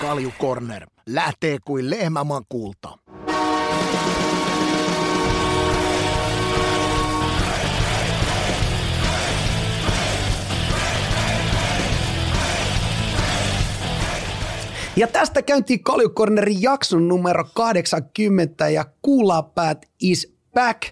Kalju Corner. Lähtee kuin lehmäman kulta. Ja tästä käyntiin Kaljukornerin jakson numero 80 ja Kuulapäät is back.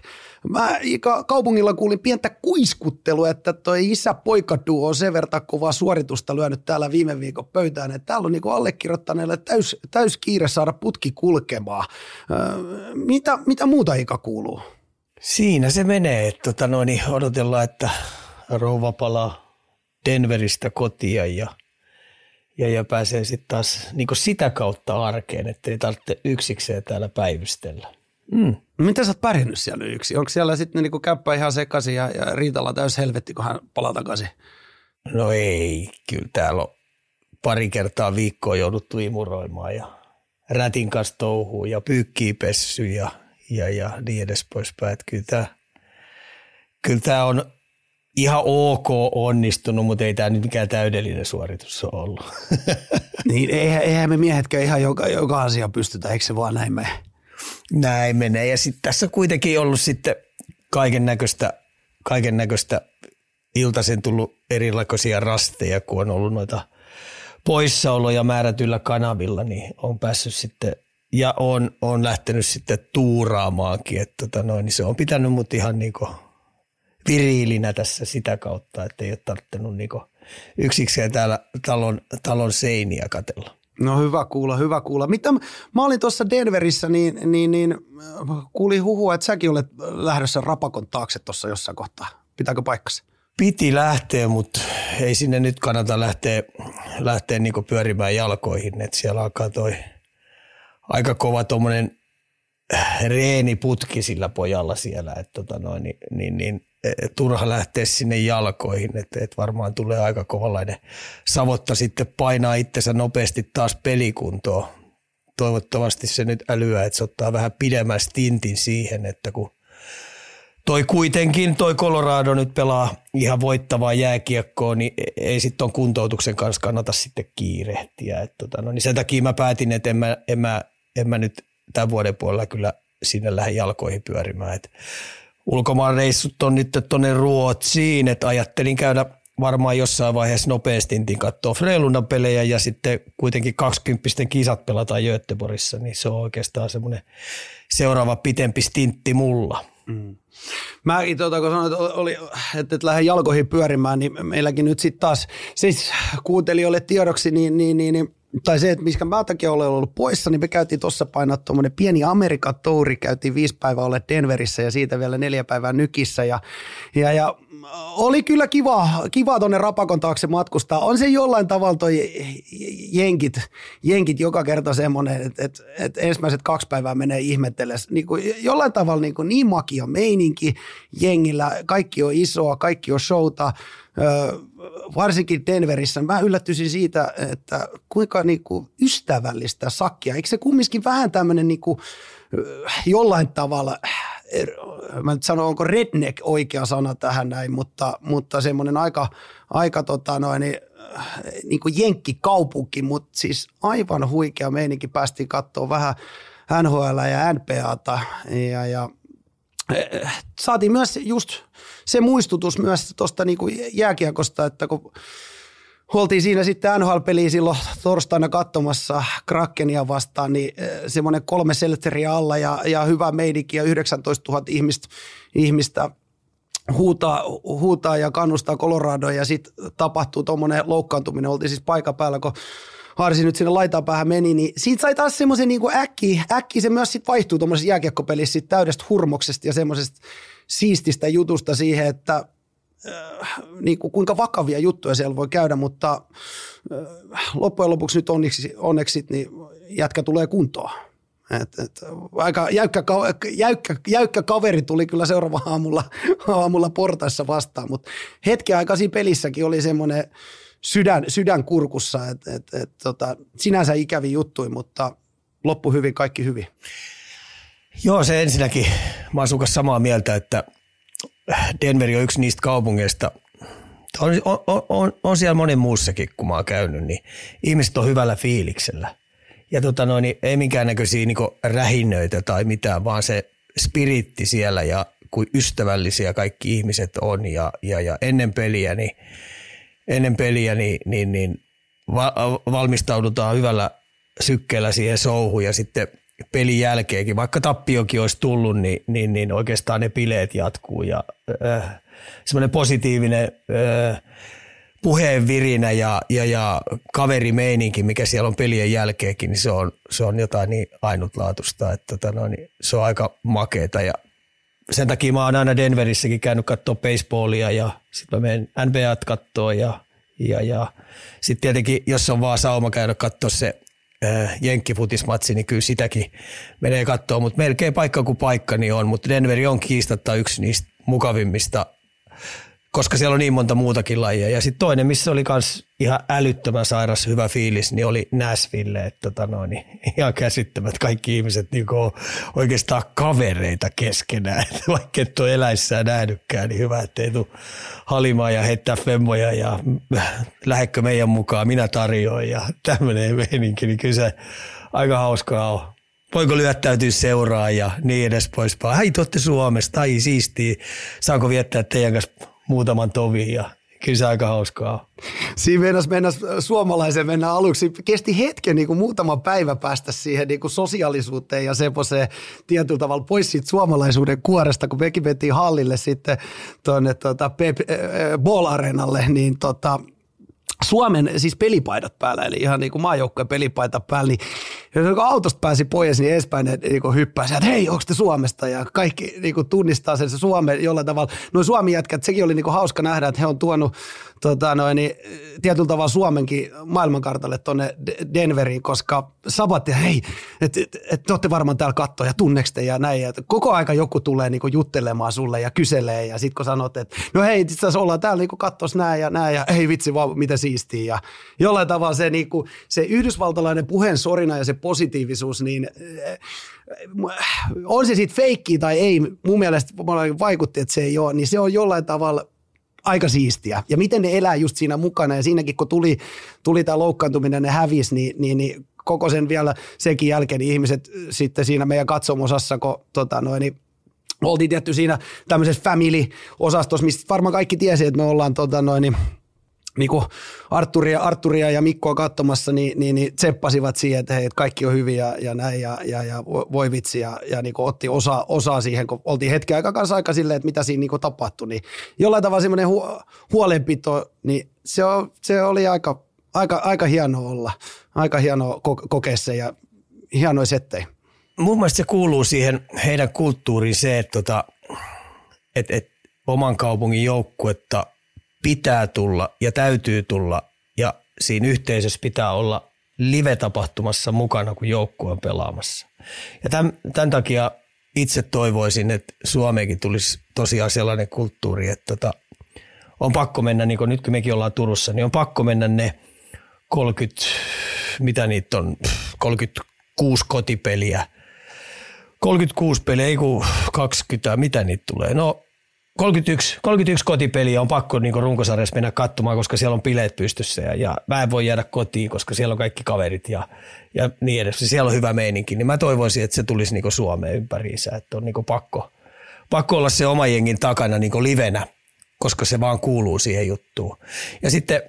Mä kaupungilla kuulin pientä kuiskuttelua, että toi isä-poikaduo on sen verran kovaa suoritusta lyönyt täällä viime viikon pöytään, että täällä on niinku allekirjoittaneelle täys, täys kiire saada putki kulkemaan. mitä, mitä muuta Ika kuuluu? Siinä se menee, että tota noin, niin odotellaan, että rouva palaa Denveristä kotia ja, ja, ja pääsee sitten taas niin sitä kautta arkeen, että ei tarvitse yksikseen täällä päivystellä. Mm. No miten sä oot pärjännyt siellä yksi? Onko siellä sitten niinku käppä ihan sekaisin ja, ja Riitalla täys helvetti, kun hän palaa takaisin? No ei, kyllä täällä on pari kertaa viikkoa jouduttu imuroimaan ja rätin kanssa touhuun ja pyykkiä pessy ja, ja, ja niin edes poispäin. Että kyllä tämä kyllä tää on ihan ok onnistunut, mutta ei tämä nyt mikään täydellinen suoritus ole ollut. niin, eihän, eihän me miehetkään ihan joka, joka asia pystytä, eikö se vaan näin mene? Näin menee. Ja sitten tässä kuitenkin ollut sitten kaiken näköistä, kaiken näköistä iltaisen tullut erilaisia rasteja, kun on ollut noita poissaoloja määrätyllä kanavilla, niin on päässyt sitten ja on, on lähtenyt sitten tuuraamaankin, että tota noin, niin se on pitänyt mut ihan niinku viriilinä tässä sitä kautta, että ei ole tarttunut niinku yksikseen täällä talon, talon seiniä katella. No hyvä kuulla, hyvä kuulla. Mitä, mä olin tuossa Denverissä, niin, niin, niin kuulin huhua, että säkin olet lähdössä rapakon taakse tuossa jossain kohtaa. Pitääkö paikkasi? Piti lähteä, mutta ei sinne nyt kannata lähteä, lähteä niinku pyörimään jalkoihin. Et siellä alkaa toi aika kova tuommoinen reeniputki sillä pojalla siellä, että tota noin, niin, niin, niin turha lähteä sinne jalkoihin, että et varmaan tulee aika kovalainen savotta sitten painaa itsensä nopeasti taas pelikuntoon. Toivottavasti se nyt älyää, että se ottaa vähän pidemmän stintin siihen, että kun toi kuitenkin, toi Colorado nyt pelaa ihan voittavaa jääkiekkoa, niin ei sitten ton kuntoutuksen kanssa kannata sitten kiirehtiä. Et tota, no, niin sen takia mä päätin, että en mä, en mä, en mä nyt tämän vuoden puolella kyllä sinne lähde jalkoihin pyörimään. Et ulkomaan reissut on nyt tuonne Ruotsiin, että ajattelin käydä varmaan jossain vaiheessa nopeasti niin katsoa Freilundan pelejä ja sitten kuitenkin 20 kisat pelataan Göteborgissa, niin se on oikeastaan semmoinen seuraava pitempi stintti mulla. Mm. Mäkin, tuota, kun sanoin, että, oli, että, että lähden jalkoihin pyörimään, niin meilläkin nyt sitten taas, siis kuuntelijoille tiedoksi, niin, niin, niin, niin tai se, että miskä mä takia olen ollut poissa, niin me käytiin tuossa painaa tuommoinen pieni Amerikan touri, käytiin viisi päivää olla Denverissä ja siitä vielä neljä päivää Nykissä ja, ja, ja oli kyllä kiva, kiva tuonne Rapakon taakse matkustaa. On se jollain tavalla toi jenkit, jenkit joka kerta semmoinen, että, että, että ensimmäiset kaksi päivää menee ihmettelemään. Niin kuin, jollain tavalla niin, kuin niin makia meininki jengillä, kaikki on isoa, kaikki on showta – varsinkin Denverissä, mä yllättyisin siitä, että kuinka niinku ystävällistä sakkia. Eikö se kumminkin vähän tämmöinen niinku, jollain tavalla, er, mä nyt sanon, onko redneck oikea sana tähän näin, mutta, mutta semmoinen aika, aika tota noin, niin, niin kuin jenkkikaupunki, mutta siis aivan huikea meininki. Päästiin katsoa vähän NHL ja NPAta ja, ja saatiin myös just se muistutus myös tuosta niinku jääkiekosta, että kun oltiin siinä sitten NHL-peliä silloin torstaina katsomassa Krakenia vastaan, niin eh, semmoinen kolme selteriä alla ja, ja hyvä meidinkin ja 19 000 ihmistä, ihmistä huutaa, huutaa ja kannustaa Coloradoa ja sitten tapahtuu tuommoinen loukkaantuminen. Oltiin siis paikan päällä, kun Harsi nyt sinne laitaan päähän meni, niin siitä sai taas semmoisen niin äkki, äkki se myös sitten vaihtuu tuommoisessa jääkiekkopelissä täydestä hurmoksesta ja semmoisesta siististä jutusta siihen, että äh, niin kuin kuinka vakavia juttuja siellä voi käydä, mutta äh, loppujen lopuksi nyt onneksi, onneksi niin jätkä tulee kuntoon. Et, et, aika jäykkä, jäykkä, jäykkä kaveri tuli kyllä seuraava aamulla, aamulla portaissa vastaan, mutta hetki aikaa siinä pelissäkin oli semmoinen sydän, sydän kurkussa, että et, et, tota, sinänsä ikävi juttui, mutta loppu hyvin, kaikki hyvin. Joo, se ensinnäkin, mä oon samaa mieltä, että Denver on yksi niistä kaupungeista On, on, on, on siellä monen muussakin, kun mä oon käynyt, niin ihmiset on hyvällä fiiliksellä. Ja tota noin, niin ei minkäännäköisiä niin rähinöitä tai mitään, vaan se spiritti siellä ja kuin ystävällisiä kaikki ihmiset on. Ja, ja, ja ennen peliä, niin, ennen peliä niin, niin, niin va, valmistaudutaan hyvällä sykkeellä siihen souhuun ja sitten pelin jälkeenkin, vaikka tappiokin olisi tullut, niin, niin, niin oikeastaan ne bileet jatkuu ja äh, semmoinen positiivinen äh, puheen virinä ja, ja, ja kaverimeininki, mikä siellä on pelien jälkeenkin, niin se on, se on jotain niin ainutlaatuista, että tota no, niin se on aika makeeta. Ja sen takia mä oon aina Denverissäkin käynyt katsoa baseballia ja sitten mä menen NBA katsoa ja, ja, ja sitten tietenkin, jos on vaan sauma käynyt katsoa se jenkkifutismatsi, niin kyllä sitäkin menee katsoa, mutta melkein paikka kuin paikka niin on, mutta Denveri on kiistatta yksi niistä mukavimmista koska siellä on niin monta muutakin lajia. Ja sitten toinen, missä oli myös ihan älyttömän sairas hyvä fiilis, niin oli Nashville. Että tota noin, niin ihan käsittämät kaikki ihmiset niin on oikeastaan kavereita keskenään. Että vaikka et ole eläissään nähnytkään, niin hyvä, ettei tule halimaan ja heittää femmoja ja lähekkö meidän mukaan, minä tarjoan ja tämmöinen meininki, niin kyllä se aika hauskaa on voiko lyöttäytyä seuraa ja niin edes pois. Hei, tuotte Suomesta, ai siistiä. Saanko viettää teidän kanssa muutaman tovin ja kyllä se aika hauskaa. Siinä mennessä mennä suomalaisen mennä aluksi. Kesti hetken niin kuin muutama päivä päästä siihen niin kuin sosiaalisuuteen ja semmoiseen tietyllä tavalla pois siitä suomalaisuuden kuoresta, kun mekin vetiin hallille sitten tuonne tota, Pep, äh, Ball-areenalle, niin tota, Suomen siis pelipaidat päällä, eli ihan niin kuin maajoukkojen pelipaita päällä, niin kun autosta pääsi pois, niin Espäinen niin hyppäsi, että hei, onko te Suomesta? Ja kaikki niin kuin tunnistaa sen se Suomen jollain tavalla. No Suomi jätkät, sekin oli niin kuin hauska nähdä, että he on tuonut tota noin, niin, tietyllä tavalla Suomenkin maailmankartalle tuonne Denveriin, koska Sabat ja hei, että et, et, te olette varmaan täällä kattoja, tunneks ja näin. Ja koko aika joku tulee niin juttelemaan sulle ja kyselee ja sitten kun sanot, että no hei, itse asiassa ollaan täällä niin kattos näin ja näin ja hei vitsi vaan mitä siistiä. Ja jollain tavalla se, niin kuin, se yhdysvaltalainen puheen sorina ja se positiivisuus, niin eh, on se sitten feikki tai ei, mun mielestä vaikutti, että se ei ole, niin se on jollain tavalla aika siistiä. Ja miten ne elää just siinä mukana ja siinäkin kun tuli, tuli tämä loukkaantuminen, ne hävisi, niin, niin, niin koko sen vielä sekin jälkeen niin ihmiset sitten siinä meidän katsomosassa, kun tota, noin, niin oltiin tietty siinä tämmöisessä family-osastossa, mistä varmaan kaikki tiesi, että me ollaan tota, noin, niin niin kuin Arturia, Arturia ja Mikkoa katsomassa, niin, niin, niin tseppasivat siihen, että hei, kaikki on hyviä ja, ja näin ja, ja, ja voi vitsi ja, ja niin kuin otti osa, osaa siihen, kun oltiin hetken aikaa kanssa aika silleen, että mitä siinä niin kuin tapahtui, niin jollain tavalla semmoinen hu, huolenpito, niin se, on, se oli aika, aika, aika hienoa olla, aika hienoa kokea se ja hienoja settejä. Mun mielestä se kuuluu siihen heidän kulttuuriin se, että, tota, että, että oman kaupungin joukkuetta pitää tulla ja täytyy tulla ja siinä yhteisössä pitää olla live-tapahtumassa mukana, kun joukkue on pelaamassa. Ja tämän, tämän takia itse toivoisin, että Suomeenkin tulisi tosiaan sellainen kulttuuri, että tota, on pakko mennä, niin kuin nyt kun mekin ollaan Turussa, niin on pakko mennä ne 30, mitä niitä on, 36 kotipeliä, 36 peliä, ei kun 20, mitä niitä tulee. No 31, 31 kotipeliä on pakko niin runkosarjassa mennä katsomaan, koska siellä on bileet pystyssä ja, ja mä en voi jäädä kotiin, koska siellä on kaikki kaverit ja, ja niin edes. Siellä on hyvä meininki, niin mä toivoisin, että se tulisi niin Suomeen ympäriinsä, että on niin pakko, pakko olla se oma jengin takana niin livenä, koska se vaan kuuluu siihen juttuun. Ja sitten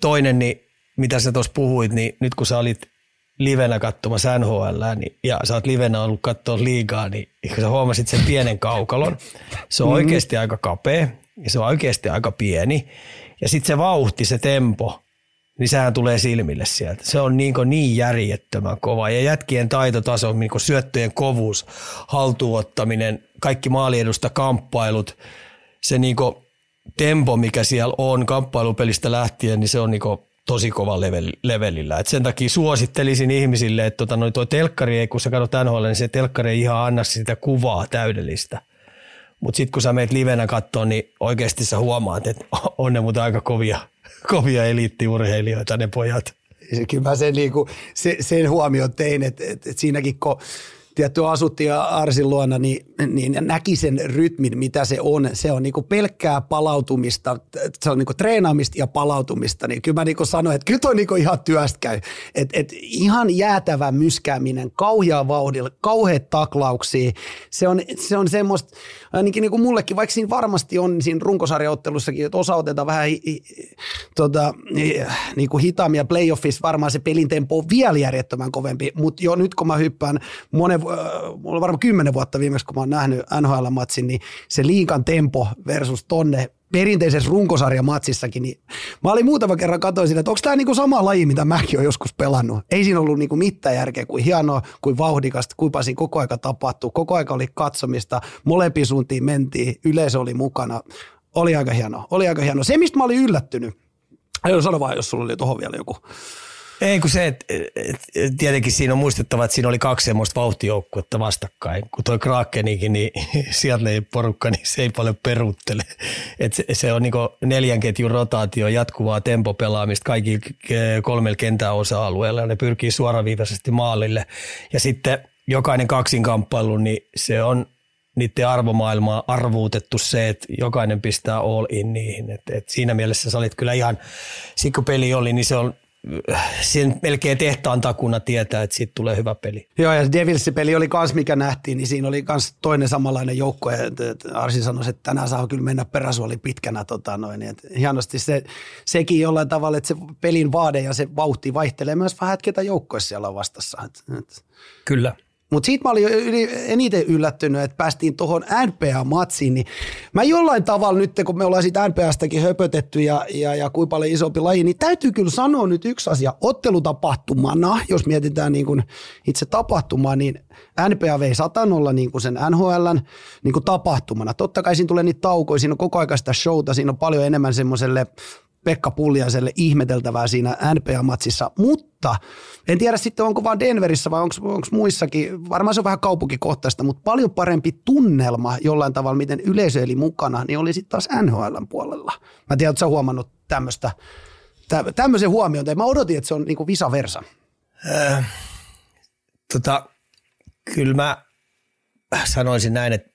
toinen, niin mitä sä tuossa puhuit, niin nyt kun sä olit livenä katsomassa NHL niin, ja sä oot livenä ollut katsoa liigaa, niin kun sä huomasit sen pienen kaukalon, se on mm. oikeasti aika kapea ja se on oikeasti aika pieni. Ja sitten se vauhti, se tempo, niin sehän tulee silmille sieltä. Se on niin, niin järjettömän kova. Ja jätkien taitotaso, niin syöttöjen kovuus, haltuottaminen, kaikki maaliedusta kamppailut, se niin tempo, mikä siellä on kamppailupelistä lähtien, niin se on niin tosi kova level, levelillä. Et sen takia suosittelisin ihmisille, että tota, noi toi telkkari ei, kun sä katsot NHL, niin se telkkari ei ihan anna sitä kuvaa täydellistä. Mutta sitten kun sä meet livenä katsoa, niin oikeasti sä huomaat, että on ne mutta aika kovia, kovia eliittiurheilijoita ne pojat. Kyllä mä sen, niin kuin, sen, sen huomioon tein, että, että, että siinäkin kun tietty asuttiin Arsin luona, niin, niin näki sen rytmin, mitä se on. Se on niinku pelkkää palautumista, se on niinku treenaamista ja palautumista. Niin kyllä mä niinku sanoin, että kyllä toi niinku ihan työstä käy. Et, et ihan jäätävä myskääminen, kauhea vauhdilla, kauheat taklauksia. Se on, se on semmoista, ainakin niinku mullekin, vaikka siinä varmasti on siinä runkosarjaottelussakin, että osa otetaan vähän hi, hi, tota, niinku hitaamia playoffissa, varmaan se pelin tempo on vielä järjettömän kovempi, mutta jo nyt kun mä hyppään monen mulla on varmaan kymmenen vuotta viimeksi, kun mä oon nähnyt NHL-matsin, niin se liikan tempo versus tonne perinteisessä runkosarjamatsissakin, niin mä olin muutama kerran katoisin, että onko tämä niinku sama laji, mitä mäkin olen joskus pelannut. Ei siinä ollut niinku mitään järkeä, kuin hienoa, kuin vauhdikasta, kuinka siinä koko aika tapahtuu. Koko aika oli katsomista, molempiin suuntiin mentiin, yleisö oli mukana. Oli aika hienoa, oli aika hienoa. Se, mistä mä olin yllättynyt, sano vaan, jos sulla oli tuohon vielä joku ei kun se, että et, et, tietenkin siinä on muistettava, että siinä oli kaksi semmoista vauhtijoukkuetta vastakkain. Kun toi Krakenikin, niin sieltä ei porukka, niin se ei paljon peruuttele. Et se, se on niinku neljän ketjun rotaatio, jatkuvaa tempopelaamista kaikki kolmella kentän osa-alueella ja ne pyrkii suoraviivaisesti maalille. Ja sitten jokainen kaksinkamppailu, niin se on niiden arvomaailmaa arvuutettu se, että jokainen pistää all in niihin. Et, et siinä mielessä sä olit kyllä ihan, kun peli oli, niin se on sen melkein tehtaan takuna tietää, että siitä tulee hyvä peli. Joo, ja Devilsin peli oli kans, mikä nähtiin, niin siinä oli kans toinen samanlainen joukko. Ja Arsi sanoi, että tänään saa kyllä mennä peräsuoli pitkänä. Tota noin, että hienosti se, sekin jollain tavalla, että se pelin vaade ja se vauhti vaihtelee myös vähän, ketä joukkoissa siellä on vastassa. Kyllä. Mutta siitä mä olin yli, eniten yllättynyt, että päästiin tuohon NPA-matsiin, niin mä jollain tavalla nyt, kun me ollaan siitä NPAstakin höpötetty ja, ja, ja kuinka paljon isompi laji, niin täytyy kyllä sanoa nyt yksi asia. Ottelutapahtumana, jos mietitään niin kuin itse tapahtumaa, niin NPA vei satanolla niin kuin sen NHLn niin kuin tapahtumana. Totta kai siinä tulee niitä taukoja, siinä on koko ajan sitä showta, siinä on paljon enemmän semmoiselle Pekka Pulliaiselle ihmeteltävää siinä NPA-matsissa, mutta en tiedä sitten onko vaan Denverissä vai onko muissakin, varmaan se on vähän kaupunkikohtaista, mutta paljon parempi tunnelma jollain tavalla, miten yleisö eli mukana, niin oli sitten taas NHLn puolella. Mä tiedän, että sä huomannut tämmöistä, tämmöisen huomioon, mä odotin, että se on niinku visa versa. Äh, tota, kyllä mä sanoisin näin, että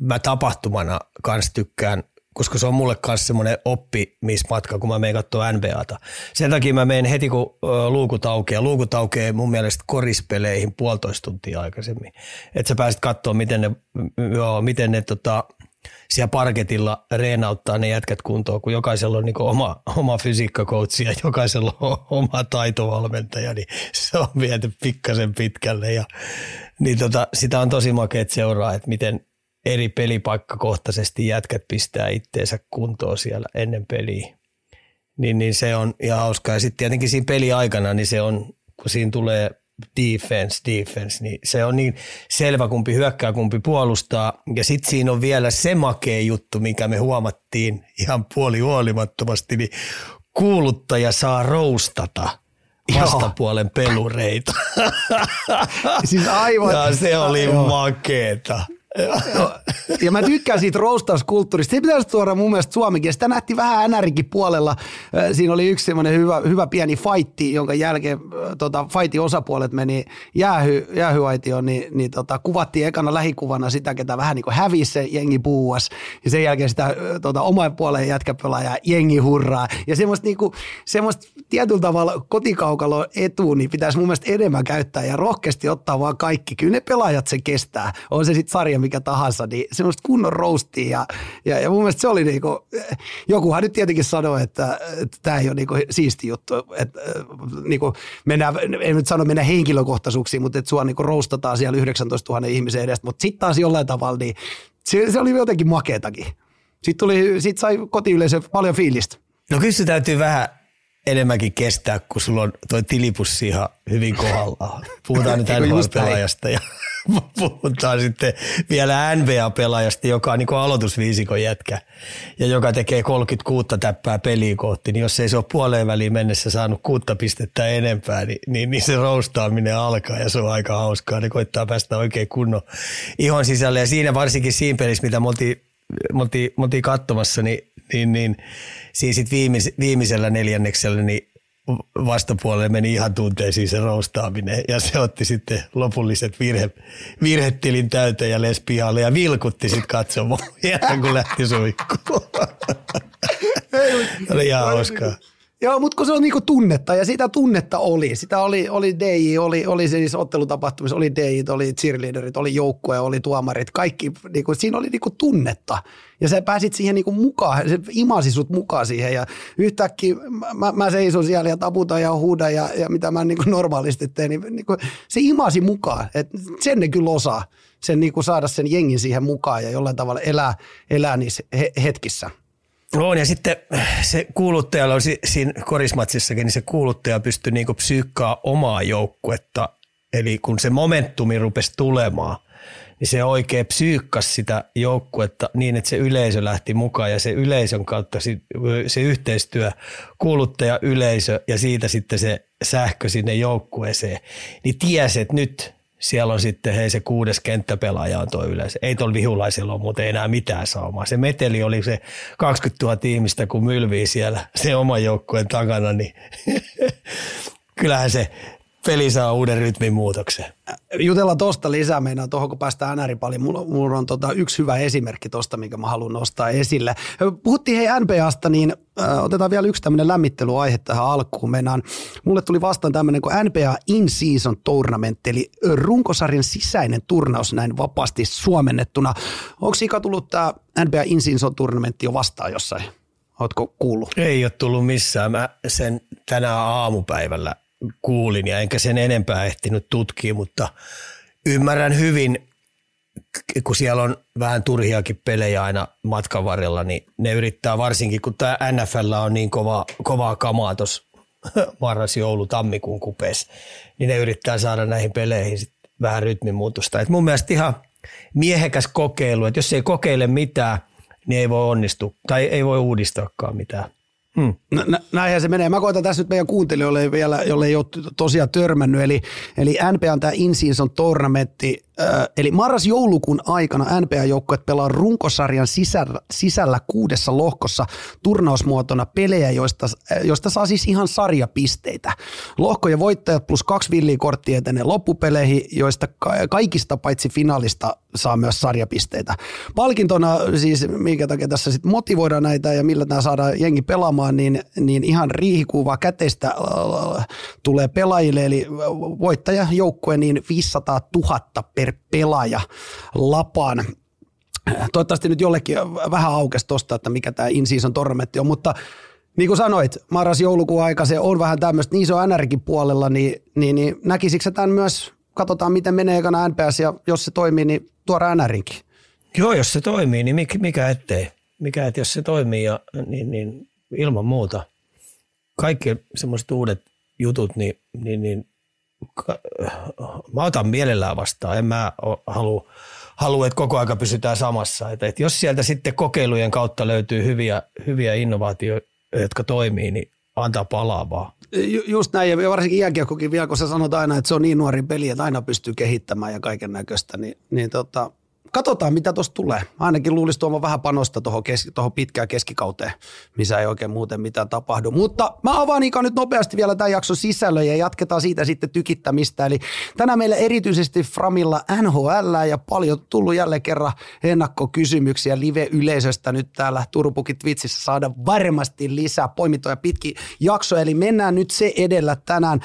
mä tapahtumana kanssa tykkään – koska se on mulle myös semmoinen oppimismatka, kun mä menen katsoa NBAta. Sen takia mä menen heti, kun luukut aukeaa. Luukut aukeaa mun mielestä korispeleihin puolitoista tuntia aikaisemmin. Että sä pääset katsoa, miten ne, joo, miten ne tota, siellä parketilla reenauttaa ne jätkät kuntoon, kun jokaisella on niin oma, oma fysiikkakoutsi ja jokaisella on oma taitovalmentaja, niin se on viety pikkasen pitkälle. Ja, niin tota, sitä on tosi makeet seuraa, että miten, eri pelipaikkakohtaisesti jätkät pistää itteensä kuntoon siellä ennen peliä. Niin, niin se on ihan hauskaa. Ja sitten tietenkin siinä peli aikana, niin se on, kun siinä tulee defense, defense, niin se on niin selvä, kumpi hyökkää, kumpi puolustaa. Ja sitten siinä on vielä se makea juttu, mikä me huomattiin ihan puoli huolimattomasti, niin kuuluttaja saa roustata vastapuolen pelureita. siis aivan. Ja se oli Joo. makeeta ja mä tykkään siitä roustauskulttuurista. Se pitäisi tuoda mun mielestä suomikin. Sitä nähtiin vähän NRikin puolella. Siinä oli yksi semmoinen hyvä, hyvä pieni fightti, jonka jälkeen tota, fightin osapuolet meni jäähy, jäähyaitioon, niin, niin tota, kuvattiin ekana lähikuvana sitä, ketä vähän niin kuin hävisi se jengi puuas. Ja sen jälkeen sitä tota, oman puolen jätkäpelaajaa jengi hurraa. Ja semmoista, niin kuin, semmoista tietyllä tavalla kotikaukalo etu, niin pitäisi mun mielestä enemmän käyttää ja rohkeasti ottaa vaan kaikki. Kyllä ne pelaajat se kestää. On se sitten sarja mikä tahansa, niin semmoista kunnon roastia. Ja, ja, ja mun mielestä se oli niinku, jokuhan nyt tietenkin sanoi, että, että tämä ei ole niinku siisti juttu, että niinku mennään, en nyt sano mennä henkilökohtaisuuksiin, mutta että sua niinku roastataan siellä 19 000 ihmisen edestä, mutta sitten taas jollain tavalla, niin se, se oli jotenkin makeetakin. Sitten, tuli, sitten sai kotiyleisö paljon fiilistä. No kyllä se täytyy vähän enemmänkin kestää, kun sulla on toi tilipussi ihan hyvin kohdallaan. Puhutaan nyt NHL-pelaajasta ja puhutaan sitten vielä NBA-pelaajasta, joka on niin aloitusviisikon jätkä ja joka tekee 36 täppää peliä kohti, niin jos ei se ole puoleen väliin mennessä saanut kuutta pistettä enempää, niin, niin, niin se roustaaminen alkaa ja se on aika hauskaa. Ne koittaa päästä oikein kunnon ihon sisälle ja siinä varsinkin siinä pelissä, mitä me oltiin, me oltiin, me oltiin katsomassa, niin, niin, niin siinä sitten viimeis, viimeisellä neljänneksellä, niin vastapuolelle meni ihan tunteisiin se roustaaminen ja se otti sitten lopulliset virhe, virhetilin täyteen ja les pihalle ja vilkutti sitten katsomaan kun lähti suikkuun. Oli ihan hauskaa. Joo, mutta kun se on niinku tunnetta ja sitä tunnetta oli. Sitä oli, oli DJ, oli, oli siis ottelutapahtumissa, oli DJ, oli cheerleaderit, oli joukkue, oli tuomarit, kaikki. Niinku, siinä oli niinku tunnetta ja sä pääsit siihen niinku mukaan, se imasi sut mukaan siihen ja yhtäkkiä mä, mä seison siellä ja taputan ja huudan ja, ja mitä mä niinku normaalisti teen, niin niinku, se imasi mukaan. Et sen ne kyllä osaa, sen niinku saada sen jengin siihen mukaan ja jollain tavalla elää, elää niissä hetkissä. On, ja sitten se kuuluttajalla on siinä korismatsissakin, niin se kuuluttaja pystyi niinku psyykkaa omaa joukkuetta. Eli kun se momentumi rupesi tulemaan, niin se oikein psyykkas sitä joukkuetta niin, että se yleisö lähti mukaan ja se yleisön kautta se yhteistyö, kuuluttaja, yleisö ja siitä sitten se sähkö sinne joukkueeseen, niin tiesi, että nyt siellä on sitten hei se kuudes kenttäpelaaja on tuo yleensä. Ei tuolla vihulaisella ole muuten enää mitään saumaa. Se meteli oli se 20 000 ihmistä, kun mylvii siellä se oma joukkueen takana, niin kyllähän se peli saa uuden rytmin muutoksen. Jutella tuosta lisää meinaa tuohon, kun päästään NR-paliin. Mulla, mulla on tota yksi hyvä esimerkki tuosta, minkä mä haluan nostaa esille. Puhuttiin hei NBAsta, niin äh, otetaan vielä yksi tämmöinen lämmittelyaihe tähän alkuun. Meinaan, mulle tuli vastaan tämmöinen kuin NBA In-Season Tournament, eli runkosarjan sisäinen turnaus näin vapaasti suomennettuna. Onko Ika tullut tämä NBA In-Season Tournamentti jo vastaan jossain? Oletko kuullut? Ei ole tullut missään. Mä sen tänään aamupäivällä kuulin ja enkä sen enempää ehtinyt tutkia, mutta ymmärrän hyvin, kun siellä on vähän turhiakin pelejä aina matkan varrella, niin ne yrittää varsinkin, kun tämä NFL on niin kova, kovaa kamaa tuossa marras, joulu, tammikuun kupeessa, niin ne yrittää saada näihin peleihin sit vähän rytmin muutosta. Et mun mielestä ihan miehekäs kokeilu, että jos ei kokeile mitään, niin ei voi onnistua tai ei voi uudistaakaan mitään. Hmm. Näinhän se menee. Mä koitan tässä nyt meidän kuuntelijoille vielä, jolle ei ole tosiaan törmännyt. Eli, eli NPA on tämä in-season eli marras-joulukuun aikana NBA-joukkueet pelaa runkosarjan sisällä, sisällä kuudessa lohkossa turnausmuotona pelejä, joista, joista saa siis ihan sarjapisteitä. Lohkojen voittajat plus kaksi villiä korttia etenee loppupeleihin, joista kaikista paitsi finaalista saa myös sarjapisteitä. Palkintona siis, minkä takia tässä sitten motivoidaan näitä ja millä tämä saadaan jengi pelaamaan, niin, niin ihan riihikuva käteistä tulee pelaajille, eli voittaja joukkue niin 500 000 per per pelaaja lapaan. Toivottavasti nyt jollekin vähän aukesi tuosta, että mikä tämä in-season tormentti on, mutta niin kuin sanoit, marras-joulukuun aika se on vähän tämmöistä, niin on NRkin puolella, niin, niin, niin näkisikö tämän myös, katsotaan miten menee ekana NPS ja jos se toimii, niin tuoda NRinkin. Joo, jos se toimii, niin mikä, mikä ettei. Mikä et, jos se toimii, ja, niin, niin ilman muuta. Kaikki semmoiset uudet jutut, niin, niin, niin mä otan mielellään vastaan. En mä halua, halua että koko aika pysytään samassa. Et, et jos sieltä sitten kokeilujen kautta löytyy hyviä, hyviä innovaatioita, jotka toimii, niin antaa palaa vaan. Just näin, ja varsinkin jääkiekkokin vielä, kun sä sanot aina, että se on niin nuori peli, että aina pystyy kehittämään ja kaiken näköistä, niin, niin tota, katsotaan mitä tuosta tulee. Ainakin luulisi tuomaan vähän panosta tuohon, kes- pitkään keskikauteen, missä ei oikein muuten mitään tapahdu. Mutta mä avaan Ika nyt nopeasti vielä tämän jakson sisällön ja jatketaan siitä sitten tykittämistä. Eli tänään meillä erityisesti Framilla NHL ja paljon tullut jälleen kerran ennakkokysymyksiä live-yleisöstä nyt täällä Turpukit Twitsissä saada varmasti lisää poimittuja pitki jaksoja. Eli mennään nyt se edellä tänään.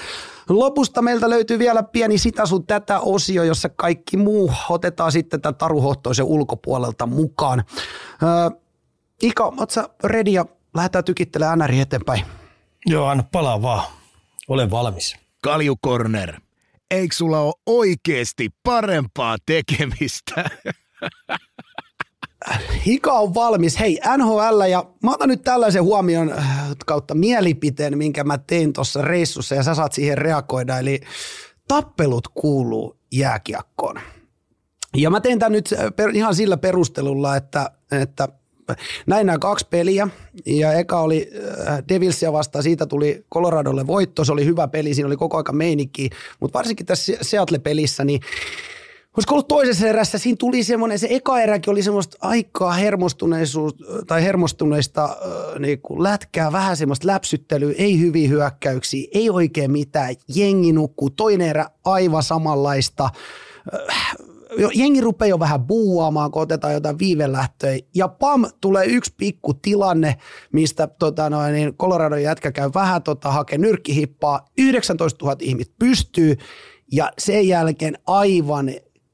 Lopusta meiltä löytyy vielä pieni sitä sun tätä osio, jossa kaikki muu otetaan sitten tämän taruhohtoisen ulkopuolelta mukaan. Öö, Ika, oot sä ready ja lähdetään tykittelemään NRI eteenpäin? Joo, anna palaa vaan. Olen valmis. Kalju Corner. Eikö sulla ole oikeasti parempaa tekemistä? Hika on valmis. Hei, NHL ja mä otan nyt tällaisen huomion äh, kautta mielipiteen, minkä mä tein tuossa reissussa ja sä saat siihen reagoida. Eli tappelut kuuluu jääkiekkoon. Ja mä tein tämän nyt äh, ihan sillä perustelulla, että, että näin nämä kaksi peliä ja eka oli äh, Devilsia vastaan, siitä tuli Coloradolle voitto, se oli hyvä peli, siinä oli koko aika meinikki, mutta varsinkin tässä Seattle-pelissä, niin olisiko ollut toisessa erässä, siinä tuli semmoinen, se eka eräkin oli semmoista aikaa hermostuneisuus, tai hermostuneista äh, niin kuin lätkää, vähän semmoista läpsyttelyä, ei hyviä hyökkäyksiä, ei oikein mitään, jengi nukkuu, toinen erä aivan samanlaista, äh, jengi rupeaa jo vähän buuaamaan, kun otetaan jotain viivelähtöjä, ja pam, tulee yksi pikku tilanne, mistä tota noin, niin Colorado jätkä käy vähän tota, hakee nyrkkihippaa, 19 000 ihmistä pystyy, ja sen jälkeen aivan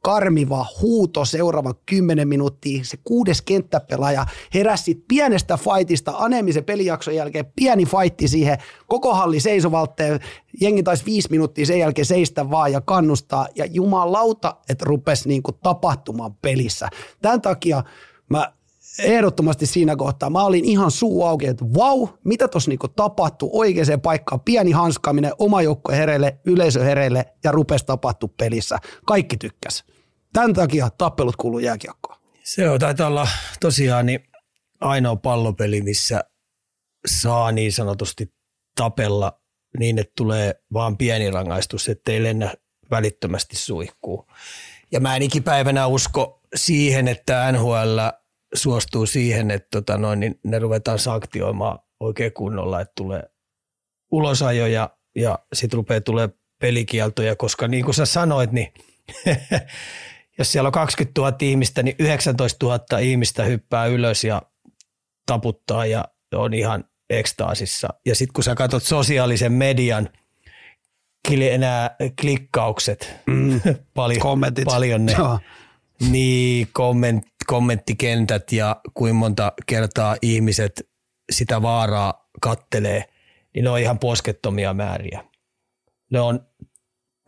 karmiva huuto seuraava 10 minuuttia. Se kuudes kenttäpelaaja heräsi pienestä fightista anemisen pelijakson jälkeen. Pieni fightti siihen, koko halli seisovalteen. Jengi taisi viisi minuuttia sen jälkeen seistä vaan ja kannustaa. Ja jumalauta, että rupesi niinku tapahtumaan pelissä. Tämän takia mä ehdottomasti siinä kohtaa. Mä olin ihan suu auki, että vau, mitä tuossa niinku tapahtui oikeaan paikkaan. Pieni hanskaaminen, oma joukko hereille, yleisö hereille ja rupesi tapahtua pelissä. Kaikki tykkäs. Tämän takia tappelut kuuluu jääkiekkoon. Se on, taitaa olla tosiaan niin ainoa pallopeli, missä saa niin sanotusti tapella niin, että tulee vaan pieni rangaistus, ettei lennä välittömästi suihkuu. Ja mä en ikipäivänä usko siihen, että NHL suostuu siihen, että tota noin, niin ne ruvetaan sanktioimaan oikein kunnolla, että tulee ulosajoja ja sitten rupeaa tulee pelikieltoja, koska niin kuin sä sanoit, niin jos siellä on 20 000 ihmistä, niin 19 000 ihmistä hyppää ylös ja taputtaa ja on ihan ekstaasissa. Ja sitten kun sä katsot sosiaalisen median, enää klikkaukset, mm. paljon, Kommentit. paljon ne, Joo. niin komment, kommenttikentät ja kuinka monta kertaa ihmiset sitä vaaraa kattelee, niin ne on ihan poskettomia määriä. Ne on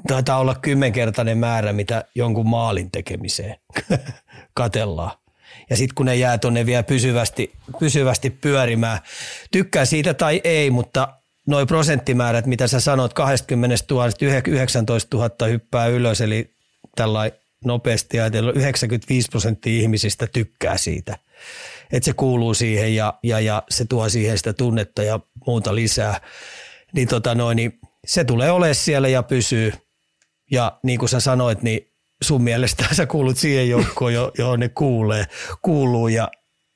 taitaa olla kymmenkertainen määrä, mitä jonkun maalin tekemiseen katellaan. Ja sitten kun ne jää tuonne vielä pysyvästi, pysyvästi pyörimään, tykkää siitä tai ei, mutta noin prosenttimäärät, mitä sä sanot, 20 000, 19 000 hyppää ylös, eli tällä nopeasti ajatellut 95 prosenttia ihmisistä tykkää siitä. Että se kuuluu siihen ja, ja, ja se tuo siihen sitä tunnetta ja muuta lisää. Niin, tota noin, niin se tulee olemaan siellä ja pysyy. Ja niin kuin sä sanoit, niin sun mielestä sä kuulut siihen joukkoon, johon ne kuulee, kuuluu. Ja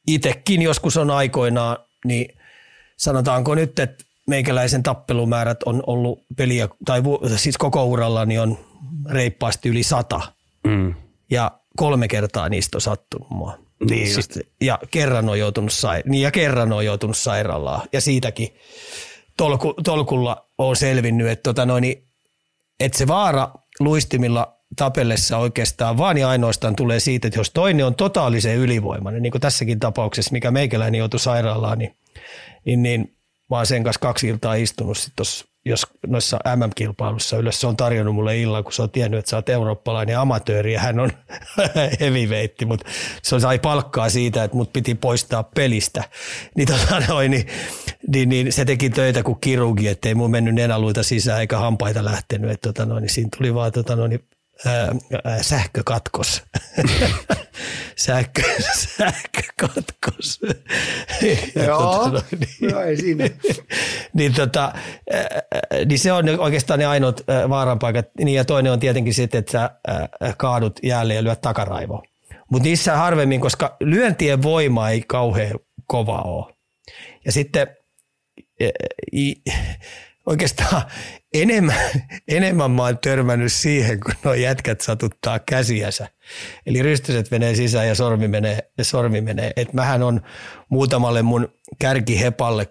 itekin joskus on aikoinaan, niin sanotaanko nyt, että meikäläisen tappelumäärät on ollut peliä, tai siis koko uralla niin on reippaasti yli sata. Mm. Ja kolme kertaa niistä on sattunut mua. Niin siis, ja kerran on joutunut, sai, niin ja kerran on joutunut sairaalaan. Ja siitäkin tolku, tolkulla on selvinnyt, että, tota noin, että se vaara luistimilla tapellessa oikeastaan vaan ja ainoastaan tulee siitä, että jos toinen on totaalisen ylivoimainen, niin kuin tässäkin tapauksessa, mikä meikäläinen joutui sairaalaan, niin, niin, niin mä oon sen kanssa kaksi iltaa istunut sit tossa, jos noissa MM-kilpailussa yleensä se on tarjonnut mulle illan, kun se on tiennyt, että sä oot eurooppalainen amatööri ja hän on heavyweight, mutta se sai palkkaa siitä, että mut piti poistaa pelistä. Niin, tota noin, niin, niin, niin, se teki töitä kuin kirurgi, ettei mun mennyt nenäluita sisään eikä hampaita lähtenyt. Että tota noin, niin siinä tuli vaan tota noin, ää, sähkökatkos. Sähkö, sähkökatkos. Joo, tota niin, no ei siinä. niin, tota, niin se on oikeastaan ne ainoat vaaranpaikat. Niin ja toinen on tietenkin sitten, että sä kaadut jälleen ja lyöt takaraivoon. Mutta niissä harvemmin, koska lyöntien voima ei kauhean kova ole. Ja sitten oikeastaan enemmän, enemmän mä oon törmännyt siihen, kun nuo jätkät satuttaa käsiänsä. Eli rystyset menee sisään ja sormi menee. Ja sormi menee. Et mähän on muutamalle mun kärkihepalle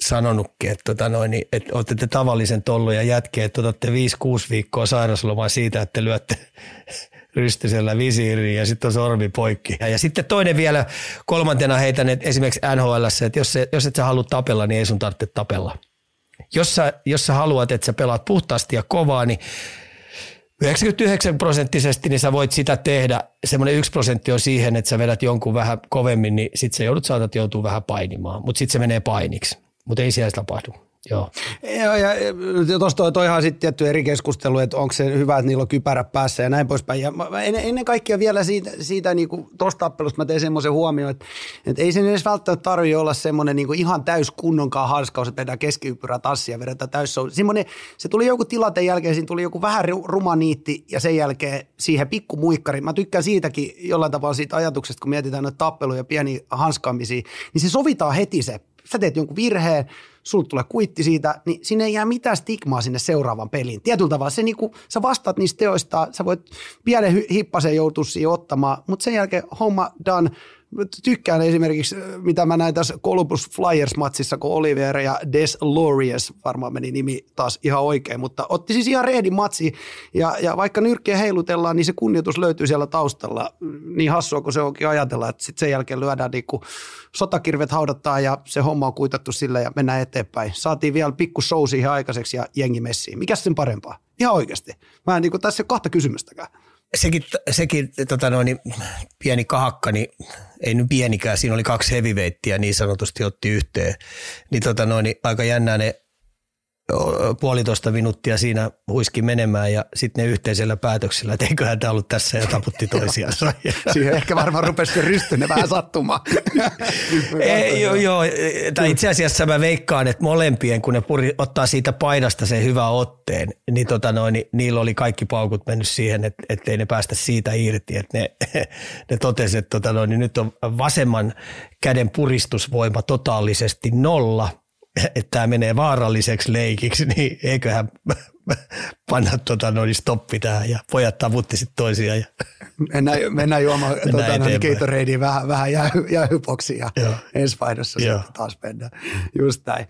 sanonutkin, että, tota noin, että otatte tavallisen tollon ja jätkeä, että otatte 5-6 viikkoa sairaslomaa siitä, että lyötte rystysellä visiiriin ja sitten on sormi poikki. Ja, ja sitten toinen vielä kolmantena heitän, että esimerkiksi NHL, että jos, se, jos et sä halua tapella, niin ei sun tarvitse tapella. Jos sä, jos sä haluat, että sä pelaat puhtaasti ja kovaa, niin 99 prosenttisesti niin sä voit sitä tehdä. Semmoinen yksi prosentti on siihen, että sä vedät jonkun vähän kovemmin, niin sit sä joudut saatat joutua vähän painimaan. Mutta sitten se menee painiksi. Mutta ei siellä tapahdu. Joo. Joo, ja tuossa toi, toihan sitten tietty eri keskustelu, että onko se hyvä, että niillä on kypärä päässä ja näin poispäin. Ja ennen, ennen kaikkea vielä siitä, siitä niin tuosta tappelusta mä tein semmoisen huomioon, että, että ei sen edes välttämättä tarvitse olla semmoinen niin ihan täys kunnonkaan harskaus, että vedään keskiyppyrä tassia ja vedetään täys semmoinen, se tuli joku tilanteen jälkeen, siinä tuli joku vähän rumaniitti ja sen jälkeen siihen pikku muikkari. Mä tykkään siitäkin jollain tavalla siitä ajatuksesta, kun mietitään noita tappeluja ja pieniä hanskaamisia, niin se sovitaan heti se sä teet jonkun virheen, sulla tulee kuitti siitä, niin sinne ei jää mitään stigmaa sinne seuraavan peliin. Tietyllä tavalla se niinku, sä vastaat niistä teoista, sä voit pienen hippasen joutua siihen ottamaan, mutta sen jälkeen homma done, tykkään esimerkiksi, mitä mä näin tässä Columbus Flyers-matsissa, kun Oliver ja Des Lorius, varmaan meni nimi taas ihan oikein, mutta otti siis ihan rehdin matsi, ja, ja vaikka nyrkkiä heilutellaan, niin se kunnioitus löytyy siellä taustalla. Niin hassua, kun se onkin ajatella, että sitten sen jälkeen lyödään niin sotakirvet haudattaa ja se homma on kuitattu sillä ja mennään eteenpäin. Saatiin vielä pikku show siihen aikaiseksi ja jengi messiin. Mikä sen parempaa? Ihan oikeasti. Mä en niin kuin, tässä ei ole kahta kysymystäkään sekin, sekin tota noin, pieni kahakka, niin ei nyt pienikään, siinä oli kaksi heavyweightia niin sanotusti otti yhteen. Niin, tota noin, aika jännää ne puolitoista minuuttia siinä huiski menemään ja sitten ne yhteisellä päätöksellä, että eiköhän tämä ollut tässä ja taputti toisiansa. Siihen ehkä varmaan rupesi se rystynne vähän sattumaan. Ei, joo, joo, tai itse asiassa mä veikkaan, että molempien, kun ne puri, ottaa siitä painasta sen hyvä otteen, niin, tota noin, niin niillä oli kaikki paukut mennyt siihen, että ettei ne päästä siitä irti. Että ne, ne totesi, että tota noin, niin nyt on vasemman käden puristusvoima totaalisesti nolla – että tämä menee vaaralliseksi leikiksi, niin eiköhän panna tota, noin stoppi tähän ja pojat tavutti sitten toisiaan. Ja mennään, mennään juomaan mennään tota, Gatoradeen vähän, vähän jäy, jäyhypoksia ja ensi vaihdossa taas mennään. Just näin.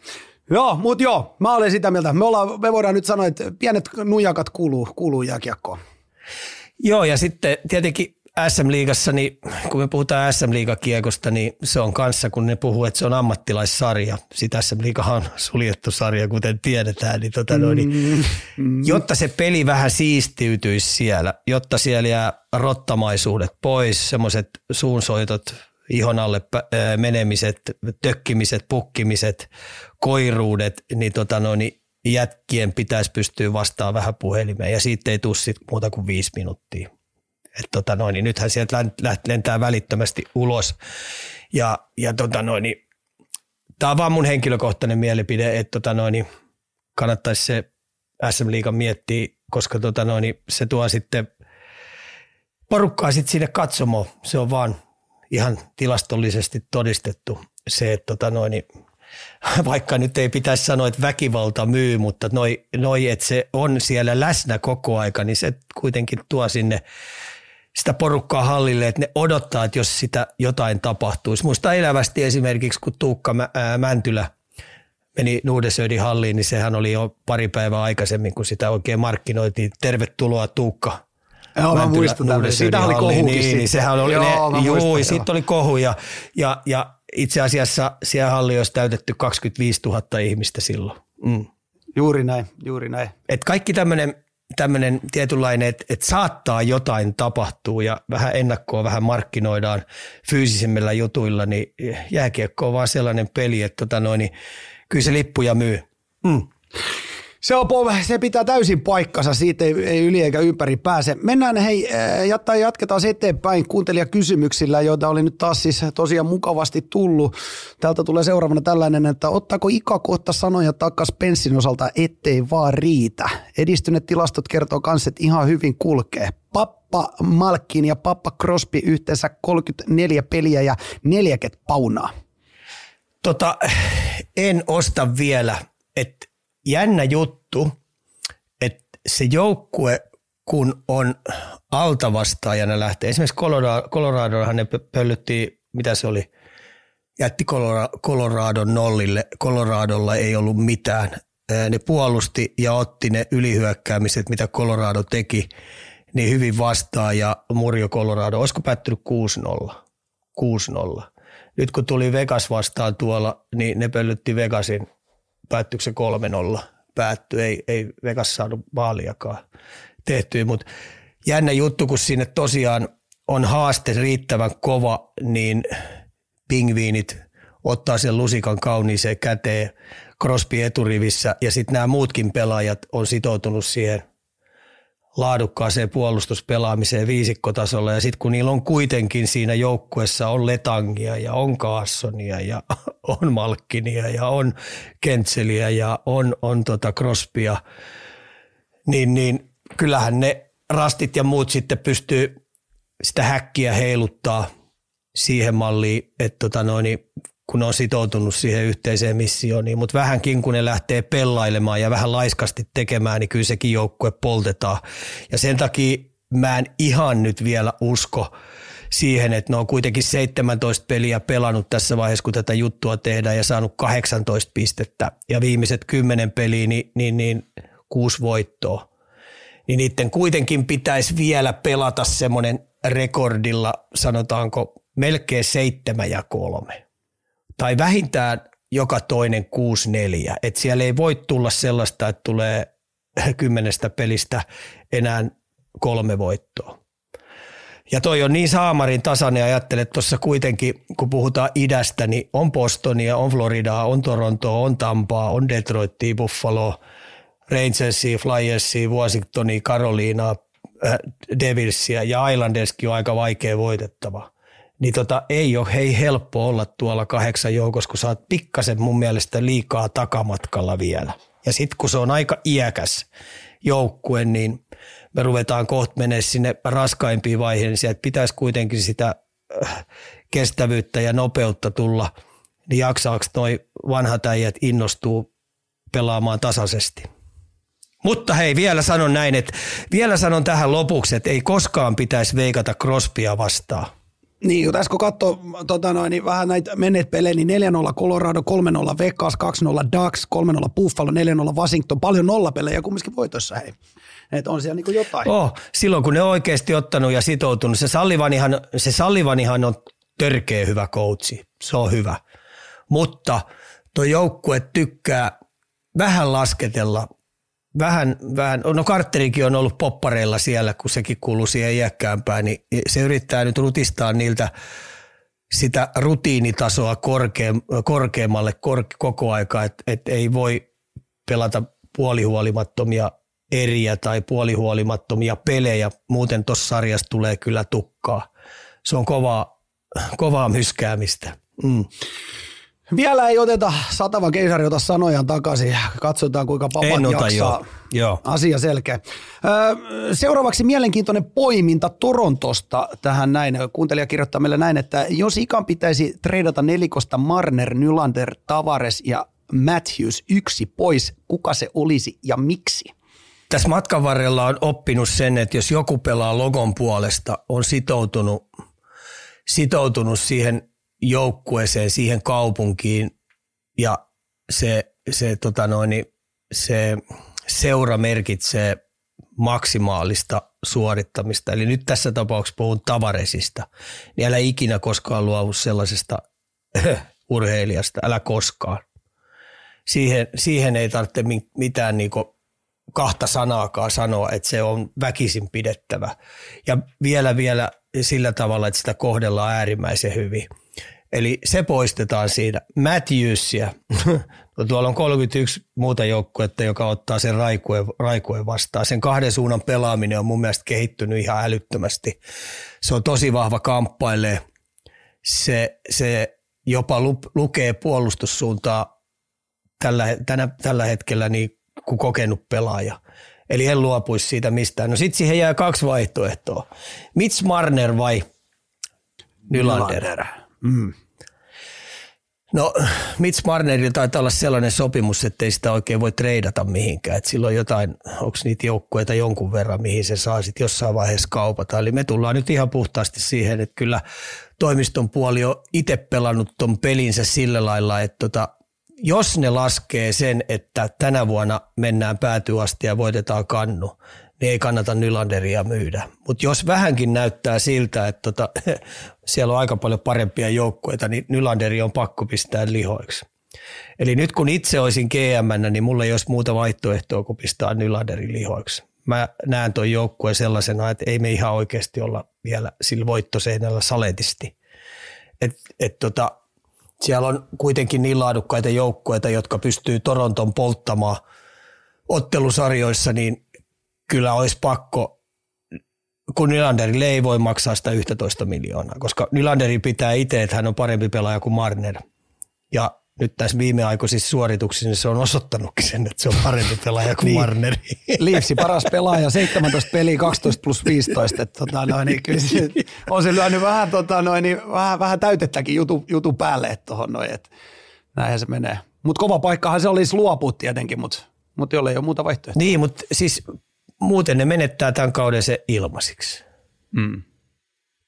Joo, mutta joo, mä olen sitä mieltä. Me, ollaan, me voidaan nyt sanoa, että pienet nujakat kuuluu, kuuluu jääkiekkoon. Joo, ja sitten tietenkin SM-liigassa, niin kun me puhutaan SM-liigakiekosta, niin se on kanssa, kun ne puhuu, että se on ammattilaissarja. Sitten SM-liigahan on suljettu sarja, kuten tiedetään. Niin tota noin, niin, mm. jotta se peli vähän siistiytyisi siellä, jotta siellä jää rottamaisuudet pois, semmoiset suunsoitot, ihon alle menemiset, tökkimiset, pukkimiset, koiruudet, niin, tota noin, niin jätkien pitäisi pystyä vastaamaan vähän puhelimeen ja siitä ei tule sit muuta kuin viisi minuuttia et tota noin, niin nythän sieltä lentää välittömästi ulos. Ja, ja tota noin, niin, tämä on vaan mun henkilökohtainen mielipide, että tota noin, niin kannattaisi se SM Liigan miettiä, koska tota noin, niin se tuo sitten porukkaa sitten sinne katsomoon. Se on vaan ihan tilastollisesti todistettu se, että tota noin, niin vaikka nyt ei pitäisi sanoa, että väkivalta myy, mutta noi, noi, että se on siellä läsnä koko aika, niin se kuitenkin tuo sinne sitä porukkaa hallille, että ne odottaa, että jos sitä jotain tapahtuisi. Muista elävästi esimerkiksi, kun Tuukka Mäntylä meni Nuudesöidin halliin, niin sehän oli jo pari päivää aikaisemmin, kun sitä oikein markkinoitiin. Tervetuloa Tuukka. Joo, mä muistan Siitä oli kohukin niin, niin, sehän oli, joo, ne, juu, siitä oli kohu ja, ja, ja itse asiassa siellä halli olisi täytetty 25 000 ihmistä silloin. Mm. Juuri näin, juuri näin. Et kaikki tämmöinen tämmöinen tietynlainen, että, että saattaa jotain tapahtua ja vähän ennakkoa vähän markkinoidaan fyysisemmillä jutuilla, niin jääkiekko on vaan sellainen peli, että tota noin, niin kyllä se lippuja myy. Mm. Se, on, se pitää täysin paikkansa, siitä ei, ei yli eikä ympäri pääse. Mennään hei, eh, jatta, jatketaan eteenpäin kuuntelijakysymyksillä, joita oli nyt taas siis tosiaan mukavasti tullut. Täältä tulee seuraavana tällainen, että ottaako Ika kohta sanoja takas Penssin osalta, ettei vaan riitä. Edistyneet tilastot kertoo kanssa, että ihan hyvin kulkee. Pappa Malkin ja Pappa Crosby yhteensä 34 peliä ja 40 paunaa. Tota, en osta vielä, että jännä juttu, että se joukkue, kun on altavastaajana lähtee, esimerkiksi Colorado, Coloradohan ne pöllytti, mitä se oli, jätti Colorado nollille, Coloradolla ei ollut mitään. Ne puolusti ja otti ne ylihyökkäämiset, mitä Colorado teki, niin hyvin vastaan ja Murjo Colorado, olisiko päättynyt 6-0? 6-0. Nyt kun tuli Vegas vastaan tuolla, niin ne pöllytti Vegasin päättyykö se 3-0 päättyi, ei, ei Vegas saanut maaliakaan tehtyä, mutta jännä juttu, kun sinne tosiaan on haaste riittävän kova, niin pingviinit ottaa sen lusikan kauniiseen käteen Crosby eturivissä ja sitten nämä muutkin pelaajat on sitoutunut siihen laadukkaaseen puolustuspelaamiseen viisikkotasolla. Ja sitten kun niillä on kuitenkin siinä joukkuessa on Letangia ja on Kaassonia ja on Malkkinia ja on Kentseliä ja on, on tota Crosbya, niin, niin kyllähän ne rastit ja muut sitten pystyy sitä häkkiä heiluttaa siihen malliin, että tota noin, niin kun on sitoutunut siihen yhteiseen missioon, niin, mutta vähänkin kun ne lähtee pellailemaan ja vähän laiskasti tekemään, niin kyllä sekin joukkue poltetaan. Ja sen takia mä en ihan nyt vielä usko siihen, että ne on kuitenkin 17 peliä pelannut tässä vaiheessa, kun tätä juttua tehdään ja saanut 18 pistettä ja viimeiset 10 peliä, niin, niin, niin kuusi voittoa. Niin niiden kuitenkin pitäisi vielä pelata semmoinen rekordilla, sanotaanko melkein seitsemän ja kolme tai vähintään joka toinen 6-4. Et siellä ei voi tulla sellaista, että tulee kymmenestä pelistä enää kolme voittoa. Ja toi on niin saamarin tasainen, ajattelet tuossa kuitenkin, kun puhutaan idästä, niin on Bostonia, on Floridaa, on Torontoa, on Tampaa, on Detroitia, Buffalo, Rangersia, Flyersia, Washingtonia, Carolina, äh, Devilsia ja Islanderskin on aika vaikea voitettava niin tota, ei ole hei helppo olla tuolla kahdeksan joukossa, kun sä oot pikkasen mun mielestä liikaa takamatkalla vielä. Ja sitten kun se on aika iäkäs joukkue, niin me ruvetaan kohta menee sinne raskaimpiin vaiheisiin, että pitäisi kuitenkin sitä äh, kestävyyttä ja nopeutta tulla, niin jaksaako noi vanhat äijät innostuu pelaamaan tasaisesti. Mutta hei, vielä sanon näin, että vielä sanon tähän lopuksi, että ei koskaan pitäisi veikata Crospia vastaan. Niin, tässä kun katsoo tota noin, niin vähän näitä menneet pelejä, niin 4-0 Colorado, 3-0 Vegas, 2-0 Ducks, 3-0 Buffalo, 4-0 Washington, paljon nollapelejä kumminkin voitossa hei. Et on siellä niinku jotain. Oh, silloin kun ne on oikeasti ottanut ja sitoutunut, se Sallivanihan, se Sallivanihan on törkeä hyvä koutsi, se on hyvä. Mutta tuo joukkue tykkää vähän lasketella vähän, vähän, no Carterikin on ollut poppareilla siellä, kun sekin kuuluu siihen iäkkäämpään, niin se yrittää nyt rutistaa niiltä sitä rutiinitasoa korkeam, korkeammalle kor, koko aika, että et ei voi pelata puolihuolimattomia eriä tai puolihuolimattomia pelejä, muuten tuossa sarjassa tulee kyllä tukkaa. Se on kovaa, kovaa myskäämistä. Mm. Vielä ei oteta satava keisari ota sanojaan takaisin. Katsotaan kuinka papat jaksaa. Jo. Joo. Asia selkeä. Seuraavaksi mielenkiintoinen poiminta Torontosta tähän näin. Kuuntelija kirjoittaa meille näin, että jos Ikan pitäisi treidata nelikosta Marner, Nylander, Tavares ja Matthews yksi pois, kuka se olisi ja miksi? Tässä matkan varrella on oppinut sen, että jos joku pelaa logon puolesta, on sitoutunut, sitoutunut siihen joukkueeseen, siihen kaupunkiin ja se, se, tota noin, se seura merkitsee maksimaalista suorittamista. Eli nyt tässä tapauksessa puhun tavaresista. Niin älä ikinä koskaan luovu sellaisesta urheilijasta, älä koskaan. Siihen, siihen ei tarvitse mitään niinku kahta sanaakaan sanoa, että se on väkisin pidettävä. Ja vielä vielä sillä tavalla, että sitä kohdellaan äärimmäisen hyvin – Eli se poistetaan siitä. Matthewsia, no tuolla on 31 muuta joukkuetta, joka ottaa sen raikuen, raikuen vastaan. Sen kahden suunnan pelaaminen on mun mielestä kehittynyt ihan älyttömästi. Se on tosi vahva kamppailee. Se, se jopa lu, lukee puolustussuuntaa tällä, tänä, tällä hetkellä niin kuin kokenut pelaaja. Eli en luopuisi siitä mistään. No sitten siihen jää kaksi vaihtoehtoa. Mitch Marner vai Nylander? Nylander. Mm. No Mitch Marnerilla taitaa olla sellainen sopimus, että ei sitä oikein voi treidata mihinkään. Et silloin jotain, onko niitä joukkueita jonkun verran, mihin se saa sitten jossain vaiheessa kaupata. Eli me tullaan nyt ihan puhtaasti siihen, että kyllä toimiston puoli on itse pelannut ton pelinsä sillä lailla, että tota, jos ne laskee sen, että tänä vuonna mennään päätyasti ja voitetaan kannu, niin ei kannata Nylanderia myydä. Mutta jos vähänkin näyttää siltä, että tota, siellä on aika paljon parempia joukkueita, niin Nylanderi on pakko pistää lihoiksi. Eli nyt kun itse olisin GM, niin mulla ei olisi muuta vaihtoehtoa kuin pistää Nylanderin lihoiksi. Mä näen tuon joukkueen sellaisena, että ei me ihan oikeasti olla vielä sillä voittoseinällä saletisti. Et, et tota, Siellä on kuitenkin niin laadukkaita joukkueita, jotka pystyy Toronton polttamaan ottelusarjoissa, niin kyllä olisi pakko, kun Nylanderille ei voi maksaa sitä 11 miljoonaa, koska Nylanderi pitää itse, että hän on parempi pelaaja kuin Marner. Ja nyt tässä viimeaikoisissa suorituksissa niin se on osoittanutkin sen, että se on parempi pelaaja kuin niin. Marneri. Liipsi paras pelaaja, 17 peliä, 12 plus 15. Että, tota, noin, niin kyllä se, on se lyönyt vähän, tota, noin, niin, vähän, vähän täytettäkin jutu, jutu päälle, että tohon noin, että näinhän se menee. Mutta kova paikkahan se olisi luopua tietenkin, mutta mut jolle ei ole muuta vaihtoehtoa. Niin, mutta siis muuten ne menettää tämän kauden se ilmasiksi. Mm.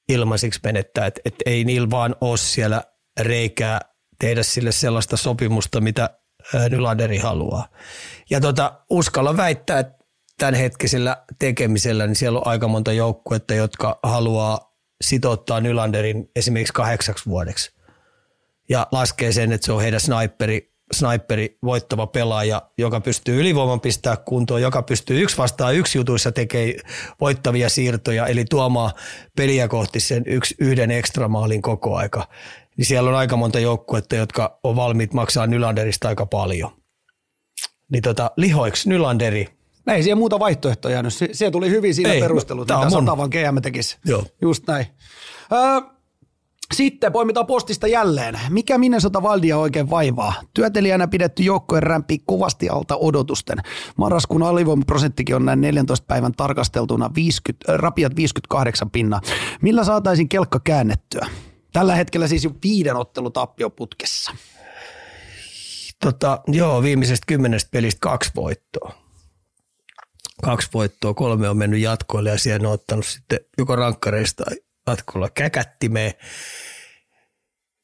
Ilmasiksi menettää, että et ei niillä vaan ole siellä reikää tehdä sille sellaista sopimusta, mitä Nylanderi haluaa. Ja tota, uskalla väittää, että tämänhetkisellä tekemisellä niin siellä on aika monta joukkuetta, jotka haluaa sitouttaa Nylanderin esimerkiksi kahdeksaksi vuodeksi. Ja laskee sen, että se on heidän sniperi, sniperi voittava pelaaja, joka pystyy ylivoiman pistää kuntoon, joka pystyy yksi vastaan yksi jutuissa tekee voittavia siirtoja, eli tuomaan peliä kohti sen yksi, yhden ekstramaalin koko aika niin siellä on aika monta joukkuetta, jotka on valmiit maksaa Nylanderista aika paljon. Niin tota, lihoiksi Nylanderi? Ei siellä muuta vaihtoehtoja jäänyt. Se, se tuli hyvin siinä Ei, perustelut, mitä Satavan GM tekisi. Joo. Just näin. Öö, sitten poimitaan postista jälleen. Mikä Minnesota Valdia oikein vaivaa? Työtelijänä pidetty joukkojen rämpi kovasti alta odotusten. Marraskuun alivoimaprosenttikin on näin 14 päivän tarkasteltuna 50, rapiat 58 pinna. Millä saataisiin kelkka käännettyä? Tällä hetkellä siis jo viiden ottelutappio putkessa. Tota, joo, viimeisestä kymmenestä pelistä kaksi voittoa. Kaksi voittoa, kolme on mennyt jatkoille ja siellä on ottanut sitten joko rankkareista jatkolla käkättimeen.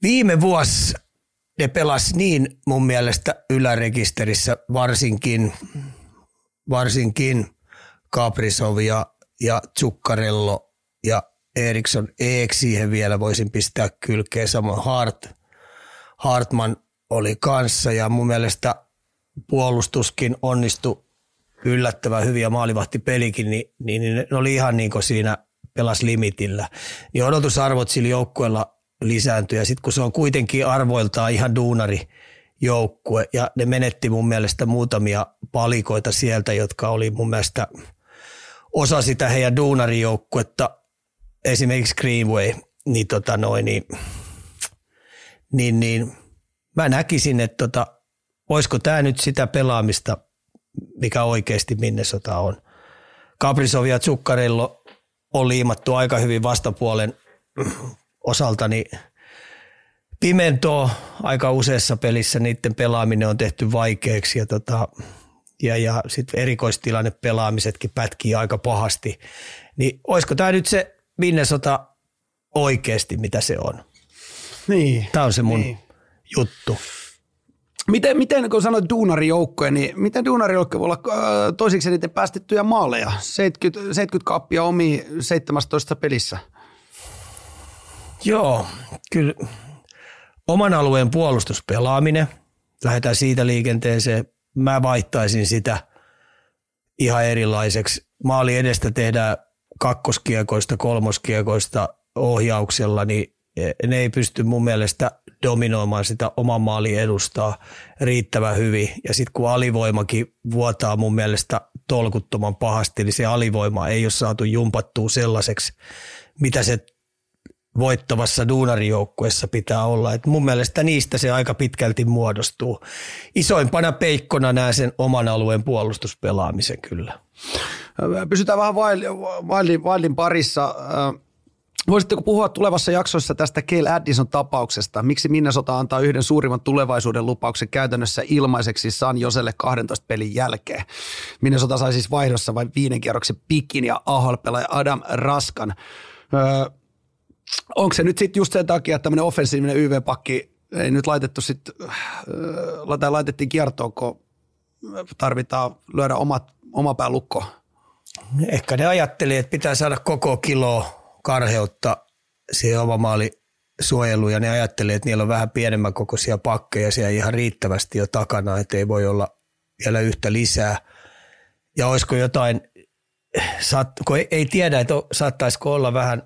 Viime vuosi ne pelas niin mun mielestä ylärekisterissä varsinkin, varsinkin Kaprisov ja, ja Zuccarello ja Eriksson Eek siihen vielä voisin pistää kylkeen, samoin Hart, Hartman oli kanssa ja mun mielestä puolustuskin onnistui yllättävän hyviä maalivahtipelikin, niin, niin, niin ne oli ihan niin kuin siinä pelas limitillä. Niin odotusarvot sillä joukkueella lisääntyi ja sitten kun se on kuitenkin arvoiltaan ihan duunari joukkue ja ne menetti mun mielestä muutamia palikoita sieltä, jotka oli mun mielestä osa sitä heidän duunarijoukkuetta esimerkiksi Greenway, niin, tota noin, niin, niin, niin mä näkisin, että tota, olisiko tämä nyt sitä pelaamista, mikä oikeasti Minnesota on. Kaprizov ja Zuccarello on liimattu aika hyvin vastapuolen osalta, niin Pimento aika useassa pelissä niiden pelaaminen on tehty vaikeaksi ja, tota, ja, ja sitten erikoistilanne pelaamisetkin pätkii aika pahasti. Niin olisiko tämä nyt se Minnesota oikeasti, mitä se on. Niin. Tämä on se mun niin. juttu. Miten, miten kun sanoit duunarijoukkoja, niin miten duunarijoukkoja voi olla äh, toisiksi eniten päästettyjä maaleja? 70, 70 kappia omi 17 pelissä. Joo, kyllä oman alueen puolustuspelaaminen, lähdetään siitä liikenteeseen. Mä vaihtaisin sitä ihan erilaiseksi. Maali edestä tehdään kakkoskiekoista, kolmoskiekoista ohjauksella, niin ne ei pysty mun mielestä dominoimaan sitä oman maalin edustaa riittävän hyvin. Ja sitten kun alivoimakin vuotaa mun mielestä tolkuttoman pahasti, niin se alivoima ei ole saatu jumpattua sellaiseksi, mitä se voittavassa duunarijoukkuessa pitää olla. Et mun mielestä niistä se aika pitkälti muodostuu. Isoimpana peikkona näen sen oman alueen puolustuspelaamisen kyllä. Pysytään vähän Wildin parissa. Voisitteko puhua tulevassa jaksossa tästä Cale Addison tapauksesta? Miksi Minnesota antaa yhden suurimman tulevaisuuden lupauksen käytännössä ilmaiseksi San Joselle 12 pelin jälkeen? Minnesota sai siis vaihdossa vain viiden kierroksen pikin ja AHL Adam Raskan. Öö, onko se nyt sitten just sen takia, että tämmöinen offensiivinen YV-pakki ei nyt laitettu sitten, öö, laitettiin kiertoon, kun tarvitaan lyödä omat, oma pää lukkoon? Ehkä ne ajatteli, että pitää saada koko kilo karheutta siihen oma maali suojeluun ja ne ajatteli, että niillä on vähän pienemmän kokoisia pakkeja siellä ihan riittävästi jo takana, että ei voi olla vielä yhtä lisää. Ja olisiko jotain, kun ei, tiedä, että saattaisiko olla vähän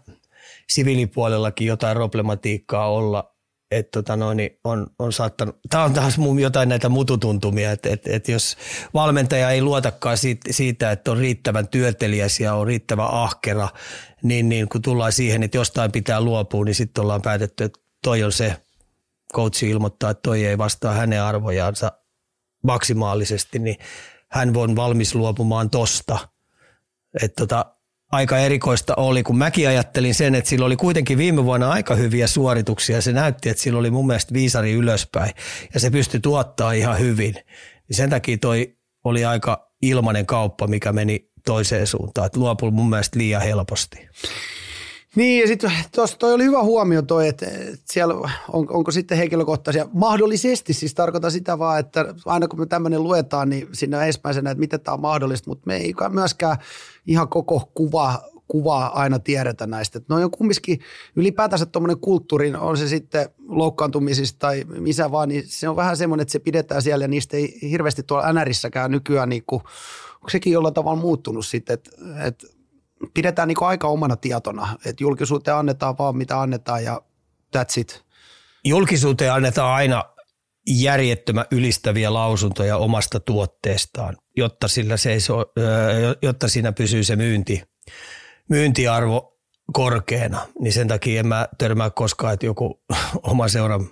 siviilipuolellakin jotain problematiikkaa olla, et tota noin, niin on, on saattanut, tämä on taas jotain näitä mututuntumia, että et, et jos valmentaja ei luotakaan siitä, siitä, että on riittävän työtelijäs ja on riittävän ahkera, niin, niin kun tullaan siihen, että jostain pitää luopua, niin sitten ollaan päätetty, että toi on se, coachi ilmoittaa, että toi ei vastaa hänen arvojansa maksimaalisesti, niin hän on valmis luopumaan tosta. Että tota, aika erikoista oli, kun mäkin ajattelin sen, että sillä oli kuitenkin viime vuonna aika hyviä suorituksia. Se näytti, että sillä oli mun mielestä viisari ylöspäin ja se pystyi tuottaa ihan hyvin. Niin sen takia toi oli aika ilmainen kauppa, mikä meni toiseen suuntaan. Että luopui mun mielestä liian helposti. Niin ja sitten toi oli hyvä huomio toi, että siellä on, onko sitten henkilökohtaisia, mahdollisesti siis tarkoita sitä vaan, että aina kun me tämmöinen luetaan, niin sinne ensimmäisenä, että miten tämä on mahdollista, mutta me ei myöskään ihan koko kuva, kuvaa aina tiedetä näistä. Että on kumminkin ylipäätänsä tuommoinen kulttuuri, on se sitten loukkaantumisista tai missä vaan, niin se on vähän semmoinen, että se pidetään siellä ja niistä ei hirveästi tuolla NRissäkään nykyään niin kuin, onko sekin jollain tavalla muuttunut sitten, että, että pidetään niin aika omana tietona, että julkisuuteen annetaan vaan mitä annetaan ja that's it. Julkisuuteen annetaan aina järjettömän ylistäviä lausuntoja omasta tuotteestaan, jotta, sillä seisoo, jotta siinä pysyy se myynti, myyntiarvo korkeana. Niin sen takia en mä törmää koskaan, että joku oma seuran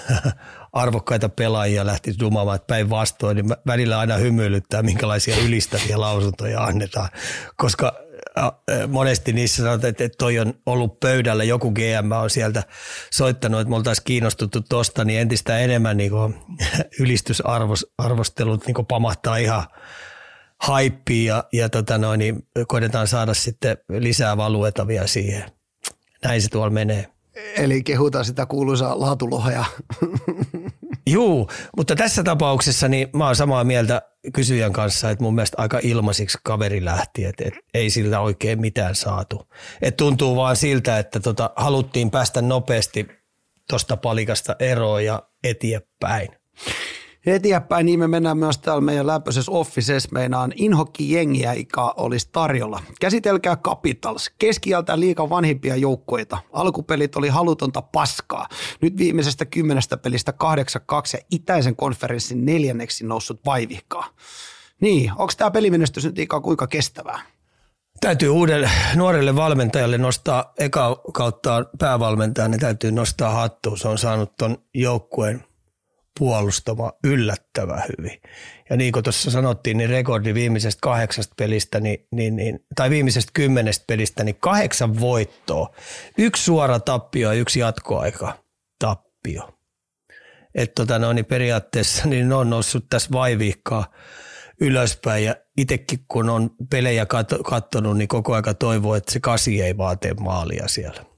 arvokkaita pelaajia lähti dumaamaan, että päinvastoin, niin välillä aina hymyilyttää, minkälaisia ylistäviä lausuntoja annetaan, koska monesti niissä sanotaan, että toi on ollut pöydällä, joku GM on sieltä soittanut, että me oltaisiin kiinnostuttu tosta, niin entistä enemmän niin ylistysarvostelut niin pamahtaa ihan haippiin ja, ja tota noin, niin koitetaan saada sitten lisää valueta vielä siihen. Näin se tuolla menee. Eli kehutaan sitä kuuluisaa laatulohja. Juu, mutta tässä tapauksessa niin mä oon samaa mieltä kysyjän kanssa, että mun mielestä aika ilmaisiksi kaveri lähti, että, että ei siltä oikein mitään saatu. Et tuntuu vaan siltä, että tota, haluttiin päästä nopeasti tuosta palikasta eroon ja eteenpäin eteenpäin, niin me mennään myös täällä meidän lämpöisessä offices. Meinaan inhokki jengiä, joka olisi tarjolla. Käsitelkää Capitals. Keskiältä liikan vanhimpia joukkoita. Alkupelit oli halutonta paskaa. Nyt viimeisestä kymmenestä pelistä 8-2 ja itäisen konferenssin neljänneksi noussut vaivihkaa. Niin, onko tämä pelimenestys nyt ikään kuinka kestävää? Täytyy uudelle nuorelle valmentajalle nostaa eka kautta päävalmentaja, niin täytyy nostaa hattua. Se on saanut ton joukkueen – puolustama yllättävän hyvin. Ja niin kuin tuossa sanottiin, niin rekordi viimeisestä kahdeksasta pelistä, niin, niin, niin, tai viimeisestä kymmenestä pelistä, niin kahdeksan voittoa. Yksi suora tappio ja yksi jatkoaika tappio. Että tota, no, niin periaatteessa niin ne on noussut tässä vaiviikkaa ylöspäin ja itsekin kun on pelejä katsonut, niin koko aika toivoo, että se kasi ei vaan tee maalia siellä.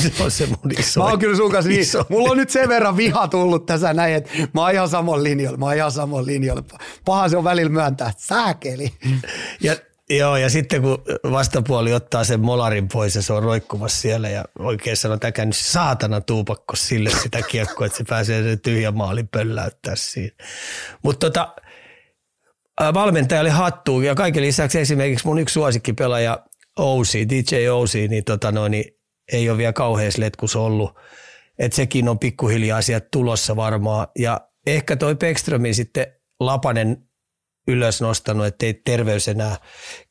se on se mun iso. Mä oon kyllä sun kanssa niin, mulla on nyt sen verran viha tullut tässä näin, että mä oon ihan samoin linjoilla, mä oon ihan samoin linjoilla. Paha se on välillä myöntää, sääkeli. Ja Joo, ja sitten kun vastapuoli ottaa sen molarin pois ja se on roikkumassa siellä ja oikein sanoo, että käynyt saatana tuupakko sille sitä kiekkoa, että se pääsee tyhjä maalin pölläyttää siinä. Mutta tota, valmentaja oli hattu ja kaiken lisäksi esimerkiksi mun yksi suosikkipelaaja Ousi, DJ Ousi, niin, tota noin, niin ei ole vielä kauhean letkus ollut. Että sekin on pikkuhiljaa sieltä tulossa varmaan. Ja ehkä toi Beckströmin sitten Lapanen ylös nostanut, että ei terveys enää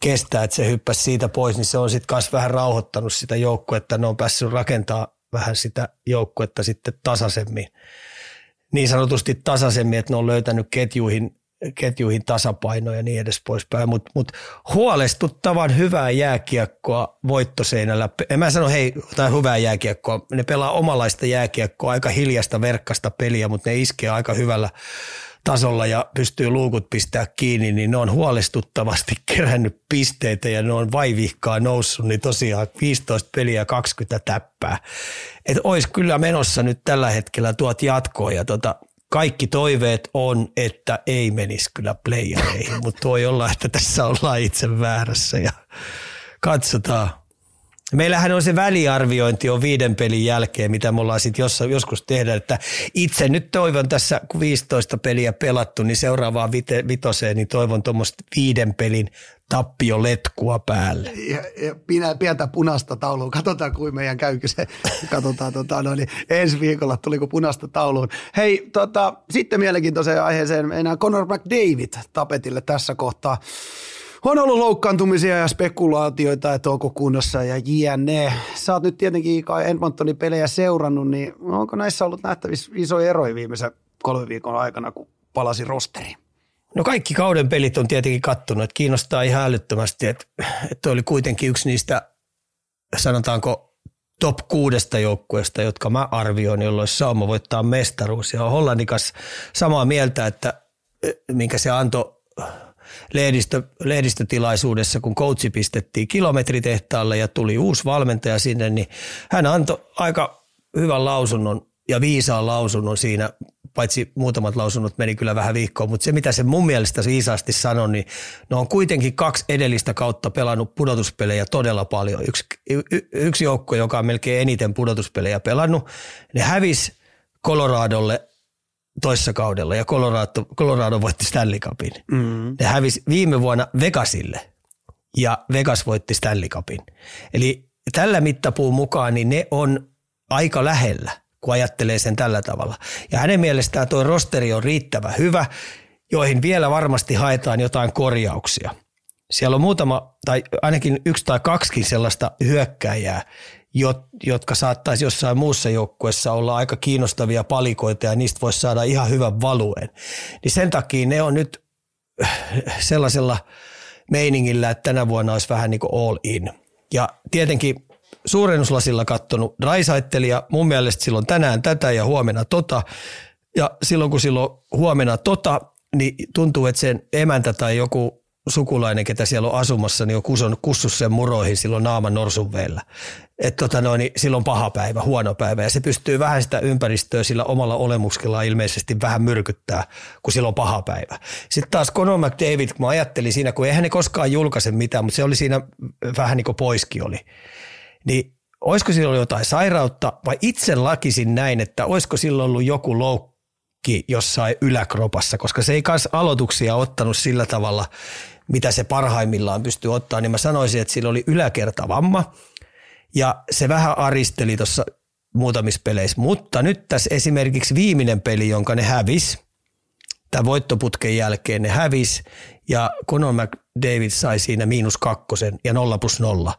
kestää, että se hyppäsi siitä pois, niin se on sitten myös vähän rauhoittanut sitä joukkuetta. Ne on päässyt rakentaa vähän sitä joukkuetta sitten tasaisemmin. Niin sanotusti tasaisemmin, että ne on löytänyt ketjuihin ketjuihin tasapaino ja niin edes poispäin, mutta mut huolestuttavan hyvää jääkiekkoa voittoseinällä. En mä sano hei, tai hyvää jääkiekkoa, ne pelaa omalaista jääkiekkoa, aika hiljasta verkkasta peliä, mutta ne iskee aika hyvällä tasolla ja pystyy luukut pistää kiinni, niin ne on huolestuttavasti kerännyt pisteitä ja ne on vaivihkaa noussut, niin tosiaan 15 peliä 20 täppää. Että olisi kyllä menossa nyt tällä hetkellä tuot jatkoa ja tota, kaikki toiveet on, että ei menisi kyllä playereihin, mutta voi olla, että tässä ollaan itse väärässä ja katsotaan. Meillähän on se väliarviointi on viiden pelin jälkeen, mitä me ollaan sitten joskus tehdä, että itse nyt toivon tässä, kun 15 peliä pelattu, niin seuraavaan vite, vitoseen, niin toivon tuommoista viiden pelin tappio letkua päälle. Ja, ja pientä punaista taulua. Katsotaan, kuin meidän käykö se. Katsotaan tota, no, niin ensi viikolla tuliko punaista tauluun. Hei, tota, sitten mielenkiintoiseen aiheeseen enää Conor McDavid tapetille tässä kohtaa. On ollut loukkaantumisia ja spekulaatioita, että onko kunnossa ja jne. Sä oot nyt tietenkin kai Edmontonin pelejä seurannut, niin onko näissä ollut nähtävissä iso eroja viimeisen kolmen viikon aikana, kun palasi rosteriin? No kaikki kauden pelit on tietenkin kattunut, että kiinnostaa ihan älyttömästi, että, että oli kuitenkin yksi niistä, sanotaanko top kuudesta joukkueesta, jotka mä arvioin, jolloin sauma voittaa mestaruus. Ja Hollannikas samaa mieltä, että minkä se antoi lehdistö, lehdistötilaisuudessa, kun coachi pistettiin kilometritehtaalle ja tuli uusi valmentaja sinne, niin hän antoi aika hyvän lausunnon ja viisaan lausunnon siinä, paitsi muutamat lausunnot meni kyllä vähän viikkoon, mutta se mitä se mun mielestä viisaasti sanoi, niin ne on kuitenkin kaksi edellistä kautta pelannut pudotuspelejä todella paljon. Yksi, y, yksi joukko, joka on melkein eniten pudotuspelejä pelannut, ne hävisi Coloradolle toissa kaudella ja Colorado, Colorado voitti Stanley Cupin. Mm. Ne hävisi viime vuonna Vegasille ja Vegas voitti Stanley Cupin. Eli tällä mittapuun mukaan niin ne on aika lähellä, kun ajattelee sen tällä tavalla. Ja hänen mielestään tuo rosteri on riittävä hyvä, joihin vielä varmasti haetaan jotain korjauksia. Siellä on muutama, tai ainakin yksi tai kaksikin sellaista hyökkäjää, jotka saattaisi jossain muussa joukkueessa olla aika kiinnostavia palikoita ja niistä voisi saada ihan hyvän valueen. Niin sen takia ne on nyt sellaisella meiningillä, että tänä vuonna olisi vähän niin kuin all in. Ja tietenkin suurennuslasilla kattonut Raisaittelija, mun mielestä silloin tänään tätä ja huomenna tota. Ja silloin kun silloin huomenna tota, niin tuntuu, että sen emäntä tai joku sukulainen, ketä siellä on asumassa, niin on kusonnut kussus sen muroihin silloin naaman norsunveellä. Että tota noin, niin silloin paha päivä, huono päivä ja se pystyy vähän sitä ympäristöä sillä omalla olemuskellaan ilmeisesti vähän myrkyttää, kun silloin paha päivä. Sitten taas Conor McDavid, kun mä ajattelin siinä, kun eihän ne koskaan julkaise mitään, mutta se oli siinä vähän niin kuin poiski oli. Niin olisiko sillä ollut jotain sairautta vai itse lakisin näin, että olisiko sillä ollut joku loukki jossain yläkropassa, koska se ei kanssa aloituksia ottanut sillä tavalla, mitä se parhaimmillaan pystyy ottaa, niin mä sanoisin, että sillä oli yläkertavamma. Ja se vähän aristeli tuossa muutamissa peleissä. Mutta nyt tässä esimerkiksi viimeinen peli, jonka ne hävis, tämän voittoputken jälkeen ne hävis. Ja Conor McDavid sai siinä miinus kakkosen ja nolla plus nolla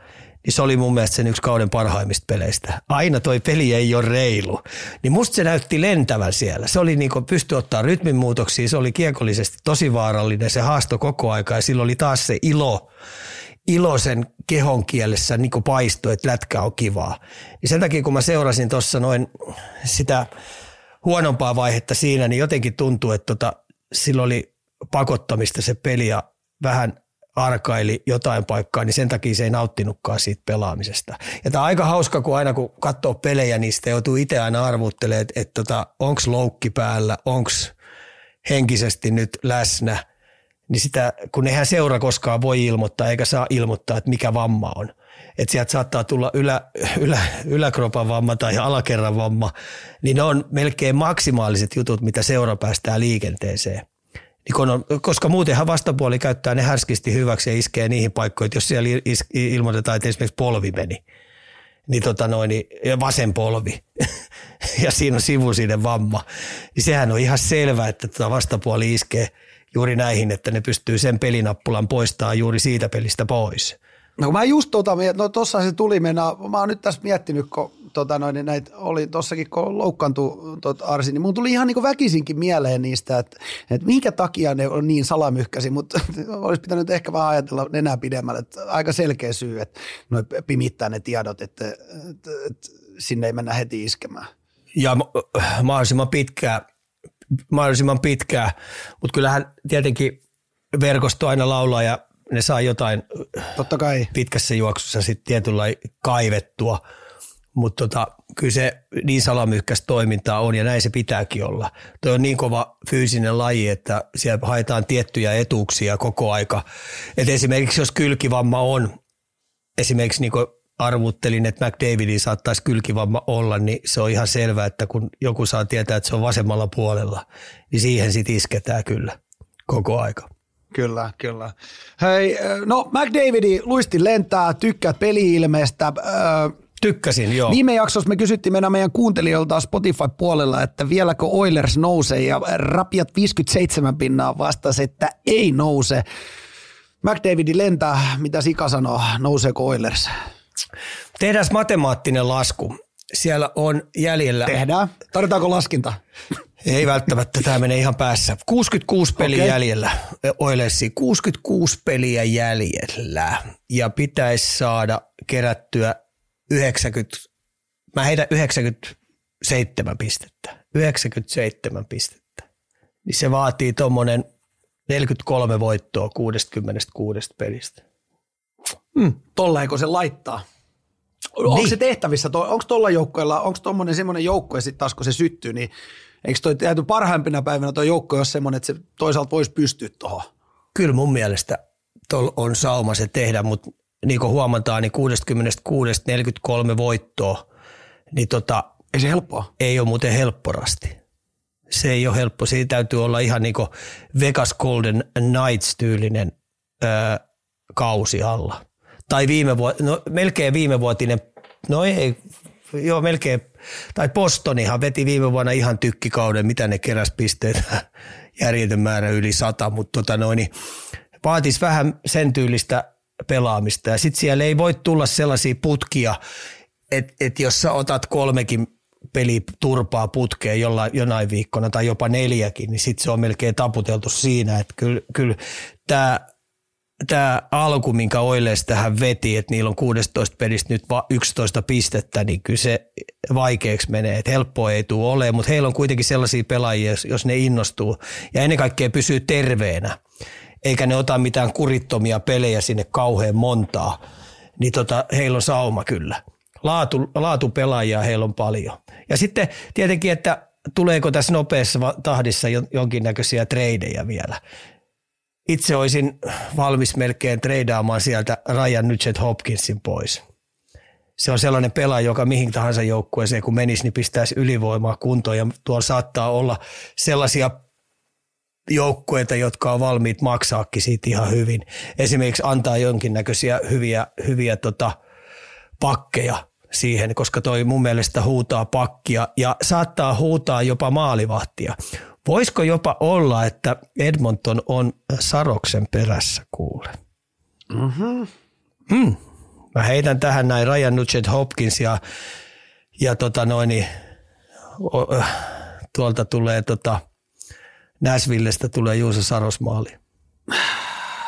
niin se oli mun mielestä sen yksi kauden parhaimmista peleistä. Aina toi peli ei ole reilu. Niin musta se näytti lentävän siellä. Se oli niin pysty ottaa rytminmuutoksia, se oli kiekollisesti tosi vaarallinen, se haasto koko aika ja sillä oli taas se ilo, ilo sen kehon kielessä niin paisto, että lätkä on kivaa. Niin sen takia kun mä seurasin tuossa noin sitä huonompaa vaihetta siinä, niin jotenkin tuntuu, että tota, sillä oli pakottamista se peli ja vähän arkaili jotain paikkaa, niin sen takia se ei nauttinutkaan siitä pelaamisesta. Ja tämä on aika hauska, kun aina kun katsoo pelejä, niin sitä joutuu itse aina arvuttelemaan, että, että tota, onko loukki päällä, onko henkisesti nyt läsnä, niin sitä, kun eihän seura koskaan voi ilmoittaa eikä saa ilmoittaa, että mikä vamma on. Että sieltä saattaa tulla ylä, ylä, yläkropan vamma tai alakerran vamma, niin ne on melkein maksimaaliset jutut, mitä seura päästää liikenteeseen. Niin koska muutenhan vastapuoli käyttää ne härskisti hyväksi ja iskee niihin paikkoihin, että jos siellä ilmoitetaan, että esimerkiksi polvi meni, niin, tota noin, niin vasen polvi. Ja siinä on sivusinen vamma, niin sehän on ihan selvä, että tota vastapuoli iskee juuri näihin, että ne pystyy sen pelinappulan poistamaan juuri siitä pelistä pois. No mä just tota, no tossa se tuli mennä, mä oon nyt tässä miettinyt, kun tota noin, niin näitä oli tossakin, kun loukkaantui tot Arsi, niin mun tuli ihan niin väkisinkin mieleen niistä, että, että minkä takia ne on niin salamyhkäsi, mutta olisi pitänyt ehkä vähän ajatella enää pidemmälle, että aika selkeä syy, että noin pimittää ne tiedot, että, että, että sinne ei mennä heti iskemään. Ja mahdollisimman pitkää, mahdollisimman pitkää, mutta kyllähän tietenkin verkosto aina laulaa ja ne saa jotain Totta kai. pitkässä juoksussa sitten tietyllä kaivettua – mutta tota, kyllä se niin salamyhkäistä toimintaa on ja näin se pitääkin olla. Tuo on niin kova fyysinen laji, että siellä haetaan tiettyjä etuuksia koko aika. Et esimerkiksi jos kylkivamma on esimerkiksi niin arvuttelin, että McDavidin saattaisi kylkivamma olla, niin se on ihan selvää, että kun joku saa tietää, että se on vasemmalla puolella, niin siihen sitten isketään kyllä koko aika. Kyllä, kyllä. Hei, no McDavidi luisti lentää, tykkäät peli-ilmeestä. Tykkäsin, joo. Viime jaksossa me kysyttiin meidän, meidän kuuntelijoilta Spotify-puolella, että vieläkö Oilers nousee ja Rapiat 57 pinnaa vastasi, että ei nouse. McDavidi lentää, mitä Sika sanoo, nouseeko Oilers? Tehdään matemaattinen lasku. Siellä on jäljellä... Tehdään. Tarvitaanko laskinta? Ei välttämättä, tämä menee ihan päässä. 66 peliä okay. jäljellä Oilersi. 66 peliä jäljellä ja pitäisi saada kerättyä 90, mä heitän 97 pistettä. 97 pistettä. Niin se vaatii tuommoinen 43 voittoa 66 pelistä. Hmm. Tolleeko se laittaa? Onko niin. se tehtävissä? Onko tuolla joukkoilla, onko tuommoinen semmoinen joukkue sitten taas kun se syttyy, niin eikö toi täytyy parhaimpina päivinä tuo joukko jos semmoinen, että se toisaalta voisi pystyä tuohon? Kyllä mun mielestä on sauma se tehdä, mutta niin kuin huomataan, niin 66 43 voittoa, niin tota, ei se helppoa. Ei ole muuten helpporasti. Se ei ole helppo. Siinä täytyy olla ihan niin Vegas Golden Knights-tyylinen öö, kausi alla. Tai viime vuot, no, melkein viimevuotinen, no ei, joo melkein, tai Bostonihan veti viime vuonna ihan tykkikauden, mitä ne keräs pisteet, järjetön määrä yli sata, mutta tota noin, niin vaatisi vähän sen tyylistä pelaamista. Ja sitten siellä ei voi tulla sellaisia putkia, että et jos sä otat kolmekin peli turpaa putkeen jollain, jonain viikkona tai jopa neljäkin, niin sitten se on melkein taputeltu siinä, että kyllä, kyllä tämä tämä alku, minkä Oiles tähän veti, että niillä on 16 pelistä nyt 11 pistettä, niin kyllä se vaikeaksi menee. Että helppoa ei tule olemaan, mutta heillä on kuitenkin sellaisia pelaajia, jos ne innostuu ja ennen kaikkea pysyy terveenä eikä ne ota mitään kurittomia pelejä sinne kauhean montaa, niin tota, heillä on sauma kyllä. Laatu, laatupelaajia heillä on paljon. Ja sitten tietenkin, että tuleeko tässä nopeassa tahdissa jonkinnäköisiä treidejä vielä. Itse olisin valmis melkein treidaamaan sieltä Ryan Nugent Hopkinsin pois. Se on sellainen pelaaja, joka mihin tahansa joukkueeseen kun menisi, niin pistäisi ylivoimaa kuntoon ja tuolla saattaa olla sellaisia joukkueita, jotka on valmiit maksaakin siitä ihan hyvin. Esimerkiksi antaa jonkinnäköisiä hyviä, hyviä tota, pakkeja siihen, koska toi mun mielestä huutaa pakkia ja saattaa huutaa jopa maalivahtia. Voisiko jopa olla, että Edmonton on Saroksen perässä kuule? Mm-hmm. Mm. Mä heitän tähän näin Ryan Nugent Hopkins ja, ja tota noin, o, tuolta tulee tota, Näsvillestä tulee Juuso Saros maali.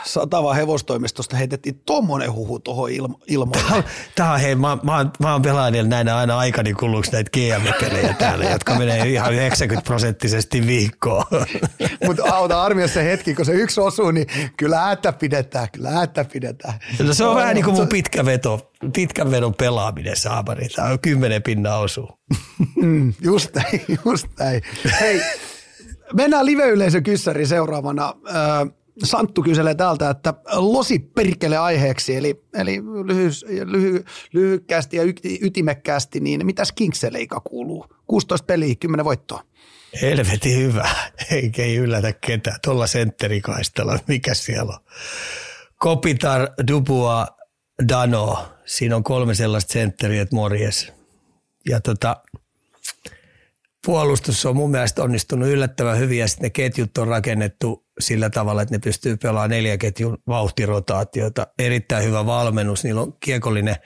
Satava hevostoimistosta heitettiin tommonen huhu tuohon ilmo- ilmoille. Tämä on, hei, mä, mä, mä oon pelaajilla näinä aina aikani kuluksi näitä GM-pelejä täällä, jotka menee ihan 90 prosenttisesti viikkoon. Mutta auta armias se hetki, kun se yksi osuu, niin kyllä ääntä pidetään, kyllä ääntä pidetään. No, se on no, vähän niin kuin mun pitkä veto, pitkän vedon pelaaminen saapari. Tämä on kymmenen pinna osuu. Mm, just näin, just näin. Hei, Mennään live-yleisökyssäriin seuraavana. Santtu kyselee täältä, että losi perkele aiheeksi, eli, eli lyhy, lyhy, lyhykkäästi ja ytimekkäästi, niin mitäs Kingseleika kuuluu? 16 peliä, 10 voittoa. Helvetin hyvä, eikä ei yllätä ketään. Tuolla sentterikaistella, mikä siellä on? Kopitar, Dubua, Dano. Siinä on kolme sellaista sentteriä, että morjes. Ja tota, puolustus on mun mielestä onnistunut yllättävän hyvin ja sitten ne ketjut on rakennettu sillä tavalla, että ne pystyy pelaamaan neljä ketjun vauhtirotaatiota. Erittäin hyvä valmennus, niillä on kiekollinen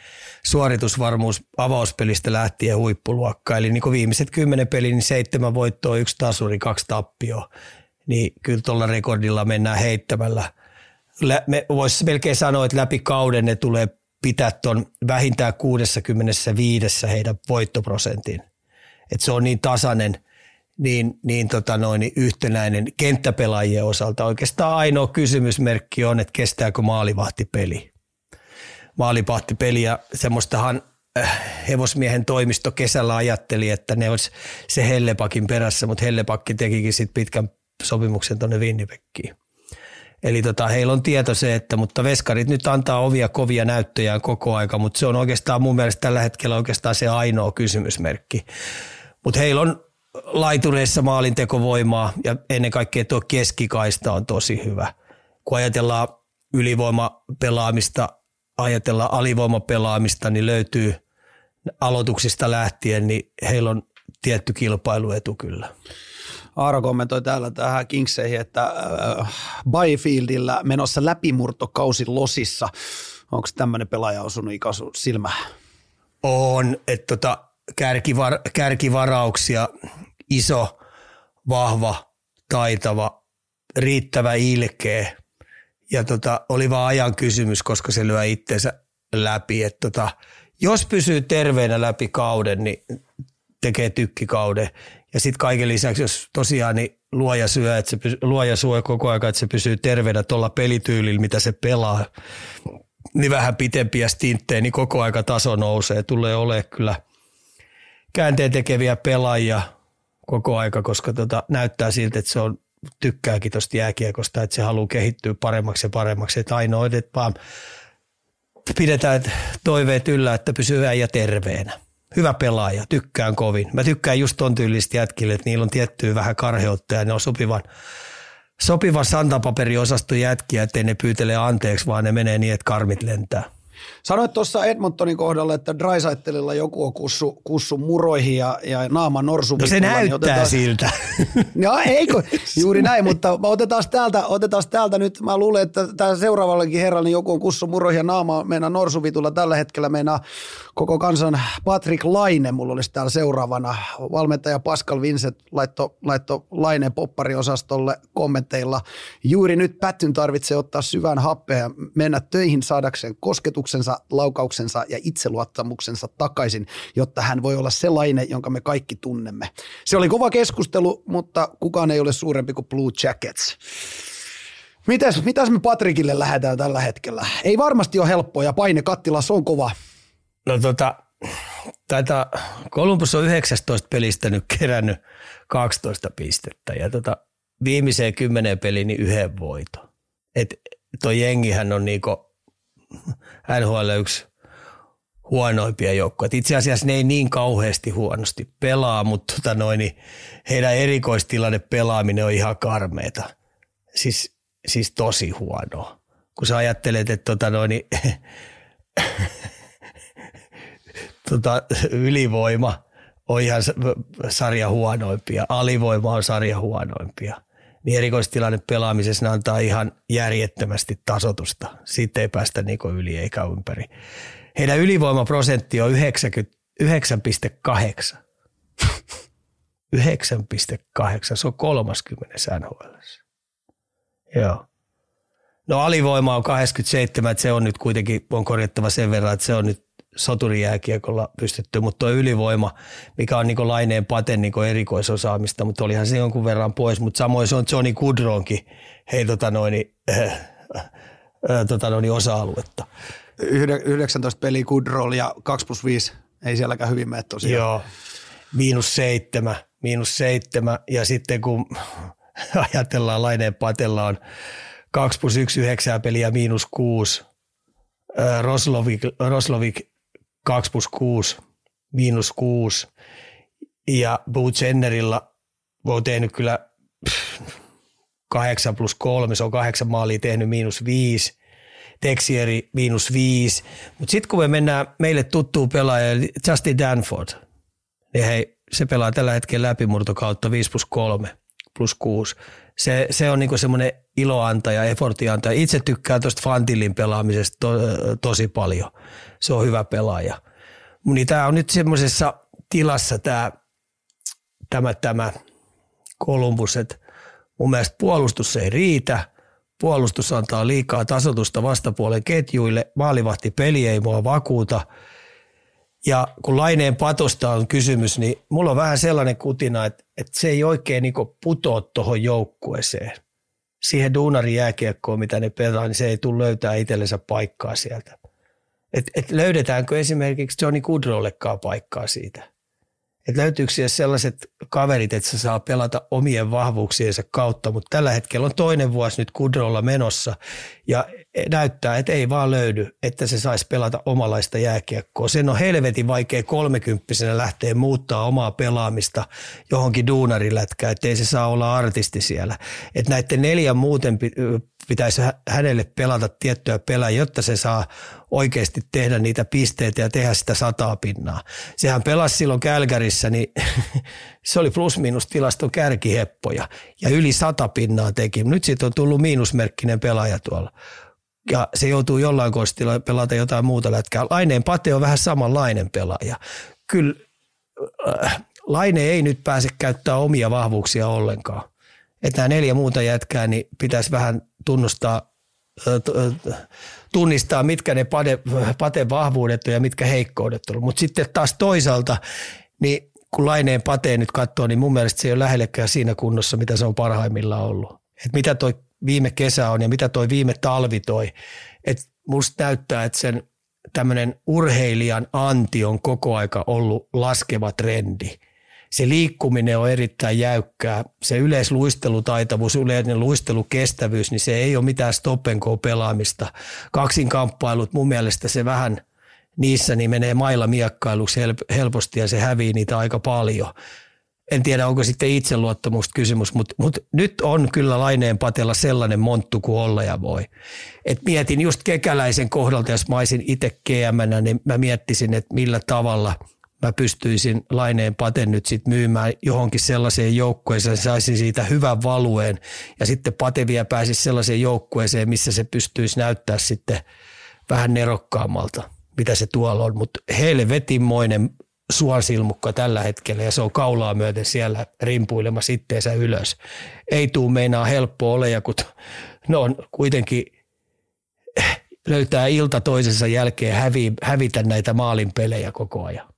suoritusvarmuus avauspelistä lähtien huippuluokka. Eli niin kuin viimeiset kymmenen peliä, niin seitsemän voittoa, yksi tasuri, kaksi tappioa. Niin kyllä tuolla rekordilla mennään heittämällä. Me voisi melkein sanoa, että läpi kauden ne tulee pitää tuon vähintään 65 heidän voittoprosentin – että se on niin tasainen, niin, niin, tota noin, niin yhtenäinen kenttäpelaajien osalta. Oikeastaan ainoa kysymysmerkki on, että kestääkö maalivahtipeli. Maalivahtipeli ja semmoistahan äh, hevosmiehen toimisto kesällä ajatteli, että ne olisi se Hellepakin perässä, mutta Hellepakki tekikin sitten pitkän sopimuksen tuonne Winnipegkiin. Eli tota, heillä on tieto se, että mutta veskarit nyt antaa ovia kovia näyttöjään koko aika, mutta se on oikeastaan mun mielestä tällä hetkellä oikeastaan se ainoa kysymysmerkki. Mutta heillä on laitureissa maalintekovoimaa ja ennen kaikkea tuo keskikaista on tosi hyvä. Kun ajatellaan ylivoimapelaamista, ajatellaan alivoimapelaamista, niin löytyy aloituksista lähtien, niin heillä on tietty kilpailuetu kyllä. Aaro kommentoi täällä tähän Kingseihin, että äh, Byfieldillä menossa läpimurtokausi losissa. Onko tämmöinen pelaaja osunut ikasu silmään? On, että tota, kärkivar, kärkivarauksia, iso, vahva, taitava, riittävä ilkeä. Ja tota, oli vaan ajan kysymys, koska se lyö itseensä läpi. Et tota, jos pysyy terveenä läpi kauden, niin tekee tykkikauden. Ja sitten kaiken lisäksi, jos tosiaan niin luoja syö, että se pysy, luoja syö koko ajan, että se pysyy terveenä tuolla pelityylillä, mitä se pelaa, niin vähän pitempiä stinttejä, niin koko aika taso nousee. Tulee olemaan kyllä käänteen tekeviä pelaajia koko aika, koska tota, näyttää siltä, että se on tykkääkin tuosta jääkiekosta, että se haluaa kehittyä paremmaksi ja paremmaksi. Että ainoa, että vaan pidetään toiveet yllä, että pysyy äijä terveenä hyvä pelaaja, tykkään kovin. Mä tykkään just ton tyylistä jätkille, että niillä on tiettyä vähän karheutta ja ne on sopivan, sopivan santapaperiosaston jätkiä, ettei ne pyytele anteeksi, vaan ne menee niin, että karmit lentää. Sanoit tuossa Edmontonin kohdalla, että Drysaitelilla joku on kussu, kussu muroihin ja, ja naama norsu. No se näyttää niin otetaan, siltä. No eikö, juuri näin, mutta otetaan täältä, otetaan täältä nyt, mä luulen, että tämä seuraavallekin herralle niin joku on kussu muroihin ja naama meinaa norsuvitulla tällä hetkellä meinaa koko kansan Patrick Laine, mulla olisi täällä seuraavana. Valmentaja Pascal Vincent laitto, laitto Laineen poppariosastolle kommenteilla. Juuri nyt Pättyn tarvitsee ottaa syvän happea ja mennä töihin saadakseen kosketuksensa, laukauksensa ja itseluottamuksensa takaisin, jotta hän voi olla se Laine, jonka me kaikki tunnemme. Se oli kova keskustelu, mutta kukaan ei ole suurempi kuin Blue Jackets. Mitäs, mitäs me Patrikille lähdetään tällä hetkellä? Ei varmasti ole helppoa ja paine kattilassa on kova. No tota, tätä Columbus on 19 pelistä nyt kerännyt 12 pistettä ja tota, viimeiseen kymmeneen peliin niin yhden voito. Et toi jengihän on niinku NHL yksi huonoimpia joukkoja. Itse asiassa ne ei niin kauheasti huonosti pelaa, mutta tota noin, niin heidän erikoistilanne pelaaminen on ihan karmeeta. Siis, siis tosi huonoa. Kun sä ajattelet, että tota noin, niin tota, ylivoima on ihan sarja huonoimpia, alivoima on sarja huonoimpia. Niin erikoistilanne pelaamisessa ne antaa ihan järjettömästi tasotusta. Siitä ei päästä niinku yli eikä ympäri. Heidän ylivoimaprosentti on 9,8. 9,8. Se on 30 NHL. Joo. No alivoima on 87, että se on nyt kuitenkin, on korjattava sen verran, että se on nyt soturijääkiekolla pystytty, mutta tuo ylivoima, mikä on niin laineen paten niin erikoisosaamista, mutta olihan se jonkun verran pois, mutta samoin se on Johnny Goodronkin hei, tota noin, äh, äh, tota noin, osa-aluetta. 19 peliä Goodroll ja 2 plus 5 ei sielläkään hyvin mene tosiaan. Joo, miinus seitsemän, miinus seitsemän ja sitten kun ajatellaan laineen patella on 2 plus 1 yhdeksää peliä miinus 6, Roslovik, Roslovik 2 plus 6, miinus 6. Ja Bootsennerilla on tehnyt kyllä 8 plus 3, se on 8 maalia tehnyt miinus 5. Texieri miinus 5. Mutta sitten kun me mennään meille tuttuun pelaajalle, Justin Danford, niin hei, se pelaa tällä hetkellä läpimurtokautta 5 plus 3 plus 6. Se, se on niinku semmoinen iloantaja, effortiantaja. Itse tykkään tuosta Fantillin pelaamisesta to, tosi paljon. Se on hyvä pelaaja. Niin tämä on nyt semmoisessa tilassa tämä, tämä, tämä Columbus, että mun mielestä puolustus ei riitä. Puolustus antaa liikaa tasotusta vastapuolen ketjuille. Maalivahti peli ei mua vakuuta. Ja kun laineen patosta on kysymys, niin mulla on vähän sellainen kutina, että, että se ei oikein niin putoa tuohon joukkueeseen. Siihen duunarin jääkiekkoon, mitä ne pelaa, niin se ei tule löytää itsellensä paikkaa sieltä. Et, et löydetäänkö esimerkiksi Johnny Goodrollekaan paikkaa siitä? Että löytyykö siellä sellaiset kaverit, että se saa pelata omien vahvuuksiensa kautta, mutta tällä hetkellä on toinen vuosi nyt Kudrolla menossa ja näyttää, että ei vaan löydy, että se saisi pelata omalaista jääkiekkoa. Sen on helvetin vaikea kolmekymppisenä lähteä muuttaa omaa pelaamista johonkin duunarilätkään, ettei se saa olla artisti siellä. Että näiden neljän muuten pitäisi hänelle pelata tiettyä pelaa, jotta se saa oikeasti tehdä niitä pisteitä ja tehdä sitä sataa pinnaa. Sehän pelasi silloin Kälkärissä, niin se oli plus-miinus tilaston kärkiheppoja ja yli sata pinnaa teki. Nyt siitä on tullut miinusmerkkinen pelaaja tuolla ja se joutuu jollain kostilla pelata jotain muuta lätkää. Laineen Pate on vähän samanlainen pelaaja. Kyllä äh, Laine ei nyt pääse käyttää omia vahvuuksia ollenkaan. Että nämä neljä muuta jätkää, niin pitäisi vähän tunnustaa, tunnistaa, mitkä ne pade, Paten vahvuudet on ja mitkä heikkoudet on. Mutta sitten taas toisaalta, niin kun Laineen Pate nyt katsoo, niin mun mielestä se ei ole lähellekään siinä kunnossa, mitä se on parhaimmillaan ollut. Et mitä toi viime kesä on ja mitä toi viime talvi toi. Et musta näyttää, että sen tämmöinen urheilijan anti on koko aika ollut laskeva trendi. Se liikkuminen on erittäin jäykkää. Se yleisluistelutaitavuus, yleinen luistelukestävyys, niin se ei ole mitään stop pelaamista. Kaksinkamppailut, mun mielestä se vähän niissä niin menee mailla miekkailuksi helposti ja se hävii niitä aika paljon en tiedä onko sitten itseluottamusta kysymys, mutta, mutta nyt on kyllä Laineen patella sellainen monttu kuin olla ja voi. Et mietin just kekäläisen kohdalta, jos mä olisin itse GM, niin mä miettisin, että millä tavalla mä pystyisin Laineen paten nyt sitten myymään johonkin sellaiseen joukkueeseen, saisin siitä hyvän valueen ja sitten pate vielä pääsisi sellaiseen joukkueeseen, missä se pystyisi näyttää sitten vähän nerokkaammalta mitä se tuolla on, mutta helvetinmoinen suosilmukka tällä hetkellä ja se on kaulaa myöten siellä rimpuilemassa itteensä ylös. Ei tuu meinaa helppo ole ja kun no on kuitenkin löytää ilta toisensa jälkeen hävi, hävitä näitä maalin pelejä koko ajan.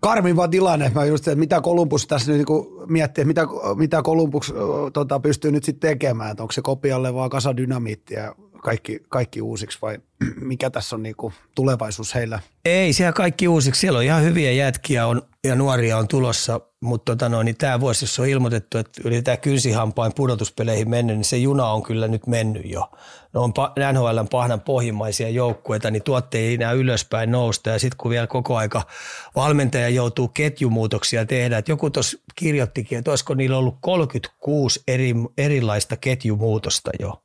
Karmiva tilanne. Mä just, että mitä Kolumbus tässä nyt niin miettii, että mitä, mitä Kolumbus tota, pystyy nyt sitten tekemään, että onko se kopialle vaan kasadynamiittia kaikki, kaikki uusiksi vai mikä tässä on niinku tulevaisuus heillä? Ei, siellä kaikki uusiksi. Siellä on ihan hyviä jätkiä on, ja nuoria on tulossa, mutta tota no, niin tämä vuosi, jos on ilmoitettu, että yritetään kynsihampain pudotuspeleihin mennyt, niin se juna on kyllä nyt mennyt jo. No on NHLn pahnan pohjimmaisia joukkueita, niin tuotte ei enää ylöspäin nousta. Ja sitten kun vielä koko aika valmentaja joutuu ketjumuutoksia tehdä, että joku tuossa kirjoittikin, että olisiko niillä ollut 36 eri, erilaista ketjumuutosta jo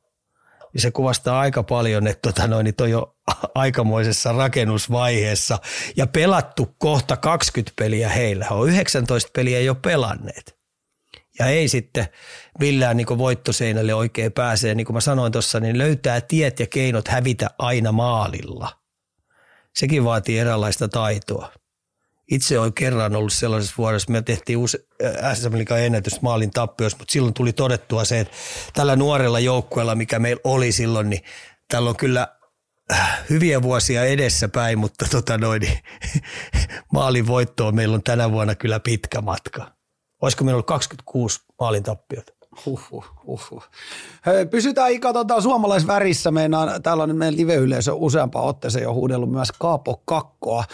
niin se kuvastaa aika paljon, että tota noin, niin toi on aikamoisessa rakennusvaiheessa ja pelattu kohta 20 peliä heillä. He on 19 peliä jo pelanneet. Ja ei sitten millään niin voittoseinälle oikein pääsee, niin kuin mä sanoin tuossa, niin löytää tiet ja keinot hävitä aina maalilla. Sekin vaatii eräänlaista taitoa. Itse olen kerran ollut sellaisessa vuodessa, me tehtiin uusi äh, SM ennätys maalin tappiossa, mutta silloin tuli todettua se, että tällä nuorella joukkueella, mikä meillä oli silloin, niin tällä on kyllä äh, hyviä vuosia edessä päin, mutta tota noin, niin, maalin voittoa meillä on tänä vuonna kyllä pitkä matka. Olisiko meillä ollut 26 maalin tappiota? Huhhuh, huhhuh. Pysytään Ika tota, suomalaisvärissä. Meinaan, täällä on meidän live-yleisö useampaan otteeseen jo huudellut myös Kaapo Kakkoa.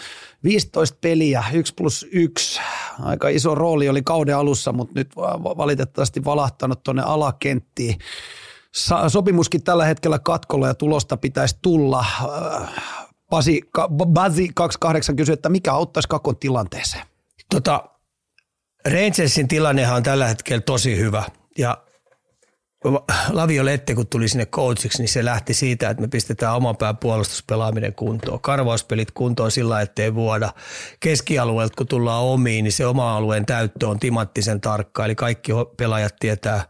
15 peliä, 1 plus 1. Aika iso rooli oli kauden alussa, mutta nyt valitettavasti valahtanut tuonne alakenttiin. Sopimuskin tällä hetkellä katkolla ja tulosta pitäisi tulla. Basi, Basi 28 kysyi, että mikä auttaisi Kakon tilanteeseen? Tota, Rangersin tilannehan on tällä hetkellä tosi hyvä – ja Lavio Lette, kun tuli sinne coachiksi, niin se lähti siitä, että me pistetään oman pään puolustuspelaaminen kuntoon. Karvauspelit kuntoon sillä, ettei vuoda. Keskialueelta, kun tullaan omiin, niin se oma alueen täyttö on timattisen tarkka. Eli kaikki pelaajat tietää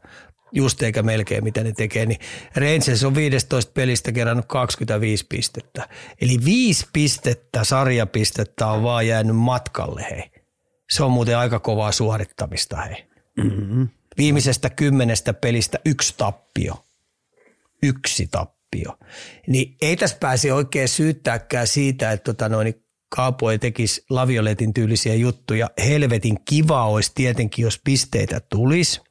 just eikä melkein mitä ne tekee, niin Rangers on 15 pelistä kerännyt 25 pistettä. Eli 5 pistettä, sarjapistettä on vaan jäänyt matkalle, hei. Se on muuten aika kovaa suorittamista, hei. Mm-hmm. Viimeisestä kymmenestä pelistä yksi tappio. Yksi tappio. Niin ei tässä pääse oikein syyttääkään siitä, että tota noin, Kaapo ei tekisi lavioletin tyylisiä juttuja. Helvetin kiva olisi tietenkin, jos pisteitä tulisi.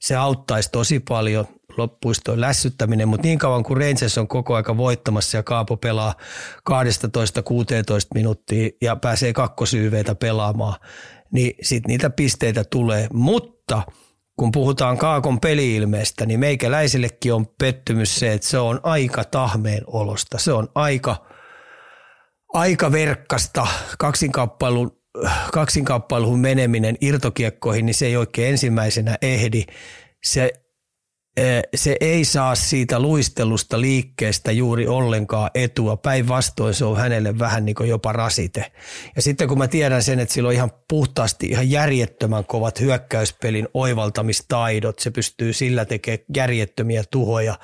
Se auttaisi tosi paljon loppuistoon lässyttäminen, mutta niin kauan kuin Rangers on koko aika voittamassa ja Kaapo pelaa 12-16 minuuttia ja pääsee kakkosyyveitä pelaamaan, niin sitten niitä pisteitä tulee. Mutta kun puhutaan Kaakon peliilmeestä, niin meikäläisillekin on pettymys se, että se on aika tahmeen olosta. Se on aika, aika verkkasta kaksinkappalun kaksinkappailuun meneminen irtokiekkoihin, niin se ei oikein ensimmäisenä ehdi. Se se ei saa siitä luistelusta liikkeestä juuri ollenkaan etua. Päinvastoin se on hänelle vähän niin jopa rasite. Ja sitten kun mä tiedän sen, että sillä on ihan puhtaasti ihan järjettömän kovat hyökkäyspelin oivaltamistaidot, se pystyy sillä tekemään järjettömiä tuhoja,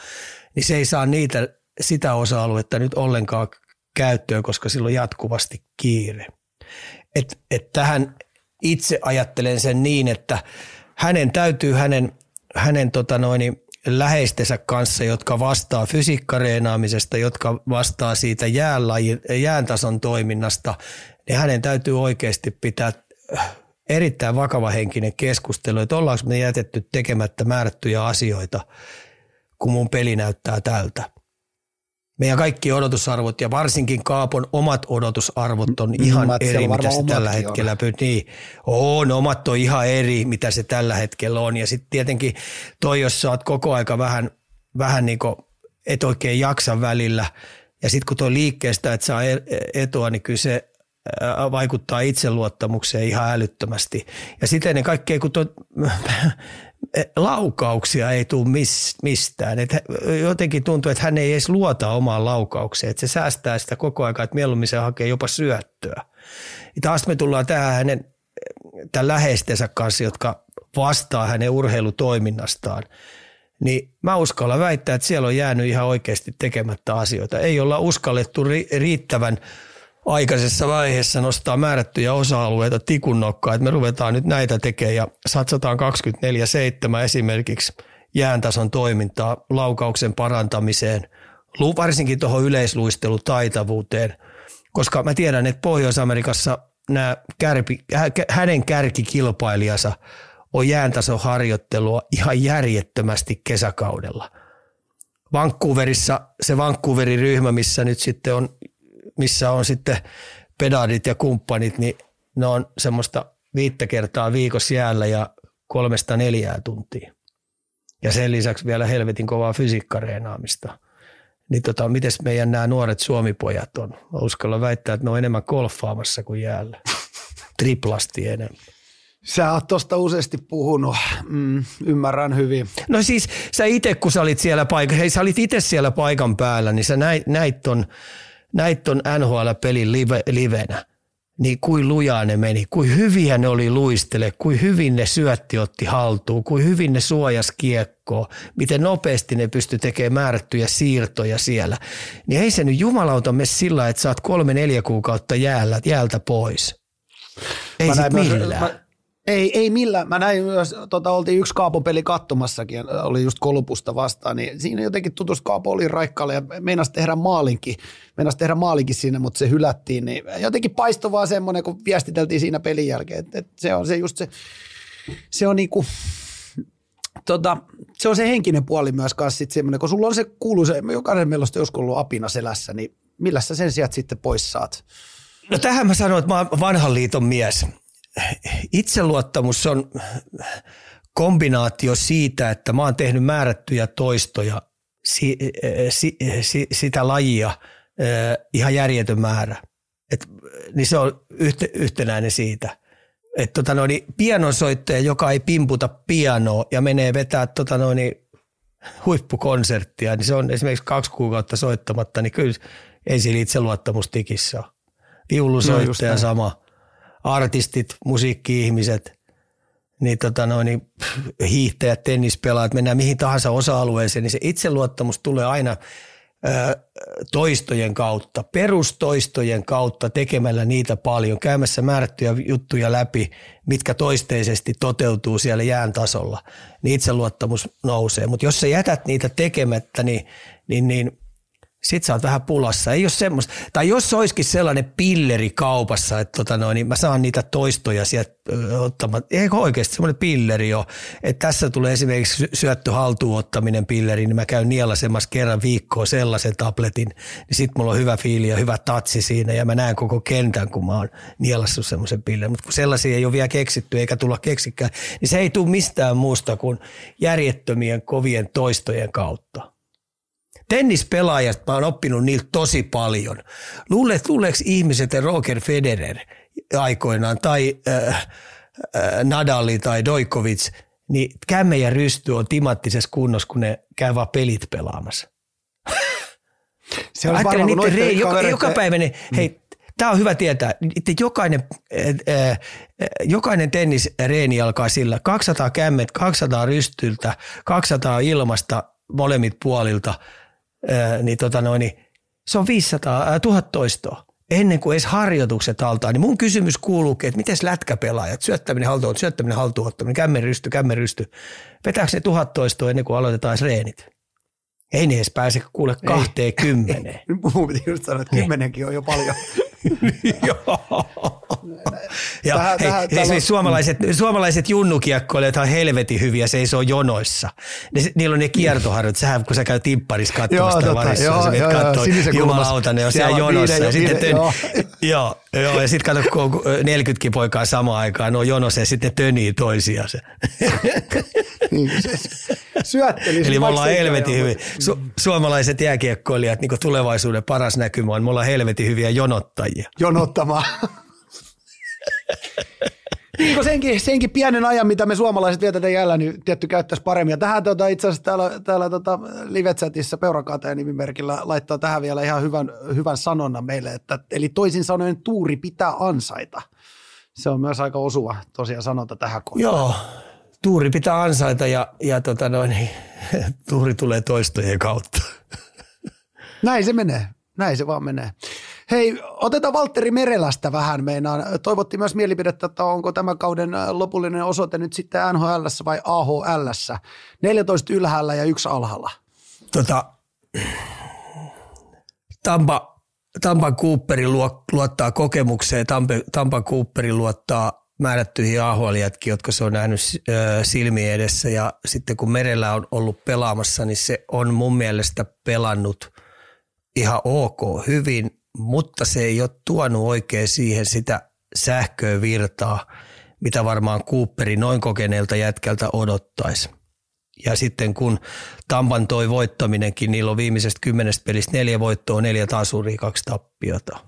niin se ei saa niitä, sitä osa-aluetta nyt ollenkaan käyttöön, koska sillä on jatkuvasti kiire. Et, et tähän itse ajattelen sen niin, että hänen täytyy hänen hänen tota noin, läheistensä kanssa, jotka vastaa fysiikkareenaamisesta, jotka vastaa siitä jääntason toiminnasta, niin hänen täytyy oikeasti pitää erittäin vakava henkinen keskustelu, että ollaanko me jätetty tekemättä määrättyjä asioita, kun mun peli näyttää tältä meidän kaikki odotusarvot ja varsinkin Kaapon omat odotusarvot on ihan mm, eri, mitä se tällä hetkellä on. Niin, on, omat on ihan eri, mitä se tällä hetkellä on. Ja sitten tietenkin toi, jos sä oot koko aika vähän, vähän niin kuin, et oikein jaksa välillä, ja sitten kun tuo liikkeestä, että saa e-, etua, niin kyllä se vaikuttaa itseluottamukseen ihan älyttömästi. Ja sitten ne kaikkea, kun tuo, laukauksia ei tule mistään. Et jotenkin tuntuu, että hän ei edes luota omaan laukaukseen, että se säästää sitä koko ajan, että mieluummin se hakee jopa syöttöä. Ja taas me tullaan tähän hänen tämän läheistensä kanssa, jotka vastaa hänen urheilutoiminnastaan. Niin mä uskallan väittää, että siellä on jäänyt ihan oikeasti tekemättä asioita. Ei olla uskallettu riittävän – aikaisessa vaiheessa nostaa määrättyjä osa-alueita tikunnokkaa, että me ruvetaan nyt näitä tekemään ja satsataan 24-7 esimerkiksi jääntason toimintaa, laukauksen parantamiseen, varsinkin tuohon yleisluistelutaitavuuteen, koska mä tiedän, että Pohjois-Amerikassa nämä kärpi, hänen kärkikilpailijansa on jääntason harjoittelua ihan järjettömästi kesäkaudella. Vancouverissa se Vancouverin ryhmä, missä nyt sitten on missä on sitten pedaalit ja kumppanit, niin ne on semmoista viittä kertaa viikossa jäällä ja kolmesta neljää tuntia. Ja sen lisäksi vielä helvetin kovaa fysiikkareenaamista. Niin tota, miten meidän nämä nuoret suomipojat on? Mä uskalla väittää, että ne on enemmän golfaamassa kuin jäällä. Triplasti enemmän. Sä oot tuosta useasti puhunut, mm, ymmärrän hyvin. No siis sä itse, kun sä olit siellä paikan, hei sä olit itse siellä paikan päällä, niin sä näit, näit ton näit on NHL-pelin live, livenä, niin kuin lujaa ne meni, kuin hyviä ne oli luistele, kuin hyvin ne syötti otti haltuun, kuin hyvin ne suojas kiekkoa, miten nopeasti ne pysty tekemään määrättyjä siirtoja siellä. Niin ei se nyt jumalauta mene sillä, että saat kolme-neljä kuukautta jäällä, jäältä pois. Ei sit millään. Mä, ei, ei millään. Mä näin myös, tota, oltiin yksi kaapopeli kattomassakin, oli just Kolupusta vastaan, niin siinä jotenkin tutustu Kaapo oli raikkaalle ja meinasi tehdä maalinkin, meinasi tehdä maalinkin siinä, mutta se hylättiin, niin jotenkin paistoi vaan semmoinen, kun viestiteltiin siinä pelin jälkeen, että, että se on se just se, se on niinku, tota, se on se henkinen puoli myös kanssa sitten semmoinen, kun sulla on se kuuluu se, jokainen meillä on joskus ollut apina selässä, niin millä sä sen sieltä sitten pois saat? No tähän mä sanoin, että mä oon vanhan liiton mies itseluottamus on kombinaatio siitä, että mä oon tehnyt määrättyjä toistoja si, si, si, sitä lajia ihan järjetön määrä. Et, niin se on yhte, yhtenäinen siitä. Että tota noin, pianosoittaja, joka ei pimputa pianoa ja menee vetää tota noin, huippukonserttia, niin se on esimerkiksi kaksi kuukautta soittamatta, niin kyllä ei sillä itseluottamus tikissä ole. Viulusoittaja no sama artistit, musiikki-ihmiset, niin, tota noin, niin hiihtäjät, tennispelaajat, mennään mihin tahansa osa-alueeseen, niin se itseluottamus tulee aina ö, toistojen kautta, perustoistojen kautta tekemällä niitä paljon, käymässä määrättyjä juttuja läpi, mitkä toisteisesti toteutuu siellä jään tasolla, niin itseluottamus nousee. Mutta jos sä jätät niitä tekemättä, niin, niin, niin sit sä oot vähän pulassa. Ei ole semmoista. Tai jos olisikin sellainen pilleri kaupassa, että tota noin, niin mä saan niitä toistoja sieltä ottamaan. Eikö oikeasti semmoinen pilleri jo, että tässä tulee esimerkiksi syöttö haltuunottaminen pilleri, niin mä käyn nielasemassa kerran viikkoa sellaisen tabletin, niin sit mulla on hyvä fiili ja hyvä tatsi siinä ja mä näen koko kentän, kun mä oon nielassut semmoisen pillerin. Mutta kun sellaisia ei ole vielä keksitty eikä tulla keksikään, niin se ei tule mistään muusta kuin järjettömien kovien toistojen kautta tennispelaajat, mä oon oppinut niiltä tosi paljon. Luulet, luuleeko ihmiset, että Roger Federer aikoinaan tai äh, äh, Nadali tai Dojkovic, niin kämme ja rysty on timanttisessa kunnossa, kun ne käy vaan pelit pelaamassa. Se on varmaan, niiden rei, joka, joka päivä ne, mm. hei, tämä on hyvä tietää, että jokainen, äh, äh, jokainen tennisreeni alkaa sillä 200 kämmet, 200 rystyltä, 200 ilmasta molemmit puolilta – niin, tota noin, niin se on 500, ää, 1000 toistoa ennen kuin edes harjoitukset altaa, niin mun kysymys kuuluu, että miten lätkäpelaajat, syöttäminen, haltuun, syöttäminen, haltuunottaminen, kämmenrysty, kämmenrysty, vetääkö ne tuhat toistoa ennen kuin aloitetaan edes reenit? Ei ne edes pääse kuule kahteen kymmeneen. Mun piti just sanoa, että niin. kymmenenkin on jo paljon. Joo. Ja tähän, hei, tähän, siis suomalaiset, suomalaiset junnukiekkoilijat on helvetin hyviä seisoo jonoissa. Ne, niillä on ne kiertoharjot. Sähän kun sä käyt timpparissa katsomassa sitä varissa, joo, sä joo, joo, jumalauta, ne on siellä jonossa. Ja, sitten tön, joo. joo, joo, ja sitten kato, kun 40 poikaa samaan aikaan, ne on jonossa ja sitten ne tönii toisiaan. niin, Eli me ollaan helvetin hyviä. Su- suomalaiset jääkiekkoilijat, niin tulevaisuuden paras näkymä on, me ollaan helvetin hyviä jonottajia. Jonottamaan. Niin senkin, senkin pienen ajan, mitä me suomalaiset vietetään jäljellä, niin tietty käyttäisi paremmin. Ja tähän tuota, itse asiassa täällä, täällä tuota, live-chatissa Peurakateen nimimerkillä laittaa tähän vielä ihan hyvän, hyvän sanonnan meille, että eli toisin sanoen tuuri pitää ansaita. Se on myös aika osuva tosiaan sanonta tähän kohtaan. Joo, tuuri pitää ansaita ja, ja tota noin, tuuri tulee toistojen kautta. Näin se menee. Näin se vaan menee. Hei, otetaan Valtteri Merelästä vähän meinaan. Toivottiin myös mielipidettä, että onko tämän kauden lopullinen osoite nyt sitten NHL vai AHL. 14 ylhäällä ja yksi alhaalla. Tota, Tampa, Tampan Cooperi luottaa kokemukseen, Tampa, Tampan Cooperi luottaa määrättyihin ahl jotka se on nähnyt silmien edessä ja sitten kun Merellä on ollut pelaamassa, niin se on mun mielestä pelannut ihan ok hyvin, mutta se ei ole tuonut oikein siihen sitä sähköä virtaa, mitä varmaan Cooperi noin kokeneelta jätkältä odottaisi. Ja sitten kun Tampan toi voittaminenkin, niillä on viimeisestä kymmenestä pelistä neljä voittoa, neljä tasuria, kaksi tappiota.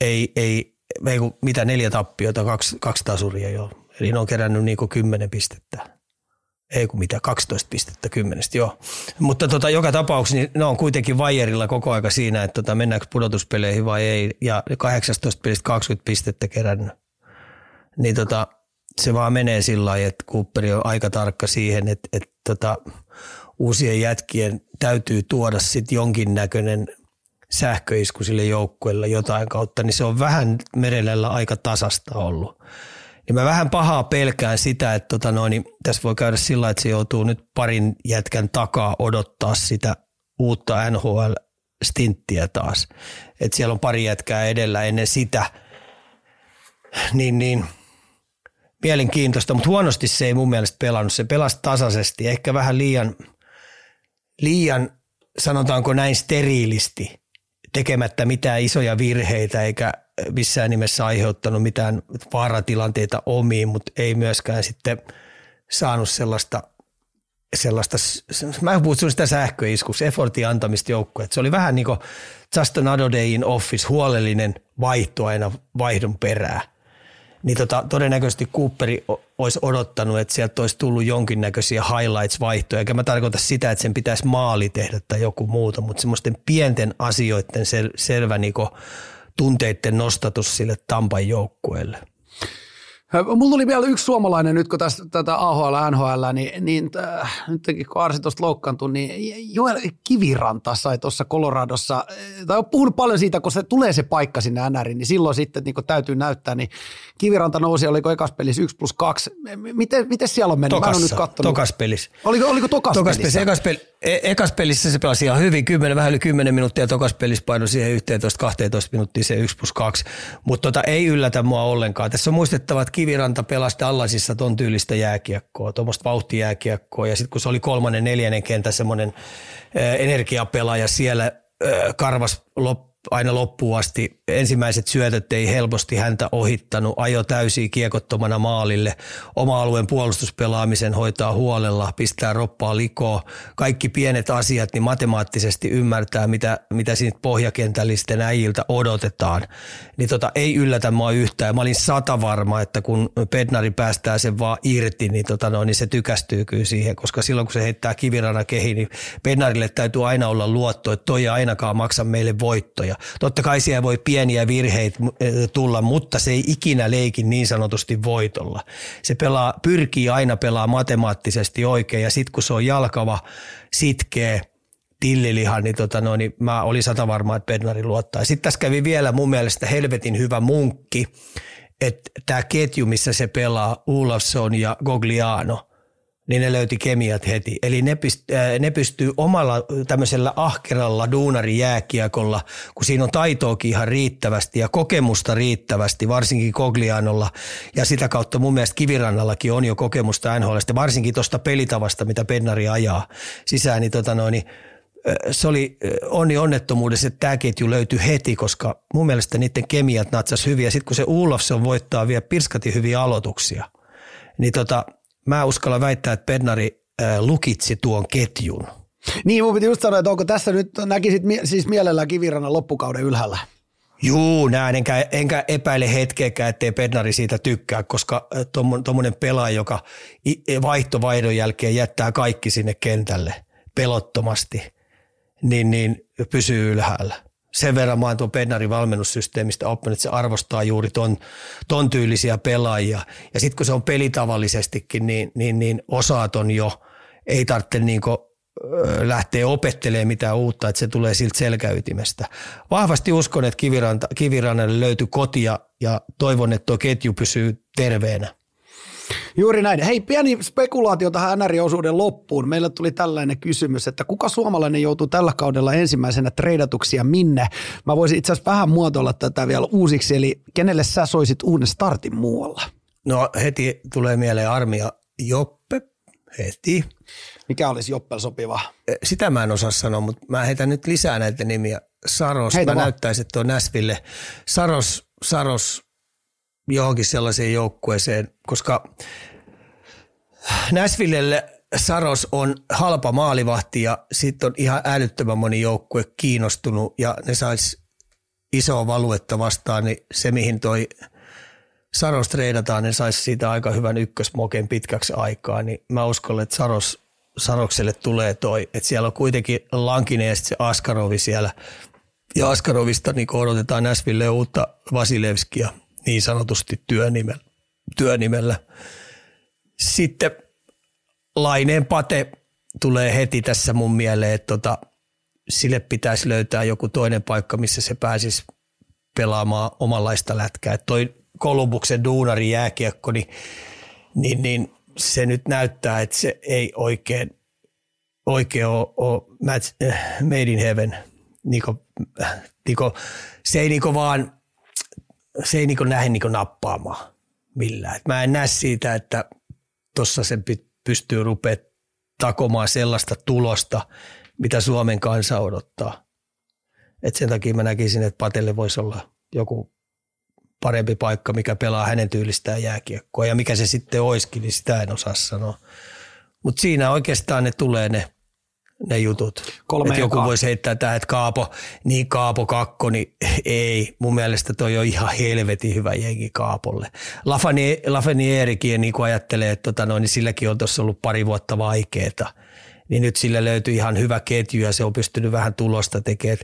Ei, ei, ei mitä neljä tappiota, kaksi, kaksi tasuria jo. Eli ne on kerännyt niin kuin kymmenen pistettä ei kun mitä, 12 pistettä kymmenestä, joo. Mutta tota, joka tapauksessa niin ne on kuitenkin vajerilla koko aika siinä, että tota, mennäänkö pudotuspeleihin vai ei. Ja 18 pelistä 20 pistettä kerännyt. Niin tota, se vaan menee sillä lailla, että Cooperi on aika tarkka siihen, että, että tota, uusien jätkien täytyy tuoda sitten jonkinnäköinen sähköisku sille joukkueelle jotain kautta, niin se on vähän merellä aika tasasta ollut. Niin mä vähän pahaa pelkään sitä, että tota noin, niin tässä voi käydä sillä että se joutuu nyt parin jätkän takaa odottaa sitä uutta NHL-stinttiä taas. Että siellä on pari jätkää edellä ennen sitä. Niin, niin mielenkiintoista, mutta huonosti se ei mun mielestä pelannut. Se pelasi tasaisesti, ehkä vähän liian, liian sanotaanko näin steriilisti, tekemättä mitään isoja virheitä eikä missään nimessä aiheuttanut mitään vaaratilanteita omiin, mutta ei myöskään sitten saanut sellaista, sellaista mä puhutsin sitä sähköiskuksi, effortin antamista joukkoja. Se oli vähän niin kuin just another day in office, huolellinen vaihto aina vaihdon perää. Niin tota, todennäköisesti Cooperi olisi odottanut, että sieltä olisi tullut jonkinnäköisiä highlights-vaihtoja. Eikä mä tarkoita sitä, että sen pitäisi maali tehdä tai joku muuta, mutta semmoisten pienten asioiden sel- selvä niin tunteiden nostatus sille Tampan joukkueelle. Mulla tuli vielä yksi suomalainen nyt, kun tässä tätä AHL, NHL, niin, niin äh, nyt kun Arsi tuosta loukkaantui, niin Joel Kiviranta sai tuossa Coloradossa, tai on puhunut paljon siitä, kun se tulee se paikka sinne NRiin, niin silloin sitten niin täytyy näyttää, niin Kiviranta nousi, oliko ekas pelissä 1 plus 2. Miten, miten siellä on mennyt? Tokassa, Mä en nyt katsonut. tokas pelissä. Oliko, oliko tokas, tokas pelissä? Ekas, peli, e- ekas pelissä se pelasi ihan hyvin, 10, vähän yli 10 minuuttia, tokas pelissä painoi siihen 11-12 minuuttia se 1 plus 2, mutta tota, ei yllätä mua ollenkaan. Tässä on muistettava, että Kiviranta pelasi Dallasissa ton tyylistä jääkiekkoa, tuommoista vauhtijääkiekkoa. Ja sitten kun se oli kolmannen, neljännen kentän semmoinen energiapelaaja siellä karvas lop, aina loppuun asti. Ensimmäiset syötöt ei helposti häntä ohittanut, ajo täysin kiekottomana maalille. Oma alueen puolustuspelaamisen hoitaa huolella, pistää roppaa likoa. Kaikki pienet asiat, niin matemaattisesti ymmärtää, mitä, mitä siitä pohjakentällisten äijiltä odotetaan. Niin tota, ei yllätä mua yhtään. Mä olin sata varma, että kun Pednari päästää sen vaan irti, niin, tota no, niin se tykästyy kyllä siihen, koska silloin kun se heittää kivirana kehi, niin Pednarille täytyy aina olla luotto, että toi ei ainakaan maksa meille voittoja. Totta kai siellä voi pieniä virheitä tulla, mutta se ei ikinä leikin niin sanotusti voitolla. Se pelaa, pyrkii aina pelaa matemaattisesti oikein ja sitten kun se on jalkava, sitkeä, tillilihan, niin, tota no, niin mä olin sata varma, että Bednari luottaa. Sitten tässä kävi vielä mun mielestä helvetin hyvä munkki, että tämä ketju, missä se pelaa, Olafsson ja Gogliano – niin ne löyti kemiat heti. Eli ne, pyst, äh, ne pystyy omalla tämmöisellä ahkeralla duunarijääkiekolla, kun siinä on taitoakin ihan riittävästi ja kokemusta riittävästi, varsinkin Koglianolla ja sitä kautta mun mielestä Kivirannallakin on jo kokemusta NHLstä, varsinkin tuosta pelitavasta, mitä Pennari ajaa sisään, niin, tota noin, niin se oli onni onnettomuudessa, että tämä ketju löytyi heti, koska mun mielestä niiden kemiat natsas hyviä. Sitten kun se Ulofsson voittaa vielä pirskati hyviä aloituksia, niin tota, mä uskallan väittää, että Bednari lukitsi tuon ketjun. Niin, mun piti just sanoa, että onko tässä nyt, näkisit siis mielellään kivirannan loppukauden ylhäällä? Juu, näin, enkä, enkä epäile hetkeäkään, ettei Bednari siitä tykkää, koska tuommoinen pelaaja, joka vaihtovaihdon jälkeen jättää kaikki sinne kentälle pelottomasti, niin, niin pysyy ylhäällä sen verran mä oon tuon Pennarin valmennussysteemistä oppinut, että se arvostaa juuri ton, ton tyylisiä pelaajia. Ja sitten kun se on pelitavallisestikin, niin, niin, niin osaaton jo, ei tarvitse niin lähteä opettelemaan mitään uutta, että se tulee siltä selkäytimestä. Vahvasti uskon, että Kiviranta, Kivirannalle löytyy kotia ja toivon, että tuo ketju pysyy terveenä. Juuri näin. Hei, pieni spekulaatio tähän NR-osuuden loppuun. Meillä tuli tällainen kysymys, että kuka suomalainen joutuu tällä kaudella ensimmäisenä treidatuksi ja minne? Mä voisin itse asiassa vähän muotoilla tätä vielä uusiksi, eli kenelle sä soisit uuden startin muualla? No heti tulee mieleen armia Joppe, heti. Mikä olisi Joppel sopiva? E, sitä mä en osaa sanoa, mutta mä heitän nyt lisää näitä nimiä. Saros, Heitä mä näyttäisin tuon Näsville. Saros, Saros johonkin sellaiseen joukkueeseen, koska Näsvillelle Saros on halpa maalivahti ja sitten on ihan älyttömän moni joukkue kiinnostunut ja ne sais isoa valuetta vastaan, niin se mihin toi Saros treidataan, ne saisi siitä aika hyvän ykkösmoken pitkäksi aikaa, niin mä uskon, että Saros, Sarokselle tulee toi, että siellä on kuitenkin Lankinen ja se Askarovi siellä, ja Askarovista niin odotetaan Näsville uutta Vasilevskia niin sanotusti työnimellä. työnimellä. Sitten Laineen Pate tulee heti tässä mun mieleen, että tota, sille pitäisi löytää joku toinen paikka, missä se pääsisi pelaamaan omanlaista lätkää. Et toi Kolumbuksen duunari jääkiekko, niin, niin, niin se nyt näyttää, että se ei oikein, oikein ole, ole match, äh, made in heaven. Niko, äh, Niko, se ei niinku vaan, se ei niinku lähde niinku nappaamaan millään. Et mä en näe siitä, että tuossa sen pystyy rupeaa takomaan sellaista tulosta, mitä Suomen kansa odottaa. Et sen takia mä näkisin, että Patelle voisi olla joku parempi paikka, mikä pelaa hänen tyylistään jääkiekkoa. Ja mikä se sitten olisikin, niin sitä en osaa sanoa. Mutta siinä oikeastaan ne tulee ne ne jutut. Kolme että joku voisi heittää tähän, että Kaapo, niin Kaapo kakko, niin ei. Mun mielestä toi on ihan helvetin hyvä jengi Kaapolle. Eerikin niin ajattelee, että tota noin, niin silläkin on tuossa ollut pari vuotta vaikeeta. Niin nyt sillä löytyy ihan hyvä ketju ja se on pystynyt vähän tulosta tekemään.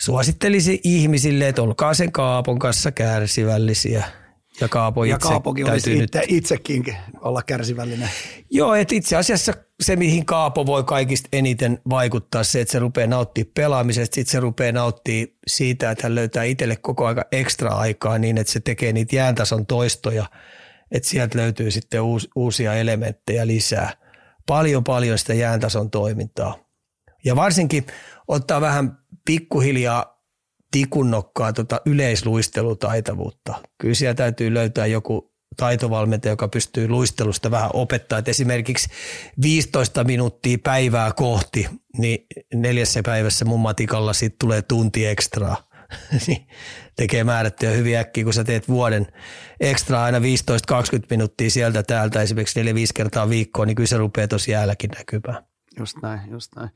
Suosittelisi ihmisille, että olkaa sen Kaapon kanssa kärsivällisiä Ja Kaapo Ja itse Kaapokin olisi täytyy nyt itse, itsekin olla kärsivällinen. Joo, että itse asiassa se, mihin Kaapo voi kaikista eniten vaikuttaa, se, että se rupeaa nauttimaan pelaamisesta, sitten se rupeaa nauttimaan siitä, että hän löytää itselle koko aika ekstra aikaa niin, että se tekee niitä jääntason toistoja, että sieltä löytyy sitten uus, uusia elementtejä lisää. Paljon paljon sitä jääntason toimintaa. Ja varsinkin ottaa vähän pikkuhiljaa tikunnokkaa tota yleisluistelutaitavuutta. Kyllä siellä täytyy löytää joku taitovalmentaja, joka pystyy luistelusta vähän opettaa. Et esimerkiksi 15 minuuttia päivää kohti, niin neljässä päivässä mun matikalla siitä tulee tunti ekstraa. Niin tekee määrättyä hyvin äkkiä, kun sä teet vuoden ekstra aina 15-20 minuuttia sieltä täältä esimerkiksi 4-5 kertaa viikkoon, niin kyllä se rupeaa tosi jäälläkin näkymään. Just näin, just näin.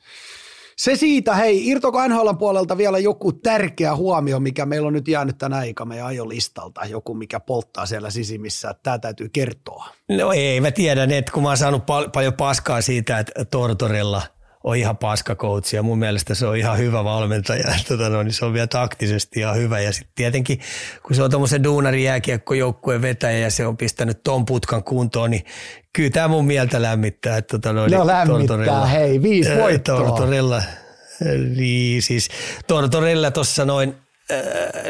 Se siitä, hei, irtoko NHL puolelta vielä joku tärkeä huomio, mikä meillä on nyt jäänyt tänä aika meidän ajolistalta, joku mikä polttaa siellä sisimmissä, että tämä täytyy kertoa. No ei, mä tiedän, että kun mä oon saanut pal- paljon paskaa siitä, että Tortorella on ihan paskakoutsi ja mun mielestä se on ihan hyvä valmentaja. Tota no, niin se on vielä taktisesti ihan hyvä. Ja sitten tietenkin, kun se on tuommoisen duunarin jääkiekkojoukkueen vetäjä ja se on pistänyt ton putkan kuntoon, niin kyllä tämä mun mieltä lämmittää. Että tota no, No lämmittää, hei, viisi voittoa. Tortorella, niin siis Tortorella tuossa noin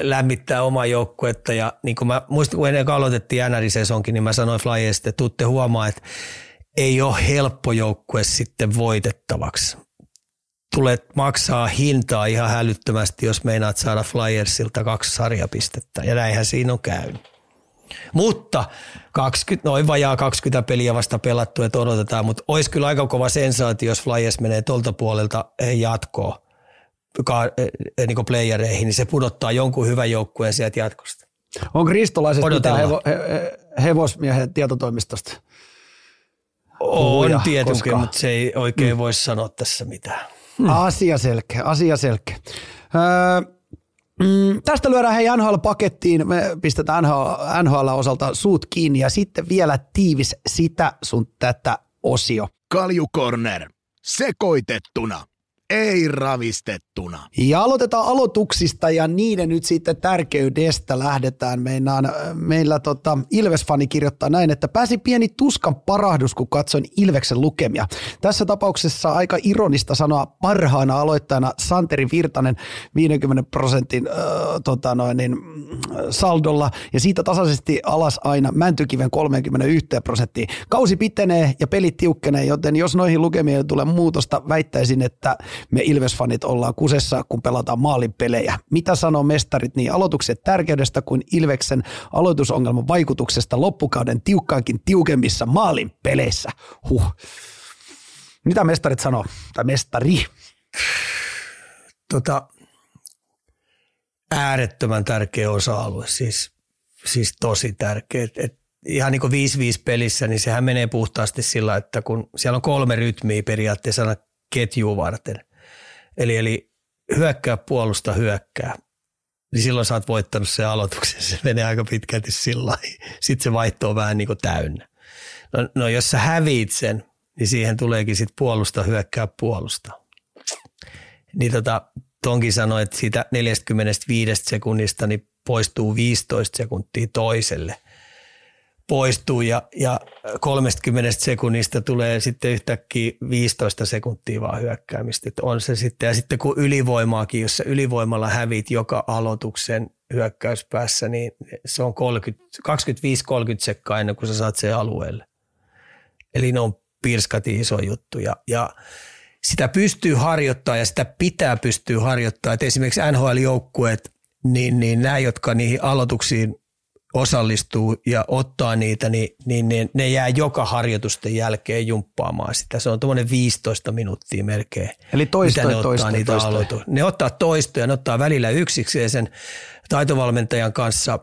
lämmittää omaa joukkuetta ja niin kuin mä muistan, kun ennen kuin aloitettiin NR-sesonkin, niin mä sanoin Flyersista, että tuutte huomaa, että ei ole helppo joukkue sitten voitettavaksi. Tulet maksaa hintaa ihan hälyttömästi, jos meinaat saada Flyersilta kaksi sarjapistettä, ja näinhän siinä on käynyt. Mutta 20, noin vajaa 20 peliä vasta pelattu, että odotetaan, mutta olisi kyllä aika kova sensaatio, jos Flyers menee tuolta puolelta eh, jatkoon ka, niin playereihin, niin se pudottaa jonkun hyvän joukkueen sieltä jatkosta. On kristolaisesta hevo, he, he, hevosmiehen tietotoimistosta. On tietenkin, koska- mutta se ei oikein mm. voi sanoa tässä mitään. Hmm. Asia selkeä, asia selkeä. Öö, mm, tästä lyödään hei NHL-pakettiin, me pistetään NHL, NHL osalta suut kiinni ja sitten vielä tiivis sitä sun tätä osio. Kaljukorner. Sekoitettuna. Ei ravistettuna. Ja aloitetaan aloituksista ja niiden nyt sitten tärkeydestä lähdetään. Meinaan, meillä tota, Ilves-fani kirjoittaa näin, että pääsi pieni tuskan parahdus, kun katsoin Ilveksen lukemia. Tässä tapauksessa aika ironista sanoa parhaana aloittajana Santeri Virtanen 50 prosentin äh, tota noin, niin, mm, saldolla ja siitä tasaisesti alas aina Mäntykiven 31 prosenttiin. Kausi pitenee ja pelit tiukkenee, joten jos noihin lukemiin ei tule muutosta, väittäisin, että me Ilves-fanit ollaan kusessa, kun pelataan maalin pelejä. Mitä sanoo mestarit niin aloituksen tärkeydestä kuin Ilveksen aloitusongelman vaikutuksesta loppukauden tiukkaankin tiukemmissa maalin peleissä? Huh. Mitä mestarit sanoo? Tai mestari? Tota, äärettömän tärkeä osa-alue, siis, siis tosi tärkeä. Et, et ihan niin kuin 5-5 pelissä, niin sehän menee puhtaasti sillä, että kun siellä on kolme rytmiä periaatteessa ketjua varten. Eli, eli hyökkää, puolusta, hyökkää. Niin silloin sä oot voittanut sen aloituksen. Se menee aika pitkälti sillä. Sitten se vaihto on vähän niin kuin täynnä. No, no jos sä häviit sen, niin siihen tuleekin sitten puolusta, hyökkää, puolusta. Niin tota, Tonki sanoi, että siitä 45 sekunnista niin poistuu 15 sekuntia toiselle poistuu ja, ja 30 sekunnista tulee sitten yhtäkkiä 15 sekuntia vaan hyökkäämistä. Että on se sitten, ja sitten kun ylivoimaakin, jos sä ylivoimalla hävit joka aloituksen hyökkäyspäässä, niin se on 25-30 sekkaa ennen kuin sä saat sen alueelle. Eli ne on pirskati iso juttu ja, ja sitä pystyy harjoittaa ja sitä pitää pystyä harjoittaa. Et esimerkiksi NHL-joukkueet, niin, niin nämä, jotka niihin aloituksiin osallistuu ja ottaa niitä, niin, niin, niin ne jää joka harjoitusten jälkeen jumppaamaan sitä. Se on tuommoinen 15 minuuttia melkein. Eli toistoja, mitä ne ottaa toistoja, niitä toistoja. aloitu- Ne ottaa toistoja, ne ottaa välillä yksikseen sen taitovalmentajan kanssa.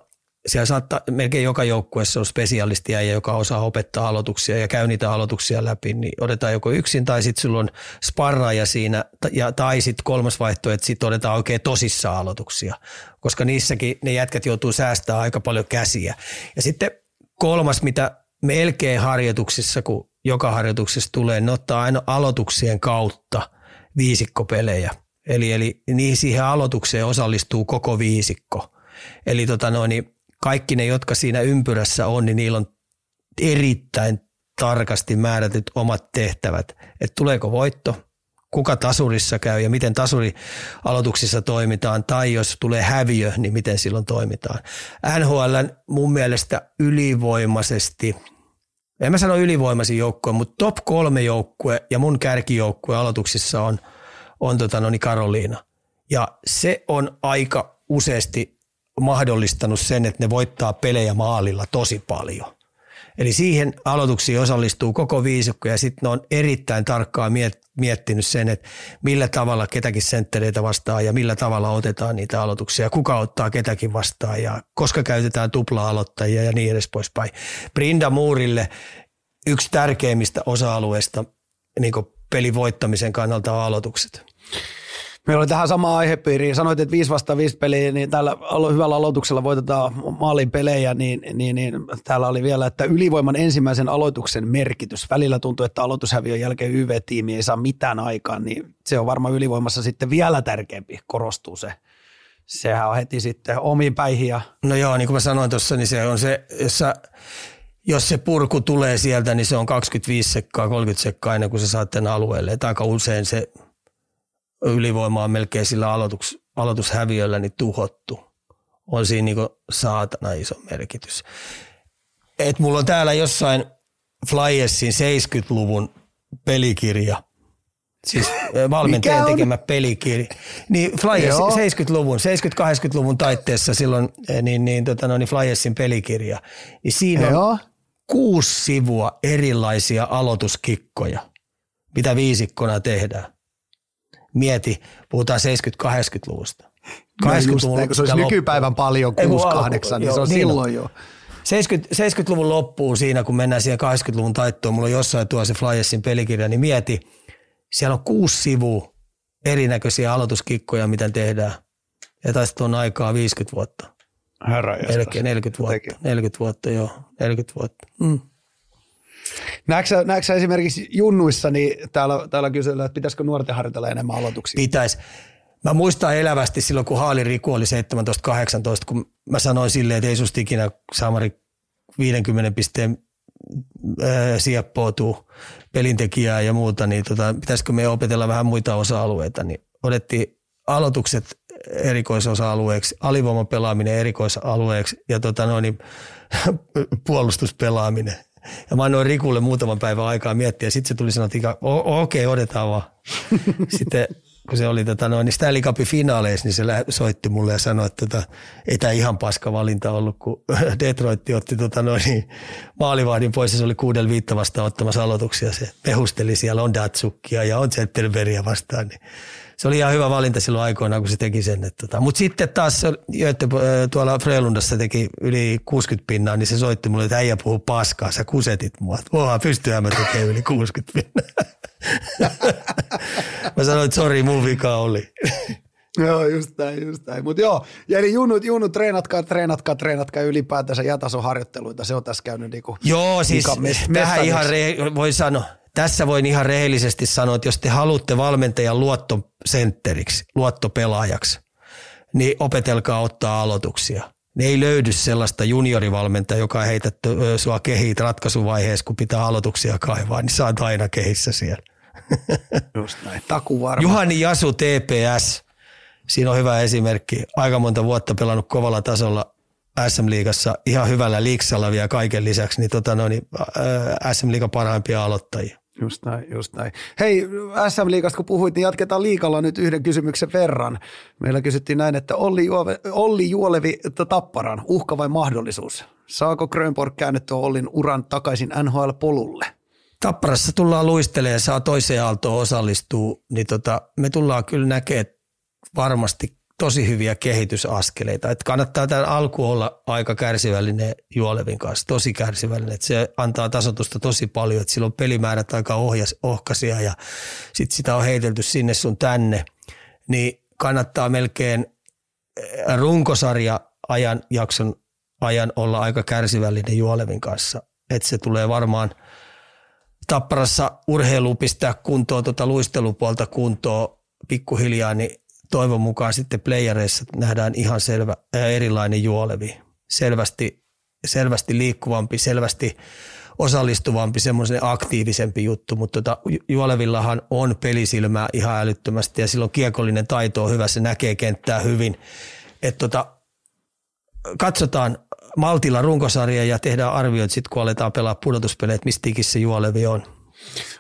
Siellä saattaa, melkein joka joukkueessa on spesialistia, joka osaa opettaa aloituksia ja käy niitä aloituksia läpi, niin otetaan joko yksin tai sitten sulla on sparraaja siinä, ja, tai sitten kolmas vaihtoehto, että sitten otetaan oikein tosissaan aloituksia, koska niissäkin ne jätkät joutuu säästämään aika paljon käsiä. Ja sitten kolmas, mitä melkein harjoituksissa, kun joka harjoituksessa tulee, ne ottaa aina aloituksien kautta viisikkopelejä. Eli, eli niin siihen aloitukseen osallistuu koko viisikko. Eli tota noin, niin kaikki ne, jotka siinä ympyrässä on, niin niillä on erittäin tarkasti määrätyt omat tehtävät, että tuleeko voitto, kuka tasurissa käy ja miten tasurialoituksissa toimitaan, tai jos tulee häviö, niin miten silloin toimitaan. NHL mun mielestä ylivoimaisesti, en mä sano ylivoimaisin joukkue, mutta top kolme joukkue ja mun kärkijoukkue aloituksissa on, on tota, no niin Karoliina. Ja se on aika useasti mahdollistanut sen, että ne voittaa pelejä maalilla tosi paljon. Eli siihen aloituksiin osallistuu koko viisikko ja sitten on erittäin tarkkaan miettinyt sen, että millä tavalla ketäkin senttereitä vastaan ja millä tavalla otetaan niitä aloituksia, kuka ottaa ketäkin vastaan ja koska käytetään tupla-aloittajia ja niin edes poispäin. Brinda Muurille yksi tärkeimmistä osa-alueista niin pelin voittamisen kannalta on aloitukset. Meillä oli tähän sama aihepiiriin. Sanoit, että 5 vastaan 5 peliä, niin tällä hyvällä aloituksella voitetaan maalin pelejä, niin, niin, niin, täällä oli vielä, että ylivoiman ensimmäisen aloituksen merkitys. Välillä tuntuu, että aloitushäviön jälkeen YV-tiimi ei saa mitään aikaan, niin se on varmaan ylivoimassa sitten vielä tärkeämpi, korostuu se. Sehän on heti sitten omiin päihin. Ja... No joo, niin kuin mä sanoin tuossa, niin se on se, jossa jos se purku tulee sieltä, niin se on 25 sekkaa, 30 sekkaa ennen kuin se saat tänne alueelle. Et aika usein se ylivoima on melkein sillä aloitus, aloitushäviöllä niin tuhottu. On siinä niin saatana iso merkitys. Et mulla on täällä jossain Flyersin 70-luvun pelikirja, siis valmentajan tekemä pelikirja. Niin Flyers 70-luvun, 70-80-luvun taitteessa silloin, niin, niin, tota, no, niin Flyersin pelikirja. Niin siinä Joo. on kuusi sivua erilaisia aloituskikkoja, mitä viisikkona tehdään mieti, puhutaan 70-80-luvusta. 80-luvun no se olisi nykypäivän paljon 6-8, niin se on niin silloin jo. 70, 70-luvun loppuun siinä, kun mennään siihen 80-luvun taittoon, mulla on jossain tuo se Flyersin pelikirja, niin mieti, siellä on kuusi sivua erinäköisiä aloituskikkoja, miten tehdään. Ja tästä on aikaa 50 vuotta. Herra 40, 40 vuotta, 40 vuotta, joo, 40 vuotta. Mm. Näetkö, näetkö esimerkiksi junnuissa, niin täällä, täällä kysellään, että pitäisikö nuorten harjoitella enemmän aloituksia? Pitäisi. Mä muistan elävästi silloin, kun Haali Riku oli 17-18, kun mä sanoin silleen, että ei susta ikinä Samari 50 pisteen sieppoutuu pelintekijää ja muuta, niin tota, pitäisikö me opetella vähän muita osa-alueita, niin otettiin aloitukset erikoisosa-alueeksi, alivoiman pelaaminen erikoisalueeksi ja tota noin, niin, puolustuspelaaminen ja mä annoin Rikulle muutaman päivän aikaa miettiä. Sitten se tuli sanoa, että okei, okay, otetaan vaan. Sitten kun se oli tota, noin, niin Stanley Cupin finaaleissa, niin se soitti mulle ja sanoi, että tota, ei tämä ihan paska valinta ollut, kun Detroit otti tota, noin, niin maalivahdin pois ja se oli kuudella viitta vastaan ottamassa aloituksia. Se pehusteli siellä, on Datsukkia ja on Zettelbergia vastaan. Niin se oli ihan hyvä valinta silloin aikoinaan, kun se teki sen. Tota. Mutta sitten taas Jötte tuolla Frelundassa teki yli 60 pinnaa, niin se soitti mulle, että äijä puhuu paskaa, sä kusetit mua. Voihan pystyä mä tekemään yli 60 pinnaa. mä sanoin, että sori, mun vika oli. Joo, just näin, just näin. Mutta joo, ja eli junnut, junnut, treenatkaa, treenatkaa, treenatkaa ylipäätänsä jätasoharjoitteluita. Se on tässä käynyt niinku Joo, siis tähän ihan re- voi sanoa, tässä voin ihan rehellisesti sanoa, että jos te haluatte valmentajan luottosentteriksi, luottopelaajaksi, niin opetelkaa ottaa aloituksia. Ne ei löydy sellaista juniorivalmentajaa, joka heitä sua kehiit ratkaisuvaiheessa, kun pitää aloituksia kaivaa, niin saat aina kehissä siellä. Just näin, taku varma. Juhani Jasu TPS, siinä on hyvä esimerkki. Aika monta vuotta pelannut kovalla tasolla SM-liigassa ihan hyvällä liiksalla vielä kaiken lisäksi, niin, tota, no, niin SM-liigan parhaimpia aloittajia. Just näin, just näin. Hei, SM-liigasta kun puhuit, niin jatketaan liikalla nyt yhden kysymyksen verran. Meillä kysyttiin näin, että Olli, Juove, Olli Juolevi Tapparan, uhka vai mahdollisuus? Saako Grönborg käännettyä Ollin uran takaisin NHL-polulle? Tapparassa tullaan luistelemaan saa toiseen aaltoon osallistua, niin tota, me tullaan kyllä näkemään varmasti tosi hyviä kehitysaskeleita. Että kannattaa tämän alku olla aika kärsivällinen Juolevin kanssa, tosi kärsivällinen. Että se antaa tasotusta tosi paljon, että silloin pelimäärät aika ohjas, ohkaisia ja sitten sitä on heitelty sinne sun tänne. Niin kannattaa melkein eh, runkosarja ajan jakson ajan olla aika kärsivällinen Juolevin kanssa. Että se tulee varmaan tapparassa urheilu pistää kuntoon, tuota luistelupuolta kuntoon pikkuhiljaa, niin toivon mukaan sitten playereissa nähdään ihan selvä ää, erilainen juolevi. selvästi, selvästi liikkuvampi, selvästi osallistuvampi, semmoisen aktiivisempi juttu, mutta tota, Juolevillahan on pelisilmää ihan älyttömästi ja silloin kiekollinen taito on hyvä, se näkee kenttää hyvin. Et tota, katsotaan maltilla runkosarja ja tehdään arvioit sitten, kun aletaan pelaa pudotuspeleet, mistä se Juolevi on.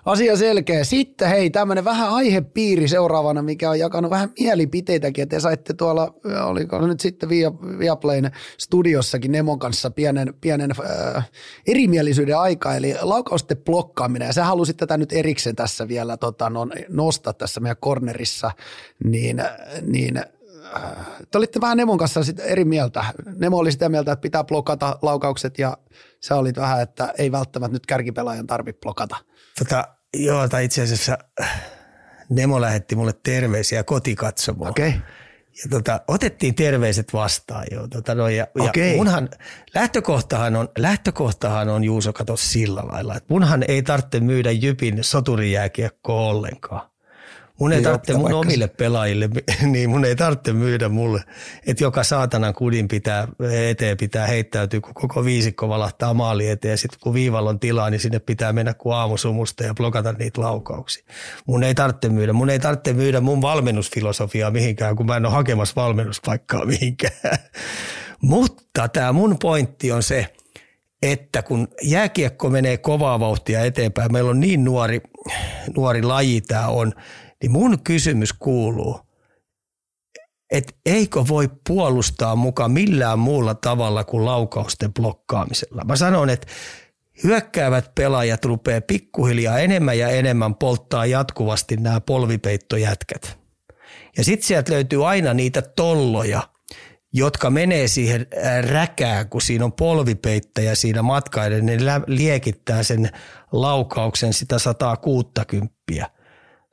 Asia selkeä. Sitten hei, tämmöinen vähän aihepiiri seuraavana, mikä on jakanut vähän mielipiteitäkin. että te saitte tuolla, oliko nyt sitten Via, Viaplayn studiossakin Nemon kanssa pienen, pienen äh, erimielisyyden aika, eli laukausten blokkaaminen. Ja sä halusit tätä nyt erikseen tässä vielä tota, no, nostaa tässä meidän cornerissa, niin, niin te olitte vähän Nemon kanssa sit eri mieltä. Nemo oli sitä mieltä, että pitää blokata laukaukset ja sä olit vähän, että ei välttämättä nyt kärkipelaajan tarvitse blokata. Tota, joo, tai itse asiassa äh, Nemo lähetti mulle terveisiä kotikatsomoon. Okei. Okay. Ja tota, otettiin terveiset vastaan jo. Tota, no, ja, okay. ja munhan, lähtökohtahan on, lähtökohtahan on Juuso kato sillä lailla, että munhan ei tarvitse myydä Jypin soturijääkiekkoa ollenkaan. Mun ei, tarvitse mun omille pelaajille, niin mun ei tarvitse myydä mulle, että joka saatanan kudin pitää, eteen pitää heittäytyä, kun koko viisikko valahtaa maali eteen ja sitten kun viivalla on tilaa, niin sinne pitää mennä kuin aamusumusta ja blokata niitä laukauksia. Mun ei tarvitse myydä, mun ei tarvitse myydä mun valmennusfilosofiaa mihinkään, kun mä en ole hakemassa valmennuspaikkaa mihinkään. Mutta tämä mun pointti on se, että kun jääkiekko menee kovaa vauhtia eteenpäin, meillä on niin nuori, nuori laji tämä on, niin mun kysymys kuuluu, että eikö voi puolustaa mukaan millään muulla tavalla kuin laukausten blokkaamisella. Mä sanon, että hyökkäävät pelaajat rupeaa pikkuhiljaa enemmän ja enemmän polttaa jatkuvasti nämä polvipeittojätkät. Ja sitten sieltä löytyy aina niitä tolloja, jotka menee siihen räkään, kun siinä on polvipeittäjä siinä matkaiden, ne liekittää sen laukauksen sitä 160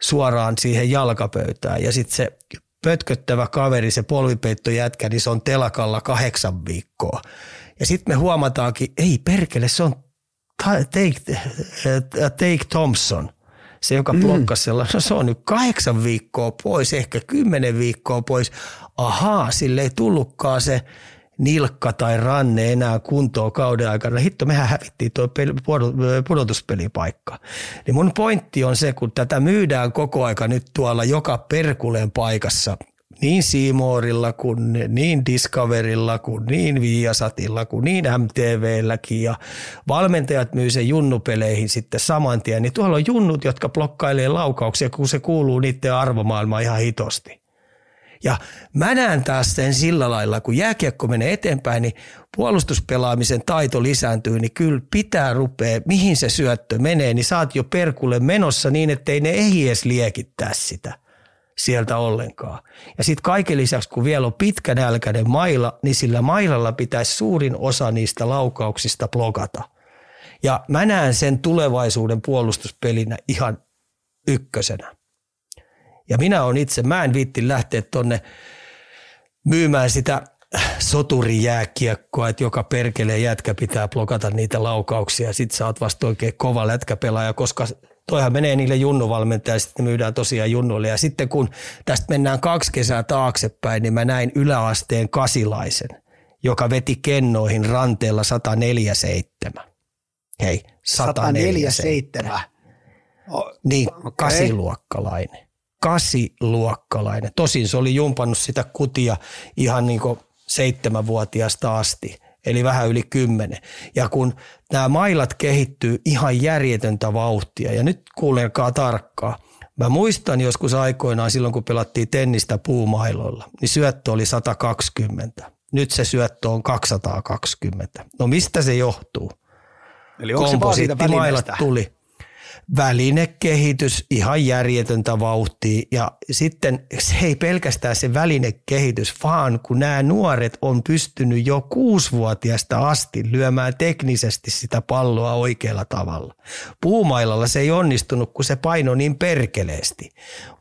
suoraan siihen jalkapöytään. Ja sitten se pötköttävä kaveri, se polvipeittojätkä, niin se on telakalla kahdeksan viikkoa. Ja sitten me huomataankin, ei perkele, se on Take, take Thompson, se joka mm. blokkasi sellaisen, no se on nyt kahdeksan viikkoa pois, ehkä kymmenen viikkoa pois. Ahaa, sille ei tullutkaan se nilkka tai ranne enää kuntoon kauden aikana. Hitto, mehän hävittiin tuo pudotuspelipaikka. Niin mun pointti on se, kun tätä myydään koko aika nyt tuolla joka perkuleen paikassa, niin Siimoorilla kuin niin Discoverilla kuin niin Viasatilla kuin niin MTVlläkin ja valmentajat myy sen junnupeleihin sitten saman tien, niin tuolla on junnut, jotka blokkailee laukauksia, kun se kuuluu niiden arvomaailmaan ihan hitosti. Ja mä näen taas sen sillä lailla, kun jääkiekko menee eteenpäin, niin puolustuspelaamisen taito lisääntyy, niin kyllä pitää rupea, mihin se syöttö menee, niin saat jo perkulle menossa niin, ettei ne ehdi edes liekittää sitä sieltä ollenkaan. Ja sitten kaiken lisäksi, kun vielä on pitkä nälkäinen maila, niin sillä mailalla pitäisi suurin osa niistä laukauksista blokata. Ja mä näen sen tulevaisuuden puolustuspelinä ihan ykkösenä. Ja minä on itse, mä en viitti lähteä tonne myymään sitä soturijääkiekkoa, että joka perkelee jätkä pitää blokata niitä laukauksia ja sit sä oot vasta oikein kova lätkäpelaaja, koska toihan menee niille junnuvalmentajille, sitten myydään tosiaan junnuille. Ja sitten kun tästä mennään kaksi kesää taaksepäin, niin mä näin yläasteen kasilaisen, joka veti kennoihin ranteella 147. Hei, 147. 147. Niin, okay. kasiluokkalainen kasiluokkalainen. Tosin se oli jumpannut sitä kutia ihan niin kuin seitsemänvuotiaasta asti, eli vähän yli kymmenen. Ja kun nämä mailat kehittyy ihan järjetöntä vauhtia, ja nyt kuulekaa tarkkaa, Mä muistan joskus aikoinaan silloin, kun pelattiin tennistä puumailoilla, niin syöttö oli 120. Nyt se syöttö on 220. No mistä se johtuu? Eli onko se vaan siitä tuli välinekehitys ihan järjetöntä vauhtia ja sitten se ei pelkästään se välinekehitys, vaan kun nämä nuoret on pystynyt jo kuusivuotiaasta asti lyömään teknisesti sitä palloa oikealla tavalla. Puumailalla se ei onnistunut, kun se paino niin perkeleesti,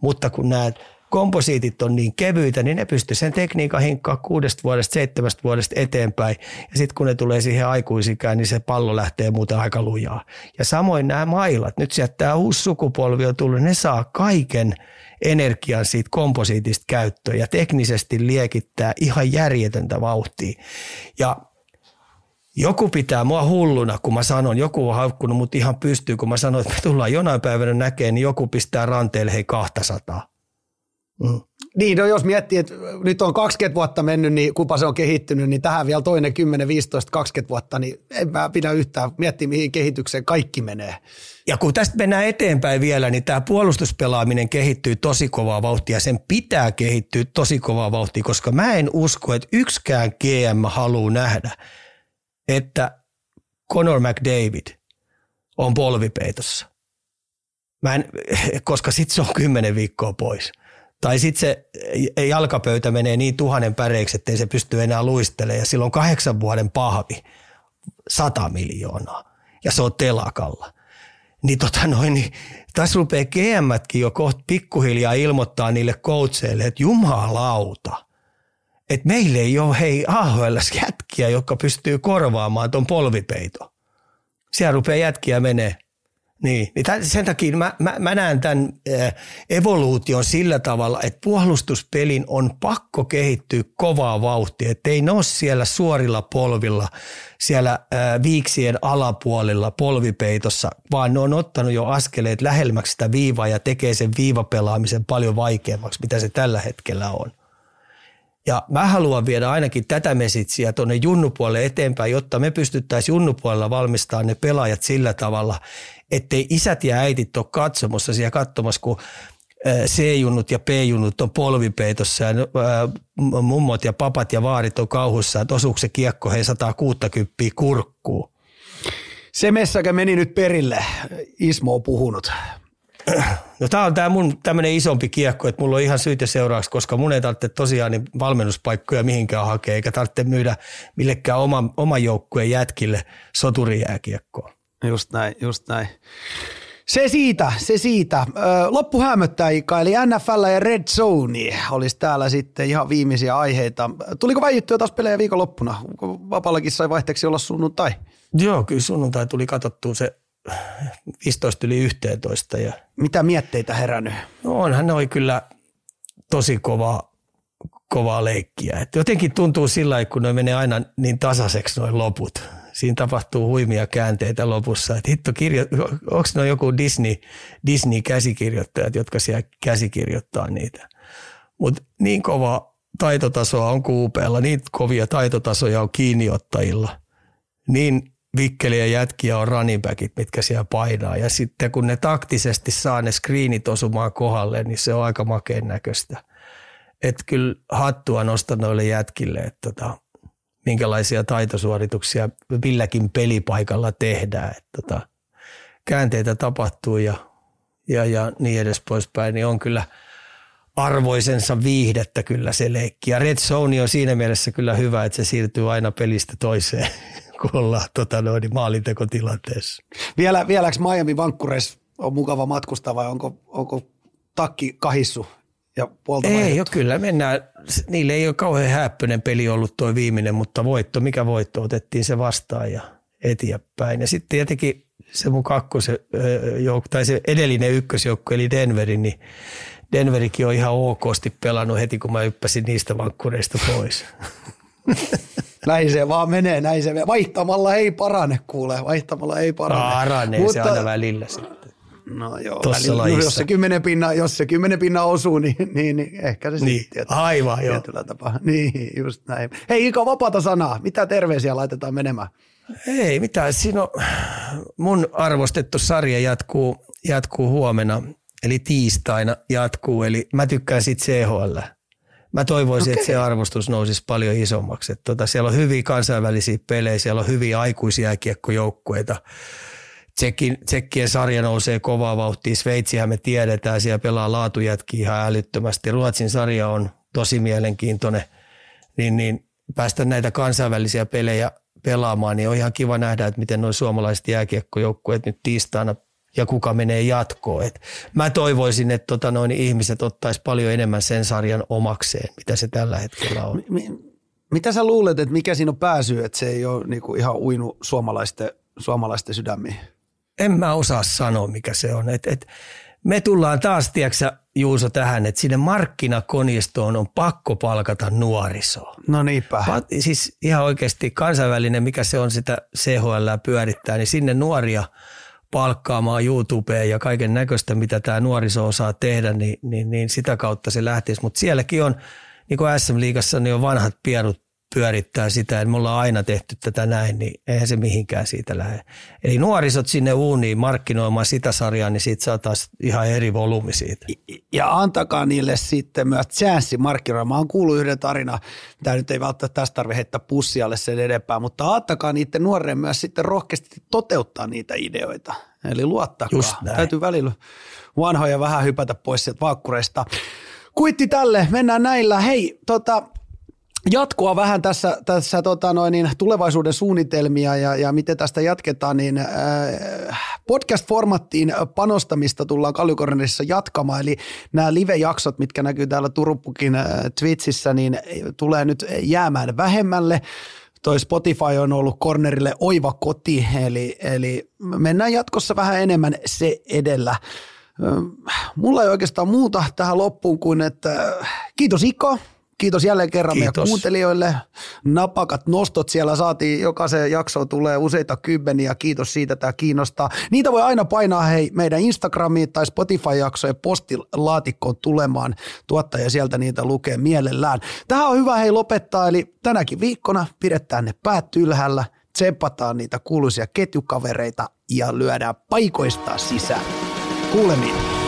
mutta kun nämä komposiitit on niin kevyitä, niin ne pystyy sen tekniikan hinkkaa kuudesta vuodesta, seitsemästä vuodesta eteenpäin. Ja sitten kun ne tulee siihen aikuisikään, niin se pallo lähtee muuten aika lujaa. Ja samoin nämä mailat, nyt sieltä tämä uusi sukupolvi on tullut, ne saa kaiken energian siitä komposiitista käyttöön ja teknisesti liekittää ihan järjetöntä vauhtia. Ja Joku pitää mua hulluna, kun mä sanon, joku on haukkunut mut ihan pystyy, kun mä sanon, että me tullaan jonain päivänä näkemään, niin joku pistää ranteelle hei 200. Mm. Niin, no jos miettii, että nyt on 20 vuotta mennyt, niin kupa se on kehittynyt, niin tähän vielä toinen 10, 15, 20 vuotta, niin en mä pidä yhtään miettiä, mihin kehitykseen kaikki menee. Ja kun tästä mennään eteenpäin vielä, niin tämä puolustuspelaaminen kehittyy tosi kovaa vauhtia. Sen pitää kehittyä tosi kovaa vauhtia, koska mä en usko, että yksikään GM haluaa nähdä, että Conor McDavid on polvipeitossa. Mä en, koska sitten se on kymmenen viikkoa pois. Tai sitten se jalkapöytä menee niin tuhannen päreiksi, ettei se pysty enää luistelemaan ja silloin kahdeksan vuoden pahvi, sata miljoonaa ja se on telakalla. Niin tota noin, niin tässä rupeaa GMätkin jo kohta pikkuhiljaa ilmoittaa niille coacheille, että jumalauta, että meillä ei ole hei AHL jätkiä, jotka pystyy korvaamaan ton polvipeito. Siellä rupeaa jätkiä menee niin, niin tämän, sen takia mä, mä, mä näen tämän äh, evoluution sillä tavalla, että puolustuspelin on pakko kehittyä kovaa vauhtia, että ei ne ole siellä suorilla polvilla, siellä äh, viiksien alapuolilla polvipeitossa, vaan ne on ottanut jo askeleet lähemmäksi sitä viivaa ja tekee sen viivapelaamisen paljon vaikeammaksi, mitä se tällä hetkellä on. Ja mä haluan viedä ainakin tätä mesitsiä tuonne junnupuolelle eteenpäin, jotta me pystyttäisiin junnupuolella valmistamaan ne pelaajat sillä tavalla, ettei isät ja äitit ole katsomassa siellä katsomassa, kun C-junnut ja P-junnut on polvipeitossa ja mummot ja papat ja vaarit on kauhussa, että osuuko se kiekko hei 160 kurkkuu. Se messäkä meni nyt perille, Ismo on puhunut. No tämä on tämä mun tämmöinen isompi kiekko, että mulla on ihan syytä seuraavaksi, koska mun ei tarvitse tosiaan niin valmennuspaikkoja mihinkään hakea, eikä tarvitse myydä millekään oma, oman joukkueen jätkille soturijääkiekkoa. Just näin, just näin. Se siitä, se siitä. Loppu hämöttää Ika, eli NFL ja Red Zone olisi täällä sitten ihan viimeisiä aiheita. Tuliko väijyttyä taas pelejä viikonloppuna? Vapallakin sai vaihteeksi olla sunnuntai? Joo, kyllä sunnuntai tuli katsottua se 15 yli 11. Ja... Mitä mietteitä herännyt? No onhan ne oli kyllä tosi kova, kovaa leikkiä. Et jotenkin tuntuu sillä kun ne menee aina niin tasaiseksi noin loput siinä tapahtuu huimia käänteitä lopussa. Että hitto, kirjo, onko ne joku Disney, Disney-käsikirjoittajat, jotka siellä käsikirjoittaa niitä. Mutta niin kova taitotasoa on kuupeella, niin kovia taitotasoja on kiinniottajilla. Niin vikkeliä jätkiä on running mitkä siellä painaa. Ja sitten kun ne taktisesti saa ne screenit osumaan kohdalle, niin se on aika makeen näköistä. Että kyllä hattua nostan noille jätkille, että tota, minkälaisia taitosuorituksia milläkin pelipaikalla tehdään. Että tota, käänteitä tapahtuu ja, ja, ja niin edes poispäin, niin on kyllä arvoisensa viihdettä kyllä se leikki. Ja Red Zone on siinä mielessä kyllä hyvä, että se siirtyy aina pelistä toiseen, kun ollaan tota noin, maalintekotilanteessa. Vielä, vieläks Miami Vankkureissa on mukava matkustaa vai onko, onko takki kahissu ja puolta Ei vaihdettu. ole, kyllä mennään. Niille ei ole kauhean häppöinen peli ollut tuo viimeinen, mutta voitto, mikä voitto, otettiin se vastaan ja eteenpäin. Ja sitten tietenkin se mun kakkosen joukko, tai se edellinen ykkösjoukko, eli Denveri, niin Denverikin on ihan okosti pelannut heti, kun mä yppäsin niistä vankkureista pois. näin se vaan menee, näin se menee. Vaihtamalla ei parane, kuule, vaihtamalla ei parane. Paranee Mutta, se aina välillä sitten. No joo, Tossa välillä, no, jos se kymmenen pinna, jos se kymmenen pinna osuu, niin, niin, niin ehkä se niin, sitten aivan, joo. tapaa. Niin, just näin. Hei Ika, vapaata sanaa. Mitä terveisiä laitetaan menemään? Ei mitään. Siinä on, mun arvostettu sarja jatkuu, jatkuu huomenna, eli tiistaina jatkuu. Eli mä tykkään siitä CHL. Mä toivoisin, okay. että se arvostus nousisi paljon isommaksi. Tota, siellä on hyviä kansainvälisiä pelejä, siellä on hyviä aikuisia kiekkojoukkueita Tsekin, Tsekkien sarja nousee kovaa vauhtia. Sveitsihän me tiedetään, siellä pelaa laatujätki ihan älyttömästi. Ruotsin sarja on tosi mielenkiintoinen. Niin, niin päästä näitä kansainvälisiä pelejä pelaamaan, niin on ihan kiva nähdä, että miten nuo suomalaiset jääkiekkojoukkueet nyt tiistaina ja kuka menee jatkoon. Et mä toivoisin, että tota noin ihmiset ottais paljon enemmän sen sarjan omakseen, mitä se tällä hetkellä on. Mitä sä luulet, että mikä siinä on pääsy, että se ei ole niinku ihan uinu suomalaisten, suomalaisten sydämiin? En mä osaa sanoa, mikä se on. Et, et, me tullaan taas, tiedätkö Juuso, tähän, että sinne markkinakonistoon on pakko palkata nuorisoa. No niinpä. Pa- siis ihan oikeasti kansainvälinen, mikä se on sitä CHL pyörittää, niin sinne nuoria palkkaamaan YouTubeen ja kaiken näköistä, mitä tämä nuoriso osaa tehdä, niin, niin, niin sitä kautta se lähtisi. Mutta sielläkin on, niin kuin SM-liigassa, niin on vanhat pienut pyörittää sitä, että me ollaan aina tehty tätä näin, niin eihän se mihinkään siitä lähde. Eli nuorisot sinne uuniin markkinoimaan sitä sarjaa, niin siitä saataisiin ihan eri volyymi siitä. Ja antakaa niille sitten myös chanssi markkinoimaan. Mä oon kuullut yhden tarina, tämä nyt ei välttämättä tästä tarvitse heittää pussialle sen edempää, mutta antakaa niiden nuoreen myös sitten rohkeasti toteuttaa niitä ideoita. Eli luottakaa. Just näin. Täytyy välillä vanhoja vähän hypätä pois sieltä vaakkureista. Kuitti tälle, mennään näillä. Hei, tota, jatkoa vähän tässä, tässä tota noin, niin tulevaisuuden suunnitelmia ja, ja miten tästä jatketaan, niin äh, podcast-formattiin panostamista tullaan Kalliokornerissa jatkamaan, eli nämä live-jaksot, mitkä näkyy täällä Turuppukin äh, Twitchissä, niin tulee nyt jäämään vähemmälle. Toi Spotify on ollut cornerille oiva koti, eli, eli mennään jatkossa vähän enemmän se edellä. Mulla ei oikeastaan muuta tähän loppuun kuin, että kiitos Iko, Kiitos jälleen kerran Kiitos. meidän kuuntelijoille. Napakat nostot siellä saatiin, jokaisen jakso tulee useita kymmeniä. Kiitos siitä, tämä kiinnostaa. Niitä voi aina painaa hei meidän Instagramiin tai Spotify-jaksojen postilaatikkoon tulemaan. Tuottaja sieltä niitä lukee mielellään. Tähän on hyvä hei lopettaa, eli tänäkin viikkona pidetään ne päät ylhäällä, tsempataan niitä kuuluisia ketjukavereita ja lyödään paikoista sisään. Kuulemiin.